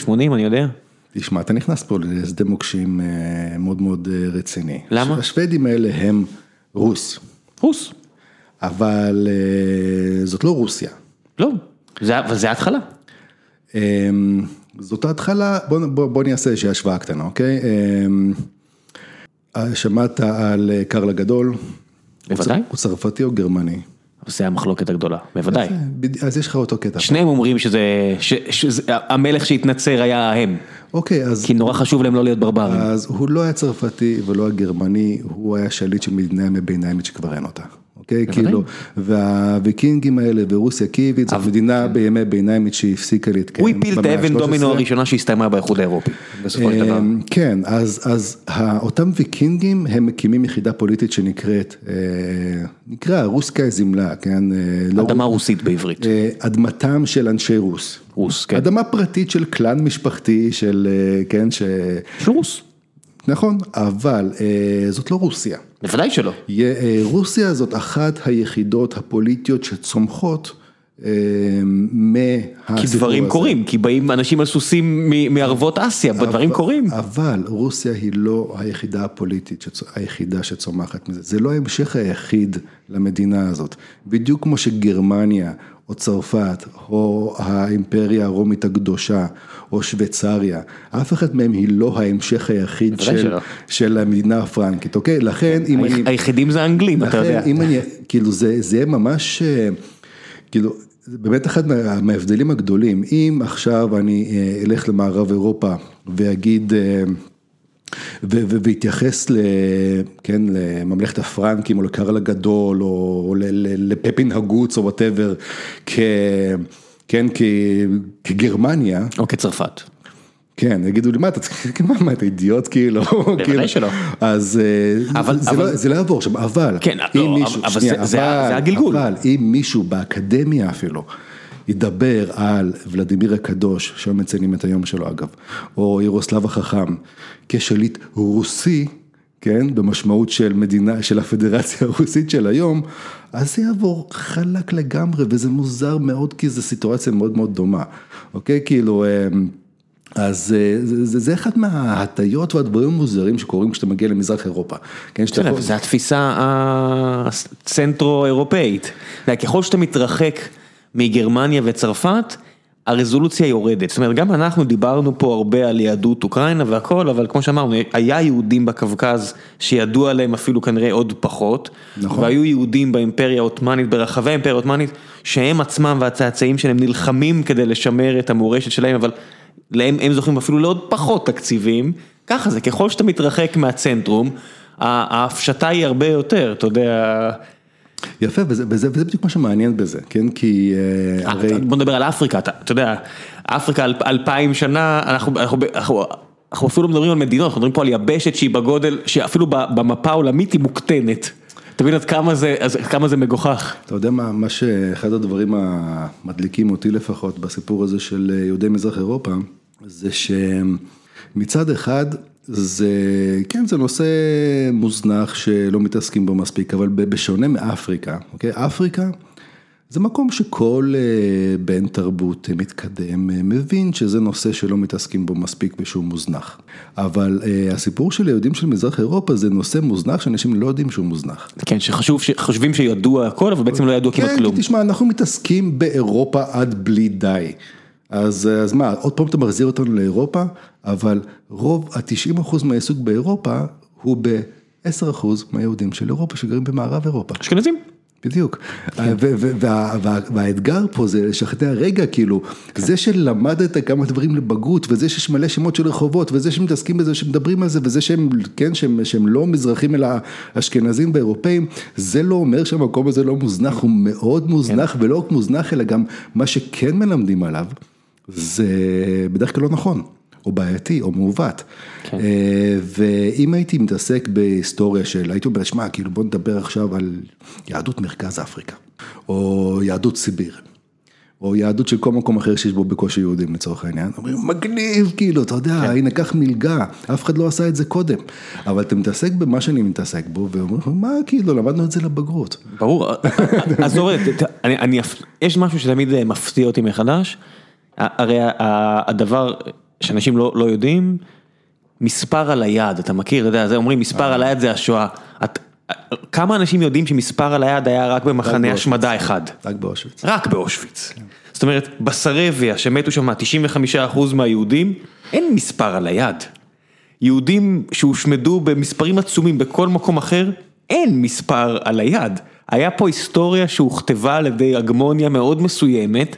1270-80, אני יודע. תשמע, אתה נכנס פה לשדה מוקשים אה, מאוד מאוד רציני. למה? השוודים האלה הם רוס, רוס. אבל אה, זאת לא רוסיה. לא, זה- אבל זה ההתחלה. אמ, זאת ההתחלה, בוא, בוא, בוא נעשה איזושהי השוואה קטנה, אוקיי? אמ, אה, שמעת על אה, קרל הגדול? בוודאי. הוא צרפתי או גרמני? זה המחלוקת הגדולה, בוודאי. אז יש לך אותו קטע. שניהם אומרים שזה, המלך שהתנצר היה הם, אוקיי, אז, כי נורא חשוב להם לא להיות ברברים. אז הוא לא היה צרפתי ולא היה גרמני, הוא היה שליט של מדינה ימי ביניימית שכבר אין אותה, אוקיי? כאילו, והוויקינגים האלה ורוסיה קייבית, זו מדינה בימי ביניים שהפסיקה להתקיים. הוא הפיל את האבן דומינו הראשונה שהסתיימה באיחוד האירופי, בסופו של דבר. כן, אז אותם ויקינגים הם מקימים יחידה פוליטית שנקראת, נקרא רוסקה זמלה, כן? אדמה רוסית בעברית. אדמתם של אנשי רוס. רוס, כן. אדמה פרטית של קלאן משפחתי של, כן, ש... של רוס. נכון, אבל זאת לא רוסיה. בוודאי שלא. רוסיה זאת אחת היחידות הפוליטיות שצומחות מהסיפור הזה. כי דברים קורים, כי באים אנשים על סוסים מערבות אסיה, דברים קורים. אבל רוסיה היא לא היחידה הפוליטית היחידה שצומחת מזה, זה לא ההמשך היחיד למדינה הזאת. בדיוק כמו שגרמניה או צרפת או האימפריה הרומית הקדושה או שוויצריה, אף אחד מהם היא לא ההמשך היחיד של המדינה הפרנקית, אוקיי? לכן אם אני... היחידים זה האנגלים, אתה יודע. לכן אם אני, כאילו זה יהיה ממש, כאילו, באמת אחד מההבדלים הגדולים, אם עכשיו אני אלך למערב אירופה ואגיד... והתייחס לממלכת הפרנקים או לקרל הגדול או לפפין הגוץ או וואטאבר כגרמניה. או כצרפת. כן, יגידו לי מה אתה צריך, מה אתה אידיוט כאילו, בוודאי שלא, אז זה לא יעבור שם, אבל אם מישהו, זה הגלגול, אבל אם מישהו באקדמיה אפילו. ידבר על ולדימיר הקדוש, שהיום מציינים את היום שלו אגב, או ירוסלב החכם, כשליט רוסי, כן, במשמעות של מדינה, של הפדרציה הרוסית של היום, אז זה יעבור חלק לגמרי, וזה מוזר מאוד, כי זו סיטואציה מאוד מאוד דומה, אוקיי, כאילו, אז זה, זה אחד מההטיות והדברים המוזרים שקורים כשאתה מגיע למזרח אירופה. כן, שאתה יכול... זה התפיסה הצנטרו-אירופאית, ככל שאתה מתרחק מגרמניה וצרפת, הרזולוציה יורדת, זאת אומרת גם אנחנו דיברנו פה הרבה על יהדות אוקראינה והכל, אבל כמו שאמרנו, היה יהודים בקווקז שידעו עליהם אפילו כנראה עוד פחות, נכון. והיו יהודים באימפריה העות'מאנית, ברחבי האימפריה העות'מאנית, שהם עצמם והצאצאים שלהם נלחמים כדי לשמר את המורשת שלהם, אבל להם הם זוכים אפילו לעוד פחות תקציבים, ככה זה, ככל שאתה מתרחק מהצנטרום, ההפשטה היא הרבה יותר, אתה יודע. יפה, וזה, וזה, וזה בדיוק מה שמעניין בזה, כן? כי הרי... בוא נדבר על אפריקה, אתה, אתה יודע, אפריקה אל, אלפיים שנה, אנחנו, אנחנו, אנחנו, אנחנו אפילו מדברים על מדינות, אנחנו מדברים פה על יבשת שהיא בגודל, שאפילו במפה העולמית היא מוקטנת. תבין עד כמה זה, כמה זה מגוחך. אתה יודע מה, מה שאחד הדברים המדליקים אותי לפחות בסיפור הזה של יהודי מזרח אירופה, זה שמצד אחד, זה, כן, זה נושא מוזנח שלא מתעסקים בו מספיק, אבל בשונה מאפריקה, אוקיי? אפריקה זה מקום שכל בן תרבות מתקדם מבין שזה נושא שלא מתעסקים בו מספיק ושהוא מוזנח. אבל הסיפור של היהודים של מזרח אירופה זה נושא מוזנח שאנשים לא יודעים שהוא מוזנח. כן, שחושבים שידוע הכל, אבל בעצם לא ידוע כמעט כלום. כן, תשמע, אנחנו מתעסקים באירופה עד בלי די. אז, אז מה, עוד פעם אתה מחזיר אותנו לאירופה, אבל רוב, ה-90% מהעיסוק באירופה הוא ב-10% מהיהודים של אירופה שגרים במערב אירופה. אשכנזים. בדיוק, והאתגר פה זה לשכנע רגע, כאילו, זה שלמדת כמה דברים לבגרות, וזה שיש מלא שמות של רחובות, וזה שמתעסקים בזה, שמדברים על זה, וזה שהם, כן, שהם לא מזרחים אלא אשכנזים ואירופאים, זה לא אומר שהמקום הזה לא מוזנח, הוא מאוד מוזנח, ולא רק מוזנח, אלא גם מה שכן מלמדים עליו. זה בדרך כלל לא נכון, או בעייתי, או מעוות. כן. ואם הייתי מתעסק בהיסטוריה של, הייתי אומר, שמע, כאילו בוא נדבר עכשיו על יהדות מרכז אפריקה, או יהדות סיביר, או יהדות של כל מקום אחר שיש בו בקושי יהודים לצורך העניין, אומרים, מגניב, כאילו, אתה יודע, כן. הנה קח מלגה, אף אחד לא עשה את זה קודם. אבל אתה מתעסק במה שאני מתעסק בו, ואומרים, מה, כאילו, למדנו את זה לבגרות. ברור, אז אורי, יש משהו שתמיד מפתיע אותי מחדש. הרי הדבר שאנשים לא לא יודעים, מספר על היד, אתה מכיר, אתה יודע, זה אומרים מספר על היד זה השואה. את, כמה אנשים יודעים שמספר על היד היה רק במחנה השמדה אחד? רק באושוויץ. רק באושוויץ. כן. זאת אומרת, בסרביה שמתו שם 95% מהיהודים, אין מספר על היד. יהודים שהושמדו במספרים עצומים בכל מקום אחר, אין מספר על היד. היה פה היסטוריה שהוכתבה על ידי הגמוניה מאוד מסוימת.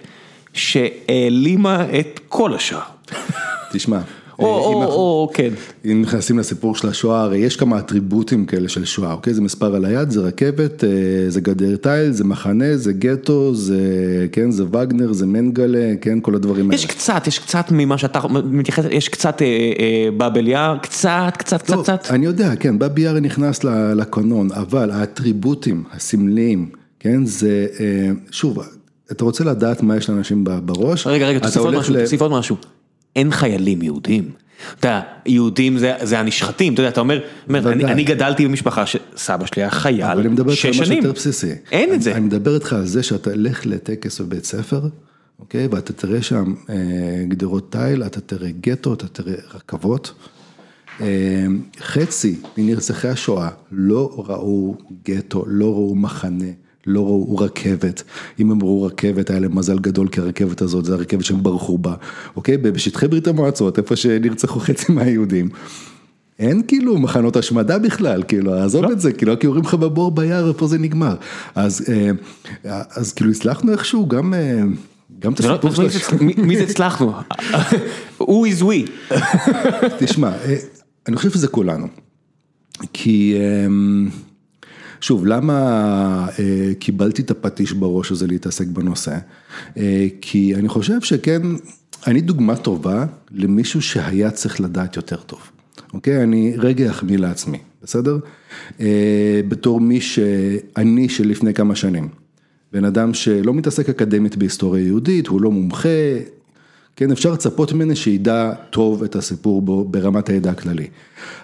שהעלימה את כל השאר. תשמע. או, או, או, כן. אם נכנסים לסיפור של השואה, הרי יש כמה אטריבוטים כאלה של שואה, אוקיי? זה מספר על היד, זה רכבת, זה גדר תיל, זה מחנה, זה גטו, זה, כן, זה וגנר, זה מנגלה, כן, כל הדברים האלה. יש קצת, יש קצת ממה שאתה מתייחס, יש קצת באבל יער, קצת, קצת, קצת, קצת. אני יודע, כן, באבל יער נכנס לקנון, אבל האטריבוטים הסמליים, כן, זה, שוב, אתה רוצה לדעת מה יש לאנשים בראש. רגע, רגע, תוסיף עוד משהו. אין חיילים יהודים. אתה יודע, יהודים זה הנשחטים, אתה יודע, אתה אומר, אני גדלתי במשפחה שסבא שלי היה חייל, שש שנים. אבל אני מדבר איתך על משהו יותר בסיסי. אין את זה. אני מדבר איתך על זה שאתה הולך לטקס בבית ספר, אוקיי, ואתה תראה שם גדרות תיל, אתה תראה גטו, אתה תראה רכבות. חצי מנרצחי השואה לא ראו גטו, לא ראו מחנה. לא ראו רכבת, אם הם ראו רכבת היה להם מזל גדול כי הרכבת הזאת זה הרכבת שהם ברחו בה, אוקיי? בשטחי ברית המועצות, איפה שנרצחו חצי מהיהודים. אין כאילו מחנות השמדה בכלל, כאילו, עזוב לא. את זה, כאילו, כי אומרים לך בבור ביער ופה זה נגמר. אז, אז כאילו הצלחנו איכשהו גם, גם את הסיפור של... מי זה הצלחנו? Who is we? תשמע, אני חושב שזה כולנו. כי... שוב, למה אה, קיבלתי את הפטיש בראש הזה להתעסק בנושא? אה, כי אני חושב שכן, אני דוגמה טובה למישהו שהיה צריך לדעת יותר טוב. אוקיי? אני רגע אחמיא לעצמי, בסדר? אה, בתור מי שאני של לפני כמה שנים. בן אדם שלא מתעסק אקדמית בהיסטוריה יהודית, הוא לא מומחה, כן, אפשר לצפות ממני שידע טוב את הסיפור בו ברמת הידע הכללי.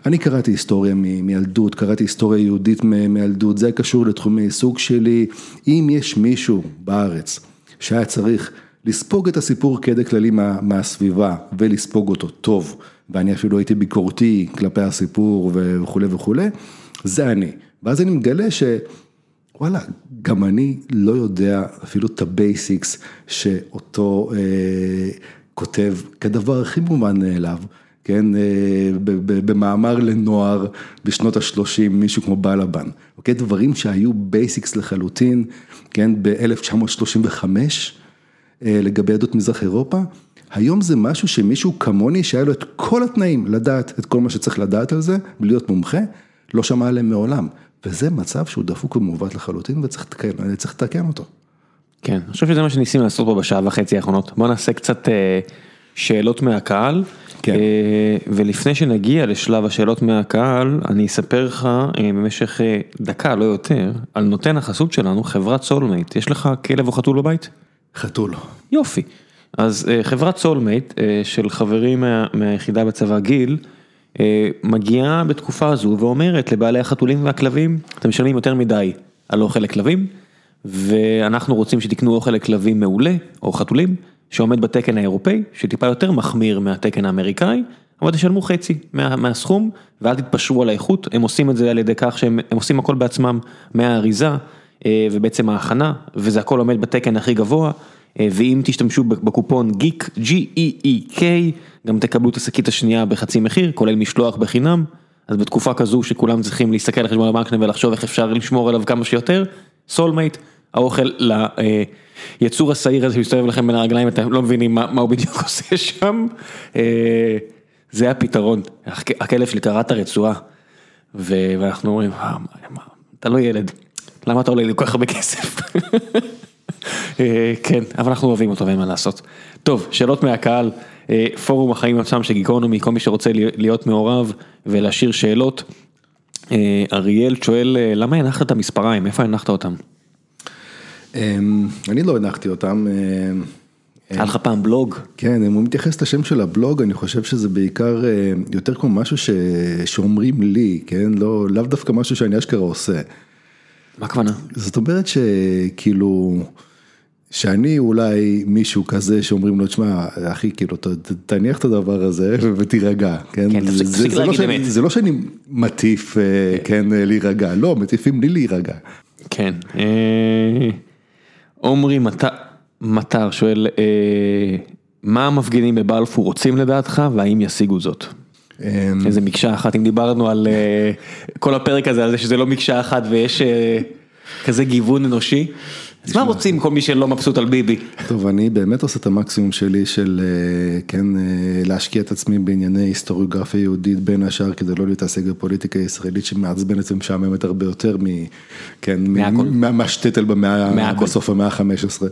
אני קראתי היסטוריה מילדות, קראתי היסטוריה יהודית מילדות, זה קשור לתחומי עיסוק שלי. אם יש מישהו בארץ שהיה צריך לספוג את הסיפור כידע כללי מה, מהסביבה ולספוג אותו טוב, ואני אפילו הייתי ביקורתי כלפי הסיפור וכולי וכולי, זה אני. ואז אני מגלה ש... וואלה, גם אני לא יודע אפילו את ה basics שאותו אה, כותב כדבר הכי מובן מאליו, כן, אה, במאמר לנוער בשנות ה-30, מישהו כמו בלבן, אוקיי, דברים שהיו basics לחלוטין, כן, ב-1935, אה, לגבי עדות מזרח אירופה, היום זה משהו שמישהו כמוני, שהיה לו את כל התנאים לדעת את כל מה שצריך לדעת על זה, בלי להיות מומחה, לא שמע עליהם מעולם. וזה מצב שהוא דפוק ומעוות לחלוטין וצריך לתקן אותו. כן, אני חושב שזה מה שניסינו לעשות פה בשעה וחצי האחרונות. בוא נעשה קצת אה, שאלות מהקהל. כן. אה, ולפני שנגיע לשלב השאלות מהקהל, אני אספר לך אה, במשך דקה, לא יותר, על נותן החסות שלנו, חברת סולמייט. יש לך כלב או חתול בבית? חתול. יופי. אז חברת סולמייט של חברים מה, מהיחידה בצבא גיל, מגיעה בתקופה הזו ואומרת לבעלי החתולים והכלבים, אתם משלמים יותר מדי על אוכל לכלבים. ואנחנו רוצים שתקנו אוכל לכלבים מעולה, או חתולים, שעומד בתקן האירופאי, שטיפה יותר מחמיר מהתקן האמריקאי, אבל תשלמו חצי מה, מהסכום, ואל תתפשרו על האיכות, הם עושים את זה על ידי כך שהם עושים הכל בעצמם מהאריזה, אה, ובעצם ההכנה, וזה הכל עומד בתקן הכי גבוה, אה, ואם תשתמשו בקופון גיק, G-E-E-K, גם תקבלו את השקית השנייה בחצי מחיר, כולל משלוח בחינם, אז בתקופה כזו שכולם צריכים להסתכל על חשבון הבנק ולחשוב איך אפשר לשמור עליו כמה שיותר, סולמייט, האוכל ליצור השעיר הזה שמסתובב לכם בין הרגליים, אתם לא מבינים מה הוא בדיוק עושה שם, אה, זה הפתרון, הכלב שלי קרע את הרצועה, ואנחנו אומרים, אה, אתה לא ילד, למה אתה עולה לי כל כך הרבה כסף? אה, כן, אבל אנחנו אוהבים אותו ואין מה לעשות. טוב, שאלות מהקהל, פורום החיים עצמם של גיקונומי, כל מי שרוצה להיות מעורב ולהשאיר שאלות. אריאל שואל, למה הנחת את המספריים, איפה הנחת אותם? אמ, אני לא הנחתי אותם. אמ, היה לך פעם בלוג? כן, אם הוא מתייחס לשם של הבלוג, אני חושב שזה בעיקר אה, יותר כמו משהו שאומרים לי, כן? לא, לאו דווקא משהו שאני אשכרה עושה. מה הכוונה? זאת אומרת שכאילו, שאני אולי מישהו כזה שאומרים לו, תשמע, אחי, כאילו, תניח את הדבר הזה ותירגע, כן? כן, תפסיק לא להגיד אמת. זה לא שאני מטיף, אה, כן, להירגע, לא, מטיפים לי להירגע. כן. עומרי מטר שואל, אה, מה המפגינים בבלפור רוצים לדעתך והאם ישיגו זאת? אמ, איזה מקשה אחת, אם דיברנו על אה, כל הפרק הזה, על זה שזה לא מקשה אחת ויש אה, כזה גיוון אנושי. אז מה רוצים כל מי שלא מבסוט על ביבי? טוב, אני באמת עושה את המקסימום שלי של כן להשקיע את עצמי בענייני היסטוריוגרפיה יהודית בין השאר כדי לא להתעסק בפוליטיקה הישראלית שמעצבנת ומשעממת הרבה יותר מהשטטל במאה, בסוף המאה ה-15.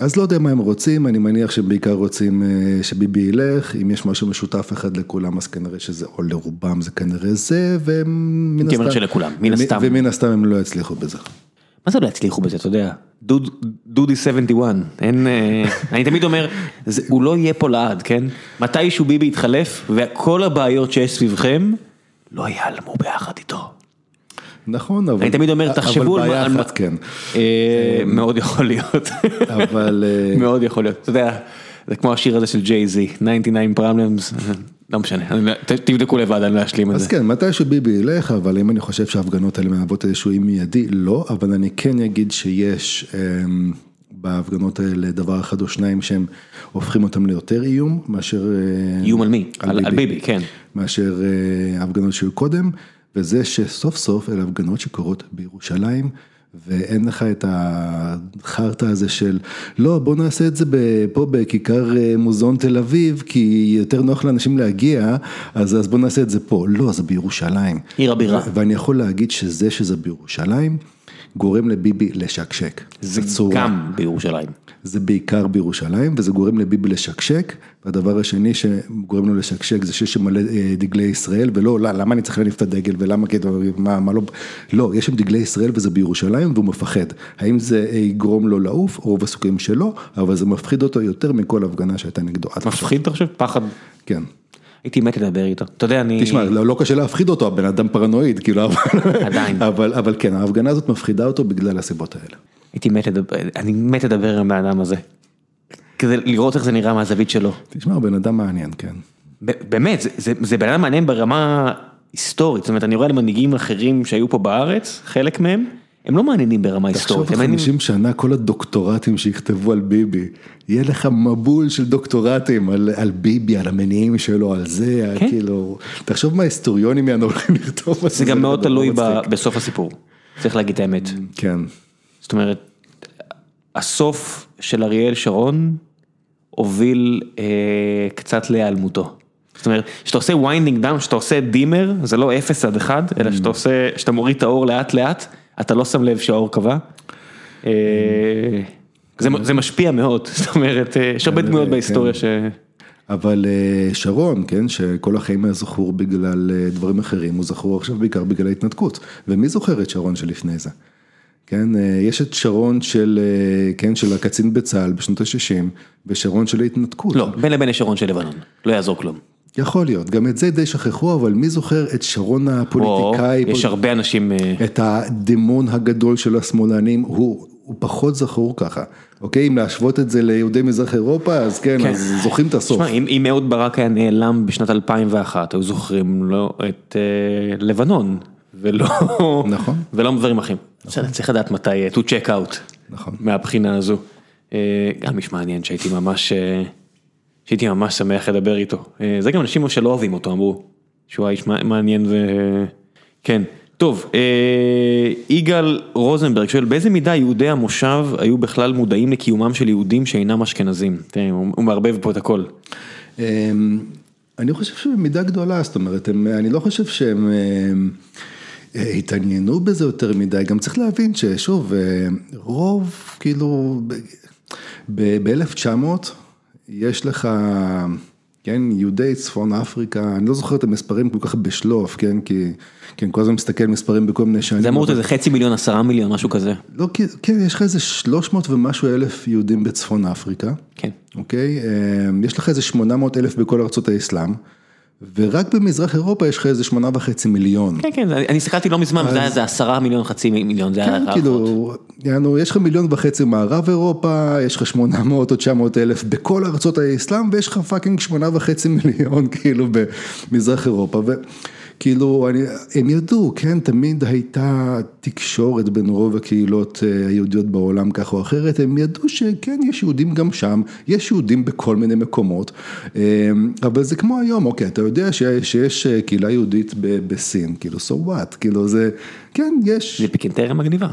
אז לא יודע מה הם רוצים, אני מניח שהם בעיקר רוצים שביבי ילך, אם יש משהו משותף אחד לכולם אז כנראה שזה, או לרובם זה כנראה זה, ומן הסתם הם לא יצליחו בזה. מה זה לא יצליחו בזה, אתה יודע, דודי 71, אין, אני תמיד אומר, הוא לא יהיה פה לעד, כן? מתישהו ביבי יתחלף וכל הבעיות שיש סביבכם לא ייעלמו ביחד איתו. נכון, אבל, אני תמיד אומר, תחשבו על בעיה אחת כן. מאוד יכול להיות, אבל, מאוד יכול להיות, אתה יודע, זה כמו השיר הזה של ג'יי זי, 99 problems, לא משנה, תבדקו לבד, אני לא אשלים את זה. אז כן, מתי שביבי ילך, אבל אם אני חושב שההפגנות האלה מהוות איזשהו אי מיידי, לא, אבל אני כן אגיד שיש בהפגנות האלה דבר אחד או שניים שהם הופכים אותם ליותר איום, מאשר... איום על מי? על ביבי, כן. מאשר ההפגנות שהיו קודם. וזה שסוף סוף אלה הפגנות שקורות בירושלים ואין לך את החרטא הזה של לא בוא נעשה את זה פה בכיכר מוזיאון תל אביב כי יותר נוח לאנשים להגיע אז בוא נעשה את זה פה, לא זה בירושלים. עיר הבירה. ואני יכול להגיד שזה שזה בירושלים גורם לביבי לשקשק. זה גם בירושלים. זה בעיקר בירושלים וזה גורם לביבי לשקשק והדבר השני שגורם לו לשקשק זה שיש שם מלא דגלי ישראל ולא למה אני צריך להניף את הדגל ולמה כאילו מה לא, לא יש שם דגלי ישראל וזה בירושלים והוא מפחד, האם זה יגרום לו לעוף רוב הסיכויים שלא אבל זה מפחיד אותו יותר מכל הפגנה שהייתה נגדו. מפחיד אתה חושב? פחד? כן. הייתי מת לדבר איתו, אתה יודע אני... תשמע, לא קשה להפחיד אותו, הבן אדם פרנואיד, כאילו, עדיין, אבל כן, ההפגנה הזאת מפחידה אותו בגלל הסיבות האלה. הייתי מת לדבר, אני מת לדבר עם הבן אדם הזה, כדי לראות איך זה נראה מהזווית שלו. תשמע, הוא בן אדם מעניין, כן. באמת, זה בן אדם מעניין ברמה היסטורית, זאת אומרת, אני רואה למנהיגים אחרים שהיו פה בארץ, חלק מהם. הם לא מעניינים ברמה היסטורית. תחשוב 50 שנה כל הדוקטורטים שיכתבו על ביבי, יהיה לך מבול של דוקטורטים על ביבי, על המניעים שלו, על זה, כאילו, תחשוב מה ההיסטוריונים יענו הולכים לכתוב. זה גם מאוד תלוי בסוף הסיפור, צריך להגיד את האמת. כן. זאת אומרת, הסוף של אריאל שרון הוביל קצת להיעלמותו. זאת אומרת, כשאתה עושה winding down, כשאתה עושה dimmer, זה לא 0 עד 1, אלא שאתה עושה, שאתה מוריד את האור לאט לאט. אתה לא שם לב שהאור קבע, זה משפיע מאוד, זאת אומרת, יש הרבה דמויות בהיסטוריה ש... אבל שרון, כן, שכל החיים היה זכור בגלל דברים אחרים, הוא זכור עכשיו בעיקר בגלל ההתנתקות, ומי זוכר את שרון שלפני זה? כן, יש את שרון של, כן, של הקצין בצה"ל בשנות ה-60, ושרון של ההתנתקות. לא, בין לבין יש שרון של לבנון, לא יעזור כלום. יכול להיות, גם את זה די שכחו, אבל מי זוכר את שרון הפוליטיקאי, יש הרבה אנשים, את הדמון הגדול של השמאלנים, הוא פחות זכור ככה, אוקיי, אם להשוות את זה ליהודי מזרח אירופה, אז כן, אז זוכרים את הסוף. אם אהוד ברק היה נעלם בשנת 2001, היו זוכרים לו את לבנון, ולא דברים אחרים. צריך לדעת מתי to check out, מהבחינה הזו. גם איש מעניין שהייתי ממש... שהייתי ממש שמח לדבר איתו, זה גם אנשים שלא אוהבים אותו אמרו, שהוא האיש מעניין וכן. טוב, יגאל רוזנברג שואל באיזה מידה יהודי המושב היו בכלל מודעים לקיומם של יהודים שאינם אשכנזים, הוא מערבב פה את הכל. אני חושב שבמידה גדולה, זאת אומרת, אני לא חושב שהם התעניינו בזה יותר מדי, גם צריך להבין ששוב, רוב כאילו ב-1900 יש לך, כן, יהודי צפון אפריקה, אני לא זוכר את המספרים כל כך בשלוף, כן, כי, כן, כל הזמן מסתכל מספרים בכל מיני שנים. זה אמור להיות איזה חצי מיליון, עשרה מיליון, משהו כזה. לא, כן, יש לך איזה 300 ומשהו אלף יהודים בצפון אפריקה. כן. אוקיי, יש לך איזה 800 אלף בכל ארצות האסלאם. ורק במזרח אירופה יש לך איזה שמונה וחצי מיליון. כן, כן, אני הסתכלתי לא מזמן, זה היה איזה עשרה מיליון, חצי מיליון, זה היה הערכות. כן, כאילו, יענו, יש לך מיליון וחצי מערב אירופה, יש לך שמונה מאות או תשע מאות אלף בכל ארצות האסלאם, ויש לך fucking שמונה וחצי מיליון כאילו במזרח אירופה. כאילו, הם ידעו, כן, תמיד הייתה תקשורת בין רוב הקהילות היהודיות בעולם כך או אחרת, הם ידעו שכן, יש יהודים גם שם, יש יהודים בכל מיני מקומות, אבל זה כמו היום, אוקיי, אתה יודע שיש קהילה יהודית בסין, כאילו, so what, כאילו זה, כן, יש. זה פיקנטריה מגניבה.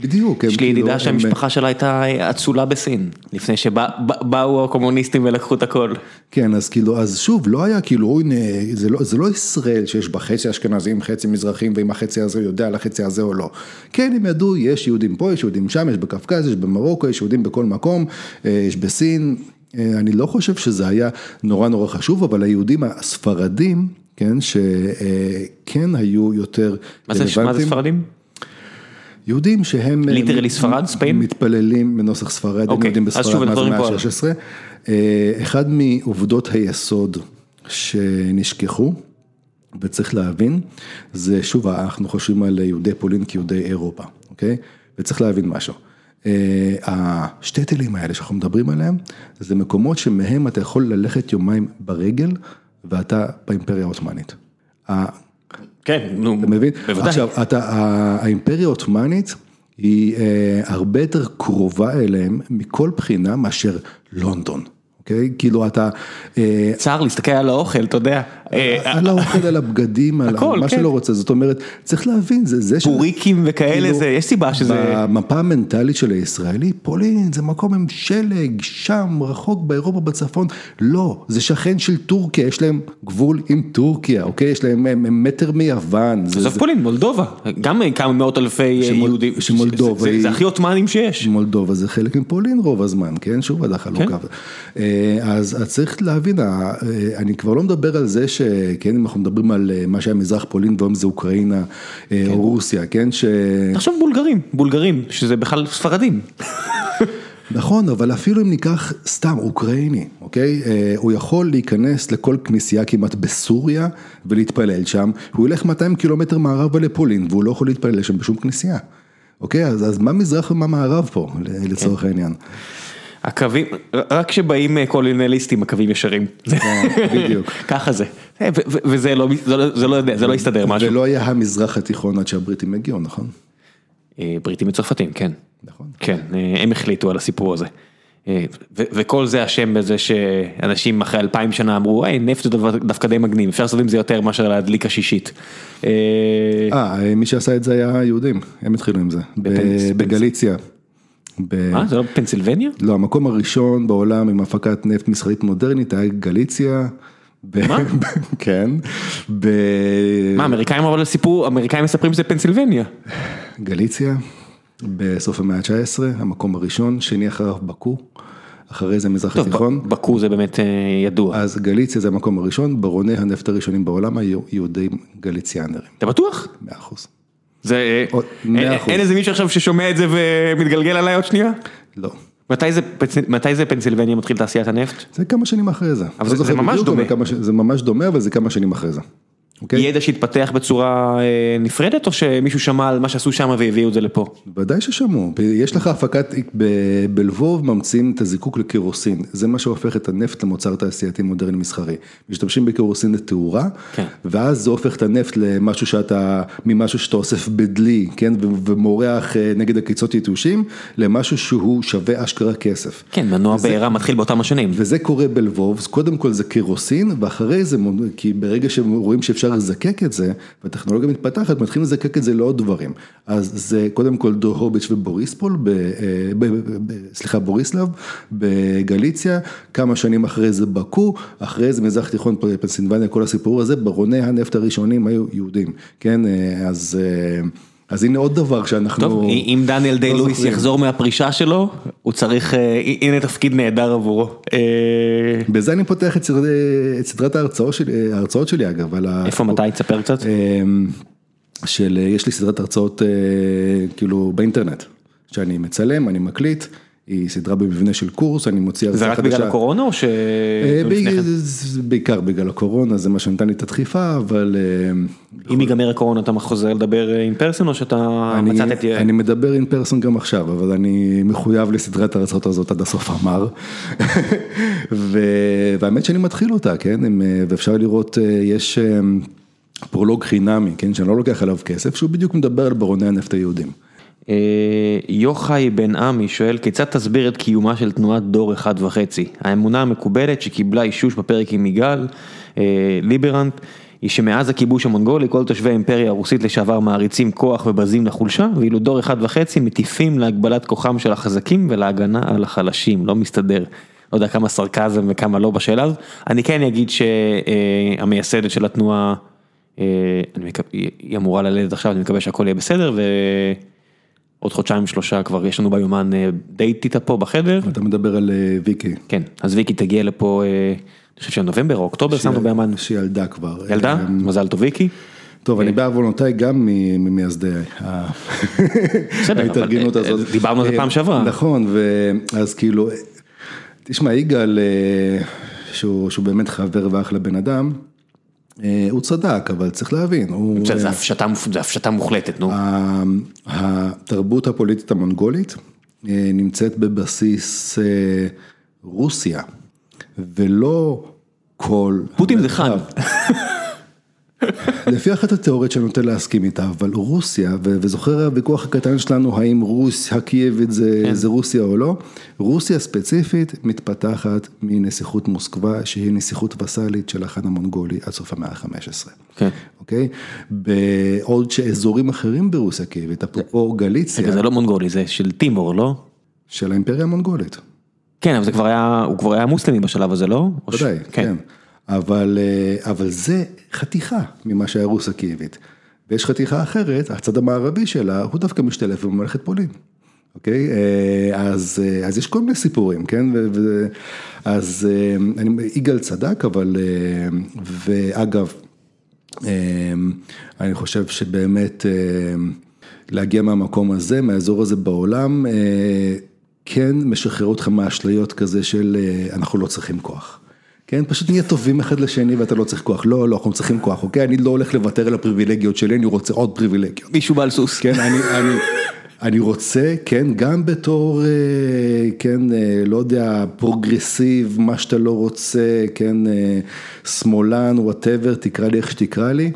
בדיוק. יש לי כאילו- ידידה הם- שהמשפחה שלה הייתה אצולה בסין, לפני שבאו הקומוניסטים ולקחו את הכל. כן, אז כאילו, אז שוב, לא היה כאילו, הנה, זה לא, זה לא ישראל שיש בה חצי אשכנזים, חצי מזרחים, ואם החצי הזה יודע על החצי הזה או לא. כן, הם ידעו, יש יהודים פה, יש יהודים שם, יש בקווקז, יש במרוקו, יש יהודים בכל מקום, אה, יש בסין. אה, אני לא חושב שזה היה נורא נורא חשוב, אבל היהודים הספרדים, כן, שכן היו יותר מה זה מה זה ספרדים? יהודים שהם אה, literally מת- ספרד, Spain? מתפללים בנוסח ספרד, הם אוקיי, יהודים אז בספרד מאז המאה מדברים פה על- ה-16. אחד מעובדות היסוד שנשכחו, וצריך להבין, זה שוב, אנחנו חושבים על יהודי פולין כיהודי אירופה, אוקיי? וצריך להבין משהו. אה, השטטלים האלה שאנחנו מדברים עליהם, זה מקומות שמהם אתה יכול ללכת יומיים ברגל, ואתה באימפריה העות'מאנית. כן, נו, אתה מבין? בוודאי. עכשיו, אתה, האימפריה העות'מאנית היא אה, הרבה יותר קרובה אליהם מכל בחינה מאשר לונדון, אוקיי? כאילו אתה, אה, צר להסתכל על האוכל, אתה יודע. אה, על האוכל, על הבגדים, על מה כן. שלא רוצה, זאת אומרת, צריך להבין, זה ש... פוריקים וכאלה, כאילו, יש סיבה שזה... במפה המנטלית של הישראלי, פולין זה מקום עם שלג, שם, רחוק באירופה בצפון, לא, זה שכן של טורקיה, יש להם גבול עם טורקיה, אוקיי? יש להם הם, מטר מיוון. עזוב פולין, מולדובה, גם כמה מאות אלפי אה, יהודים, שמולדובה היא- זה הכי עות'מאנים שיש. מולדובה זה חלק מפולין רוב הזמן, כן? שוב עד החלוקה. אז צריך להבין, אה, אני כבר לא מדבר על זה שכן, אם אנחנו מדברים על אה, מה שהיה מזרח פולין והיום זה אוקראינה אה, או רוסיה, כן? ש... תחשוב בולגרים, בולגרים, שזה בכלל ספרדים. נכון, אבל אפילו אם ניקח סתם אוקראיני, אוקיי? הוא יכול להיכנס לכל כנסייה כמעט בסוריה ולהתפלל שם, הוא ילך 200 קילומטר מערבה לפולין והוא לא יכול להתפלל שם בשום כנסייה. אוקיי, אז, אז מה מזרח ומה מערב פה, לצורך העניין? הקווים, רק כשבאים אה, קולוניאליסטים הקווים ישרים. בדיוק. ככה זה. אה, וזה לא, זה לא- זה לא יודע, זה לא יסתדר משהו. ולא היה המזרח התיכון עד שהבריטים הגיעו, נכון? אה, בריטים וצרפתים, כן. נכון. כן, הם החליטו על הסיפור הזה. וכל זה אשם בזה שאנשים אחרי אלפיים שנה אמרו, היי, נפט זה דווקא די מגניב, אפשר לעשות עם זה יותר מאשר להדליק השישית. אה, מי שעשה את זה היה יהודים, הם התחילו עם זה. בגליציה. ב- מה, זה לא פנסילבניה? לא, המקום הראשון בעולם עם הפקת נפט מסחרית מודרנית היה גליציה. ב- מה? כן. ב- מה, אמריקאים אבל סיפור, אמריקאים מספרים שזה פנסילבניה. גליציה, בסוף המאה ה-19, המקום הראשון, שני אחריו בקו, אחרי זה מזרח טוב, התיכון. ב- בקו זה באמת אה, ידוע. אז גליציה זה המקום הראשון, ברוני הנפט הראשונים בעולם היו יהודים גליציאנרים, אתה בטוח? מאה אחוז. זה, אה, מאה אין- איזה מישהו עכשיו ששומע את זה ומתגלגל עליי עוד שנייה? לא. מתי זה, פנס- מתי זה פנסילבניה מתחיל תעשיית הנפט? זה כמה שנים אחרי זה. אבל זה- ממש דומה. ש- זה ממש דומה, אבל זה כמה שנים אחרי זה. אוקיי? ידע שהתפתח בצורה אה, נפרדת או שמישהו שמע על מה שעשו שם והביאו את זה לפה? ודאי ששמעו, יש לך הפקת, בלבוב ממציאים את הזיקוק לקירוסין, זה מה שהופך את הנפט למוצר תעשייתי מודרני מסחרי. משתמשים בקירוסין לתאורה, כן. ואז זה הופך את הנפט למשהו שאתה, ממשהו שאתה אוסף בדלי, כן, ומורח אה, נגד עקיצות יתושים, למשהו שהוא שווה אשכרה כסף. כן, מנוע בעירה מתחיל באותם השנים. וזה קורה בלבוב, קודם כל זה קירוסין, ואחרי זה, כי ברגע שהם רואים שאפשר לזקק את זה, והטכנולוגיה מתפתחת, מתחילים לזקק את זה לעוד דברים. אז זה קודם כל דוהוביץ' ובוריספול, ב, אה, ב, ב, ב, סליחה, בוריסלב, בגליציה, כמה שנים אחרי זה בקו, אחרי זה מזרח תיכון, פנסילבניה, כל הסיפור הזה, ברוני הנפט הראשונים היו יהודים, כן, אה, אז... אה, אז הנה עוד דבר שאנחנו... טוב, אם דניאל דיי לא לואיס זוכרים. יחזור מהפרישה שלו, הוא צריך, אה, הנה תפקיד נהדר עבורו. אה, בזה אני פותח את סדרת, סדרת ההרצאות שלי, אגב, על ה... איפה, מתי, תספר קצת. של, יש לי סדרת הרצאות אה, כאילו באינטרנט, שאני מצלם, אני מקליט, היא סדרה במבנה של קורס, אני מוציא זה הרצאה רק בגלל חדשה. הקורונה או ש... אה, כן? בעיקר בגלל הקורונה, זה מה שנתן לי את הדחיפה, אבל אה, אם ייגמר הקורונה אתה חוזר לדבר אין פרסון או שאתה מצאת את... אני מדבר אין פרסון גם עכשיו, אבל אני מחויב לסדרת ההרצאות הזאת עד הסוף המר. והאמת שאני מתחיל אותה, כן, עם, אה, ואפשר לראות, אה, יש אה, פרולוג חינמי, כן, שאני לא לוקח עליו כסף, שהוא בדיוק מדבר על ברוני הנפט היהודים. אה, יוחאי בן עמי שואל כיצד תסביר את קיומה של תנועת דור אחד וחצי? האמונה המקובלת שקיבלה אישוש בפרק עם יגאל, אה, ליברנט, היא שמאז הכיבוש המונגולי כל תושבי האימפריה הרוסית לשעבר מעריצים כוח ובזים לחולשה, ואילו דור אחד וחצי מטיפים להגבלת כוחם של החזקים ולהגנה על החלשים, לא מסתדר. לא יודע כמה סרקזם וכמה לא בשאלה הזאת. אני כן אגיד שהמייסדת של התנועה, אה, אני מקו- היא אמורה ללדת עכשיו, אני מקווה שהכל יהיה בסדר, ועוד חודשיים שלושה כבר יש לנו ביומן אה, דייט איתה פה בחדר. אתה מדבר על אה, ויקי. כן, אז ויקי תגיע לפה, אה, אני חושב שנובמבר או אוקטובר שמנו ביומן. שהיא ילדה כבר. ילדה? אה, מזל טוב ויקי. טוב, אני בעוונותיי גם ממייסדי ההתארגנות הזאת. דיברנו על זה פעם שעברה. נכון, ואז כאילו, תשמע, יגאל, שהוא באמת חבר ואחלה בן אדם, הוא צדק, אבל צריך להבין, הוא... זה הפשטה זה הפשטה מוחלטת, נו. התרבות הפוליטית המונגולית אה, נמצאת בבסיס אה, רוסיה, ולא כל... פוטין זה חד. לפי אחת התיאוריות שאני נוטה להסכים איתה, אבל רוסיה, וזוכר הוויכוח הקטן שלנו, האם רוסיה הקייבית זה, כן. זה רוסיה או לא, רוסיה ספציפית מתפתחת מנסיכות מוסקבה, שהיא נסיכות וסאלית של החאן המונגולי עד סוף המאה ה-15. כן. אוקיי? בעוד שאזורים אחרים ברוסיה הקייבית, אפרופו גליציה, רגע, זה לא מונגולי, זה של טימור, לא? של האימפריה המונגולית. כן, אבל זה כבר היה, הוא כבר היה מוסלמי בשלב הזה, לא? או ש- ודאי, כן. אבל, אה, אבל זה חתיכה ממה שהיה רוסיה קייבית. ויש חתיכה אחרת, הצד המערבי שלה, הוא דווקא משתלב בממלכת פולין. אוקיי? אה, אז, אה, אז יש כל מיני סיפורים, כן? ו, ו, אז אני, יגאל צדק, אבל, ואגב, אני חושב שבאמת להגיע מהמקום הזה, מהאזור הזה בעולם, כן משחרר אותך מהאשליות כזה של אנחנו לא צריכים כוח. כן, פשוט נהיה טובים אחד לשני ואתה לא צריך כוח. לא, לא, אנחנו צריכים כוח, אוקיי? אני לא הולך לוותר על הפריבילגיות שלי, אני רוצה עוד פריבילגיות. מישהו בעל סוס. כן, אני, אני, אני רוצה, כן, גם בתור, אה, כן, אה, לא יודע, פרוגרסיב, מה שאתה לא רוצה, כן, אה, שמאלן, whatever, תקרא לי איך שתקרא לי.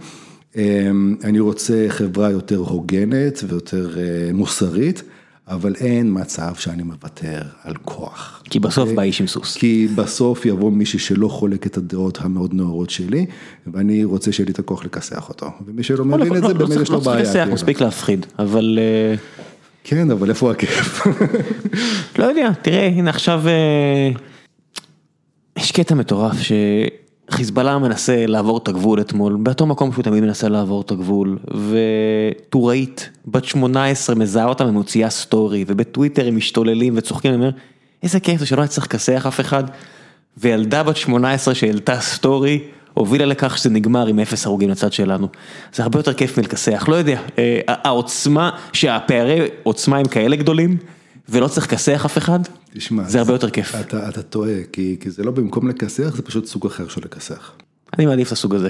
אני רוצה חברה יותר הוגנת ויותר מוסרית, אבל אין מצב שאני מוותר על כוח. כי בסוף בא איש עם סוס. כי בסוף יבוא מישהו שלא חולק את הדעות המאוד נאורות שלי, ואני רוצה שיהיה לי את הכוח לכסח אותו. ומי שלא מבין את זה, באמת יש לו בעיה. לא צריך לסייח, כאילו. מספיק להפחיד, אבל אה, כן, אבל איפה הכיף? לא יודע, תראה, הנה עכשיו אה, יש קטע מטורף שחיזבאללה מנסה לעבור את הגבול אתמול, באותו מקום שהוא תמיד מנסה לעבור את הגבול, וטוראית, בת 18, מזהה אותה ומוציאה סטורי, ובטוויטר הם משתוללים וצוחקים, אני אומר, איזה כיף זה שלא היה צריך לכסח אף אחד, וילדה בת 18 שהעלתה סטורי, הובילה לכך שזה נגמר עם אפס הרוגים לצד שלנו. זה הרבה יותר כיף מלכסח, לא יודע, אה, העוצמה, שהפערי עוצמה הם כאלה גדולים, ולא צריך לכסח אף אחד, תשמע, זה הרבה יותר כיף. אתה, אתה טועה, כי, כי זה לא במקום לכסח, זה פשוט סוג אחר של לכסח. אני מעדיף את הסוג הזה.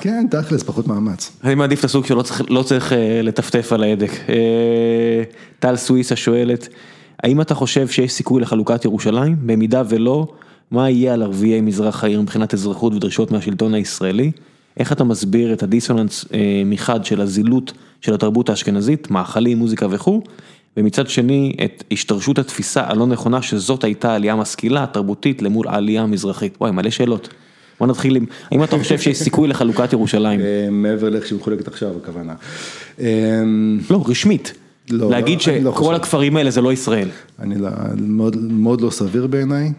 כן, תכלס, פחות מאמץ. אני מעדיף את הסוג שלא צריך, לא צריך אה, לטפטף על ההדק. אה, טל סוויסה שואלת, האם אתה חושב שיש סיכוי לחלוקת ירושלים? במידה ולא, מה יהיה על ערביי מזרח העיר מבחינת אזרחות ודרישות מהשלטון הישראלי? איך אתה מסביר את הדיסוננס אה, מחד של הזילות של התרבות האשכנזית, מאכלים, מוזיקה וכו', ומצד שני את השתרשות התפיסה הלא נכונה שזאת הייתה עלייה משכילה, תרבותית, למול העלייה המזרחית. וואי, מלא שאלות. בוא נתחיל עם, האם אתה חושב שיש סיכוי לחלוקת ירושלים? אה, מעבר לאיך שהיא מחולקת עכשיו, הכוונה. אה, לא, רשמית. לא, להגיד לא, לא שכל חושב. הכפרים האלה זה לא ישראל. אני לא, מאוד, מאוד לא סביר בעיניי,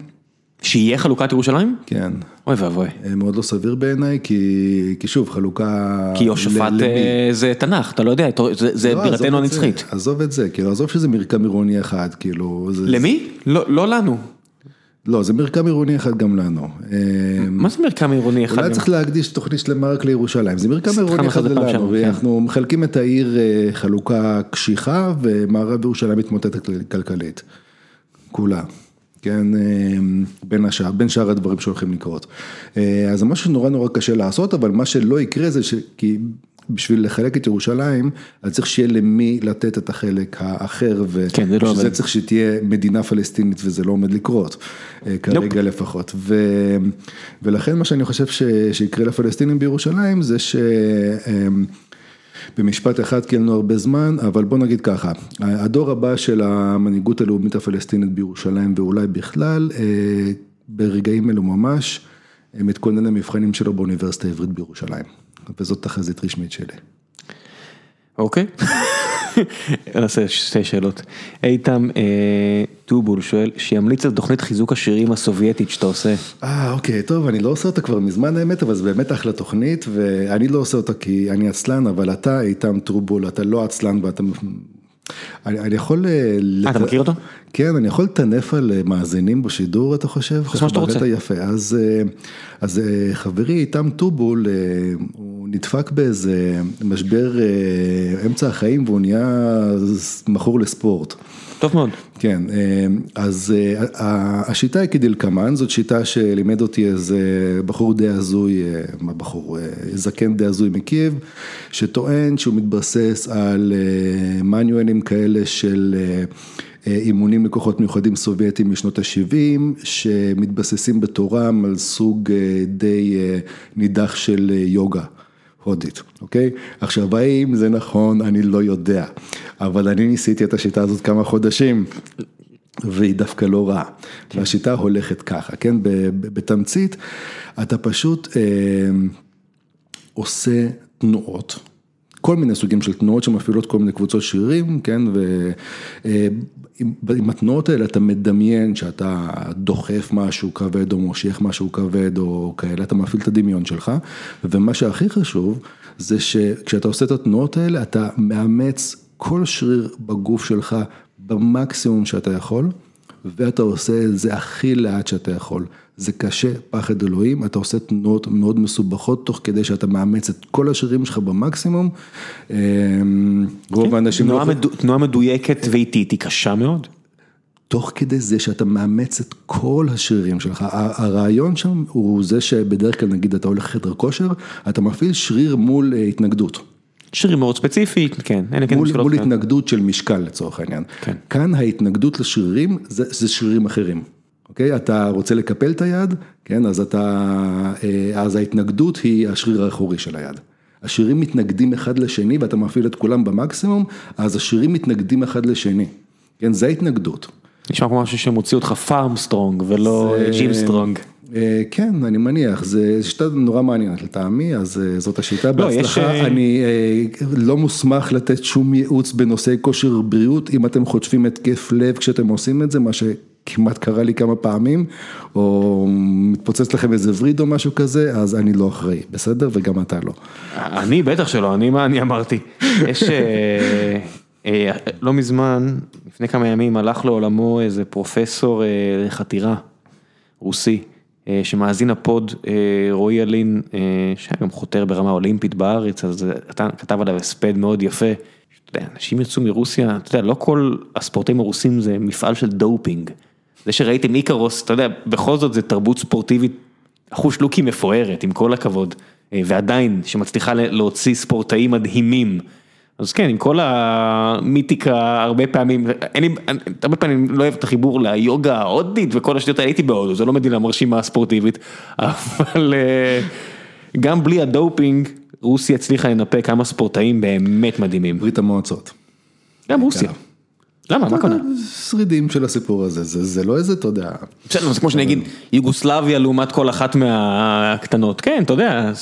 שיהיה חלוקת ירושלים? כן. אוי ואבוי. אה, מאוד לא סביר בעיניי, כי, כי שוב, חלוקה... כי יהושפט ל-? אה, זה תנ"ך, אתה לא יודע, זה- זה לא, בירתנו זה, הנצחית. עזוב את זה, כאילו, עזוב שזה מרקם עירוני אחד, כאילו... זה, למי? לא לא לנו. לא, זה מרקם עירוני אחד גם לנו. אה, מה זה מרקם עירוני אחד? אולי צריך להקדיש תוכנית שלמה רק לירושלים, זה מרקם עירוני אחד זה לנו, שעברה, כן. ואנחנו מחלקים את העיר חלוקה קשיחה, ומערב ירושלים מתמוטטת כלכלית. כולה. כן, אה, בין השאר, בין שאר הדברים שהולכים לקרות. אה, אז זה משהו נורא נורא קשה לעשות, אבל מה שלא יקרה זה כי בשביל לחלק את ירושלים, אז צריך שיהיה למי לתת את החלק האחר, כן, זה לא עובד. צריך שתהיה מדינה פלסטינית וזה לא עומד לקרות, אה, כרגע לפחות. ו, ולכן מה שאני חושב ש, שיקרה לפלסטינים בירושלים זה ש... במשפט אחד כי אין לנו הרבה זמן, אבל בוא נגיד ככה, הדור הבא של המנהיגות הלאומית הפלסטינית בירושלים ואולי בכלל, אה, ברגעים אלו ממש, אה, מתכונן למבחנים שלו באוניברסיטה העברית בירושלים. וזאת תחזית רשמית שלי. אוקיי. נעשה שתי שאלות. איתם אה, טובול שואל, שימליץ על תוכנית חיזוק השירים הסובייטית שאתה עושה. אה, אוקיי, טוב, אני לא עושה אותה כבר מזמן האמת, אבל זה באמת אחלה תוכנית, ואני לא עושה אותה כי אני עצלן, אבל אתה איתם טובול, אתה לא עצלן ואתה... אני, אני יכול... אה, אתה מכיר אותו? כן, אני יכול לטנף על אה, מאזינים בשידור, אתה חושב? מה שאתה רוצה. יפה, אז, אה, אז חברי איתם טובול, הוא נדפק באיזה משבר אמצע החיים והוא נהיה מכור לספורט. טוב מאוד. כן, אז השיטה היא כדלקמן, זאת שיטה שלימד אותי איזה בחור די הזוי, מה בחור, זקן די הזוי מקייב, שטוען שהוא מתבסס על מניואלים כאלה של אימונים לכוחות מיוחדים סובייטיים משנות ה-70, שמתבססים בתורם על סוג די נידח של יוגה. הודית, אוקיי? עכשיו, האם זה נכון, אני לא יודע, אבל אני ניסיתי את השיטה הזאת כמה חודשים. והיא דווקא לא רעה, והשיטה הולכת ככה, כן, בתמצית, אתה פשוט אה, עושה תנועות, כל מיני סוגים של תנועות שמפעילות כל מיני קבוצות שרירים, כן, ועם התנועות האלה אתה מדמיין שאתה דוחף משהו כבד או מושך משהו כבד או כאלה, אתה מפעיל את הדמיון שלך, ומה שהכי חשוב זה שכשאתה עושה את התנועות האלה אתה מאמץ כל שריר בגוף שלך במקסימום שאתה יכול, ואתה עושה את זה הכי לאט שאתה יכול. זה קשה, פחד אלוהים, אתה עושה תנועות מאוד מסובכות, תוך כדי שאתה מאמץ את כל השירים שלך במקסימום. אמ, רוב כן, האנשים... לא... תנועה מדויקת ואיטית היא קשה מאוד. תוך כדי זה שאתה מאמץ את כל השירים שלך, הרעיון שם הוא זה שבדרך כלל נגיד אתה הולך לחדר כושר, אתה מפעיל שריר מול אה, התנגדות. שריר מאוד ספציפי, כן, אין כן מול, מול התנגדות של משקל לצורך העניין. כן. כאן ההתנגדות לשרירים זה, זה שרירים אחרים. אוקיי? אתה רוצה לקפל את היד, כן? אז אתה, אה, אז ההתנגדות היא השריר האחורי של היד. השרירים מתנגדים אחד לשני ואתה מפעיל את כולם במקסימום, אז השרירים מתנגדים אחד לשני, כן? זה ההתנגדות. נשמע כמו משהו שמוציא אותך farm strong ולא gym strong. אה, כן, אני מניח, זה שיטה נורא מעניינת לטעמי, אז אה, זאת השיטה, לא, בהצלחה, אני לא מוסמך לתת שום ייעוץ בנושא כושר בריאות, אם אתם חוטפים התקף לב כשאתם עושים את זה, מה ש... כמעט קרה לי כמה פעמים, או מתפוצץ לכם איזה וריד או משהו כזה, אז אני לא אחראי, בסדר? וגם אתה לא. אני בטח שלא, אני מה אני אמרתי. יש, אה, אה, לא מזמן, לפני כמה ימים הלך לעולמו איזה פרופסור אה, חתירה, רוסי. שמאזין ה pod רועי אלין, שהיה גם חותר ברמה אולימפית בארץ, אז אתה כתב עליו הספד מאוד יפה. אנשים יצאו מרוסיה, אתה יודע, לא כל הספורטאים הרוסים זה מפעל של דופינג. זה שראיתם איקרוס, אתה יודע, בכל זאת זה תרבות ספורטיבית, אחושלוקי מפוארת, עם כל הכבוד, אה, ועדיין, שמצליחה להוציא ספורטאים מדהימים. אז כן, עם כל המיתיקה, הרבה פעמים, אין לי, הרבה פעמים לא אוהב את החיבור ליוגה ההודית וכל השטויות האלה, הייתי בהודו, זה לא מדינה מרשימה ספורטיבית, אבל אה, גם בלי הדופינג, רוסיה הצליחה לנפק כמה ספורטאים באמת מדהימים. ברית המועצות. גם רוסיה. למה? מה קונה? שרידים של הסיפור הזה, זה לא איזה, אתה יודע. בסדר, זה כמו שנגיד יוגוסלביה לעומת כל אחת מהקטנות, כן, אתה יודע,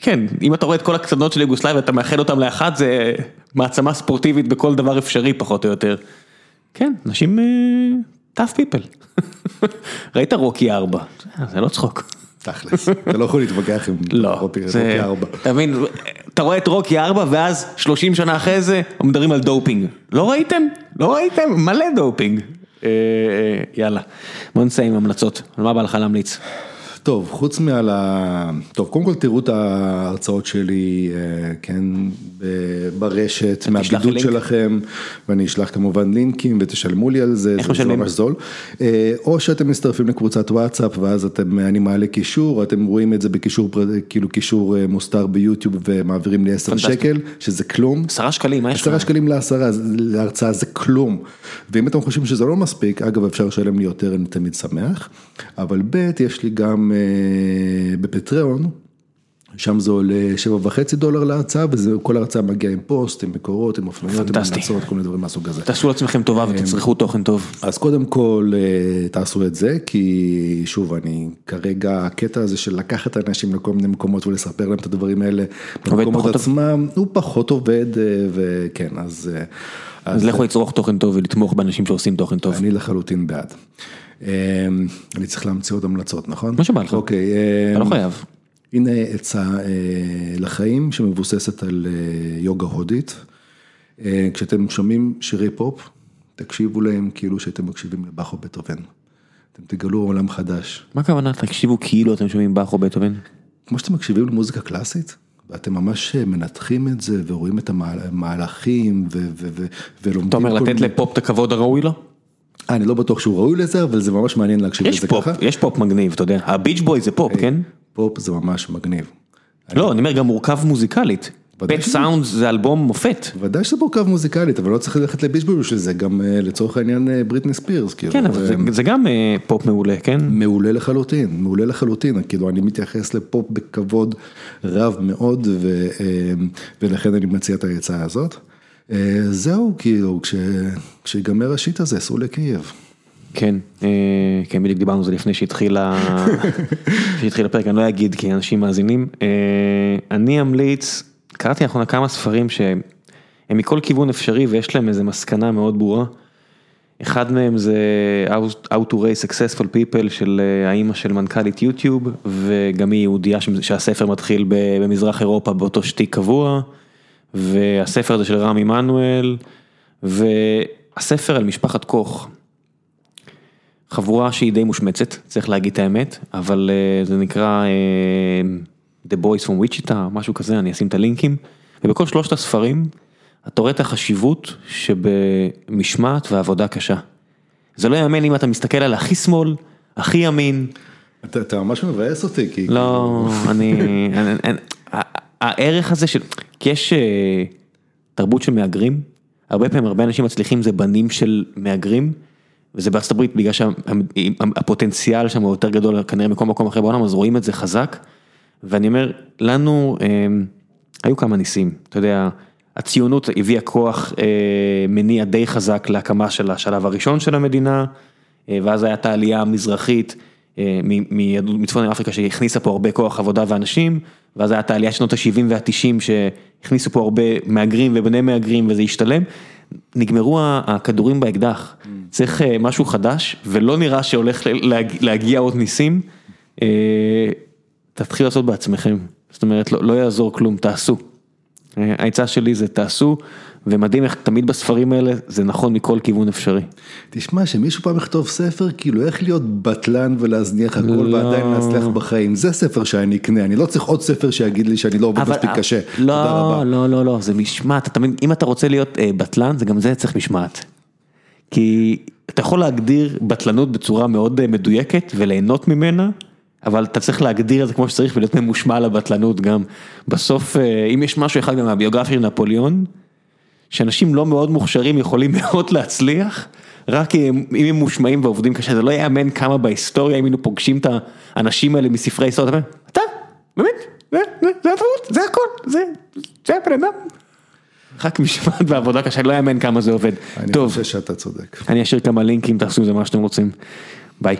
כן, אם אתה רואה את כל הקטנות של יוגוסלביה, אתה מאחד אותם לאחת, זה מעצמה ספורטיבית בכל דבר אפשרי פחות או יותר. כן, אנשים tough people. ראית רוקי 4, זה לא צחוק. תכלס, אתה לא יכול להתווכח עם לא, רוקי 4. אתה מבין, אתה רואה את רוקי 4 ואז 30 שנה אחרי זה מדברים על דופינג. לא ראיתם? לא ראיתם? מלא דופינג. אה, אה, יאללה, בוא נסיים עם המלצות, על מה בא לך להמליץ? טוב, חוץ מעל ה... טוב, קודם כל תראו את ההרצאות שלי, אה, כן, ברשת, מהבידוד שלכם, ואני אשלח כמובן לינקים ותשלמו לי על זה, זה ממש זול. אה, או שאתם מצטרפים לקבוצת וואטסאפ, ואז אתם, אני מעלה קישור, אתם רואים את זה בקישור, כאילו קישור אה, מוסתר ביוטיוב ומעבירים לי 10 שקל, שזה כלום. 10 שקלים, מה יש לך? 10 שקלים לעשרה, להרצאה זה כלום. ואם אתם חושבים שזה לא מספיק, אגב אפשר לשלם לי יותר, אני תמיד שמח, אבל ב' יש לי גם... בפטריון, שם זה עולה שבע וחצי דולר להרצאה, וכל הרצאה מגיעה עם פוסט, עם מקורות, עם הפניות, עם המלצות, כל מיני דברים מהסוג הזה. תעשו לעצמכם טובה ותצרכו תוכן טוב. אז קודם כל תעשו את זה, כי שוב, אני כרגע, הקטע הזה של לקחת אנשים לכל מיני מקומות ולספר להם את הדברים האלה, במקומות עצמם, הוא פחות עובד, וכן, אז... אז לכו לצרוך תוכן טוב ולתמוך באנשים שעושים תוכן טוב. אני לחלוטין בעד. אני צריך להמציא עוד המלצות, נכון? מה שבא לך. אוקיי. אתה לא חייב. הנה עצה לחיים שמבוססת על יוגה הודית. כשאתם שומעים שירי פופ, תקשיבו להם כאילו שאתם מקשיבים לבאך או בטהובן. אתם תגלו עולם חדש. מה הכוונה תקשיבו כאילו אתם שומעים באך או בטהובן? כמו שאתם מקשיבים למוזיקה קלאסית, ואתם ממש מנתחים את זה ורואים את המהלכים ולומדים. אתה אומר לתת לפופ את הכבוד הראוי לו? אני לא בטוח שהוא ראוי לזה, אבל זה ממש מעניין להקשיב לזה ככה. יש פופ מגניב, אתה יודע, ה Beach Boys זה פופ, כן? פופ זה ממש מגניב. לא, אני אומר גם מורכב מוזיקלית. Pet Sounds זה אלבום מופת. ודאי שזה מורכב מוזיקלית, אבל לא צריך ללכת ל Beach Boys בשביל זה, גם לצורך העניין בריטני ספירס. כן, אבל זה גם פופ מעולה, כן? מעולה לחלוטין, מעולה לחלוטין, כאילו אני מתייחס לפופ בכבוד רב מאוד, ולכן אני מציע את העצה הזאת. זהו, כאילו, כשיגמר ה shit הזה, סעו לקייב. כן, כן בדיוק דיברנו על זה לפני שהתחיל הפרק, אני לא אגיד כי אנשים מאזינים. אני אמליץ, קראתי לאחרונה כמה ספרים שהם מכל כיוון אפשרי ויש להם איזה מסקנה מאוד ברורה. אחד מהם זה How to raise successful people של האימא של מנכ"לית יוטיוב, וגם היא יהודייה שהספר מתחיל במזרח אירופה באותו שתיק קבוע, והספר הזה של רם עמנואל, והספר על משפחת קוך. חבורה שהיא די מושמצת, צריך להגיד את האמת, אבל זה נקרא The Boys from Wichita, משהו כזה, אני אשים את הלינקים, ובכל שלושת הספרים, אתה רואה את החשיבות שבמשמעת ועבודה קשה. זה לא יאמן אם אתה מסתכל על הכי שמאל, הכי ימין. אתה ממש מבאס אותי, כי... לא, אני... הערך הזה של... כי יש תרבות של מהגרים, הרבה פעמים הרבה אנשים מצליחים זה בנים של מהגרים. וזה בארצות הברית בגלל שהפוטנציאל שם הוא יותר גדול כנראה מכל מקום אחר בעולם, אז רואים את זה חזק. ואני אומר, לנו היו כמה ניסים, אתה יודע, הציונות הביאה כוח מניע די חזק להקמה של השלב הראשון של המדינה, ואז הייתה העלייה המזרחית מצפון אפריקה שהכניסה פה הרבה כוח עבודה ואנשים, ואז הייתה העלייה שנות ה-70 וה-90 שהכניסו פה הרבה מהגרים ובני מהגרים וזה השתלם. נגמרו הכדורים באקדח, צריך משהו חדש ולא נראה שהולך להגיע עוד ניסים, תתחיל לעשות בעצמכם, זאת אומרת לא יעזור כלום, תעשו. העצה שלי זה תעשו, ומדהים איך תמיד בספרים האלה זה נכון מכל כיוון אפשרי. תשמע, שמישהו פעם יכתוב ספר, כאילו איך להיות בטלן ולהזניח הכל ועדיין להצליח בחיים, זה ספר שאני אקנה, אני לא צריך עוד ספר שיגיד לי שאני לא עובד מספיק קשה, תודה רבה. לא, לא, לא, זה משמעת, אם אתה רוצה להיות בטלן, זה גם זה צריך משמעת. כי אתה יכול להגדיר בטלנות בצורה מאוד מדויקת וליהנות ממנה. אבל אתה צריך להגדיר את זה כמו שצריך ולהיות ממושמע לבטלנות גם. בסוף, אם יש משהו אחד גם מהביוגרפיה של נפוליאון, שאנשים לא מאוד מוכשרים יכולים מאוד להצליח, רק אם הם ממושמעים ועובדים קשה, זה לא יאמן כמה בהיסטוריה, אם היינו פוגשים את האנשים האלה מספרי היסטוריה, אתה, באמת, זה הטעות, זה הכל, זה הבן אדם. רק משמעת ועבודה קשה, לא יאמן כמה זה עובד. אני חושב שאתה צודק. אני אשאיר כמה לינקים, תעשו את זה מה שאתם רוצים. ביי.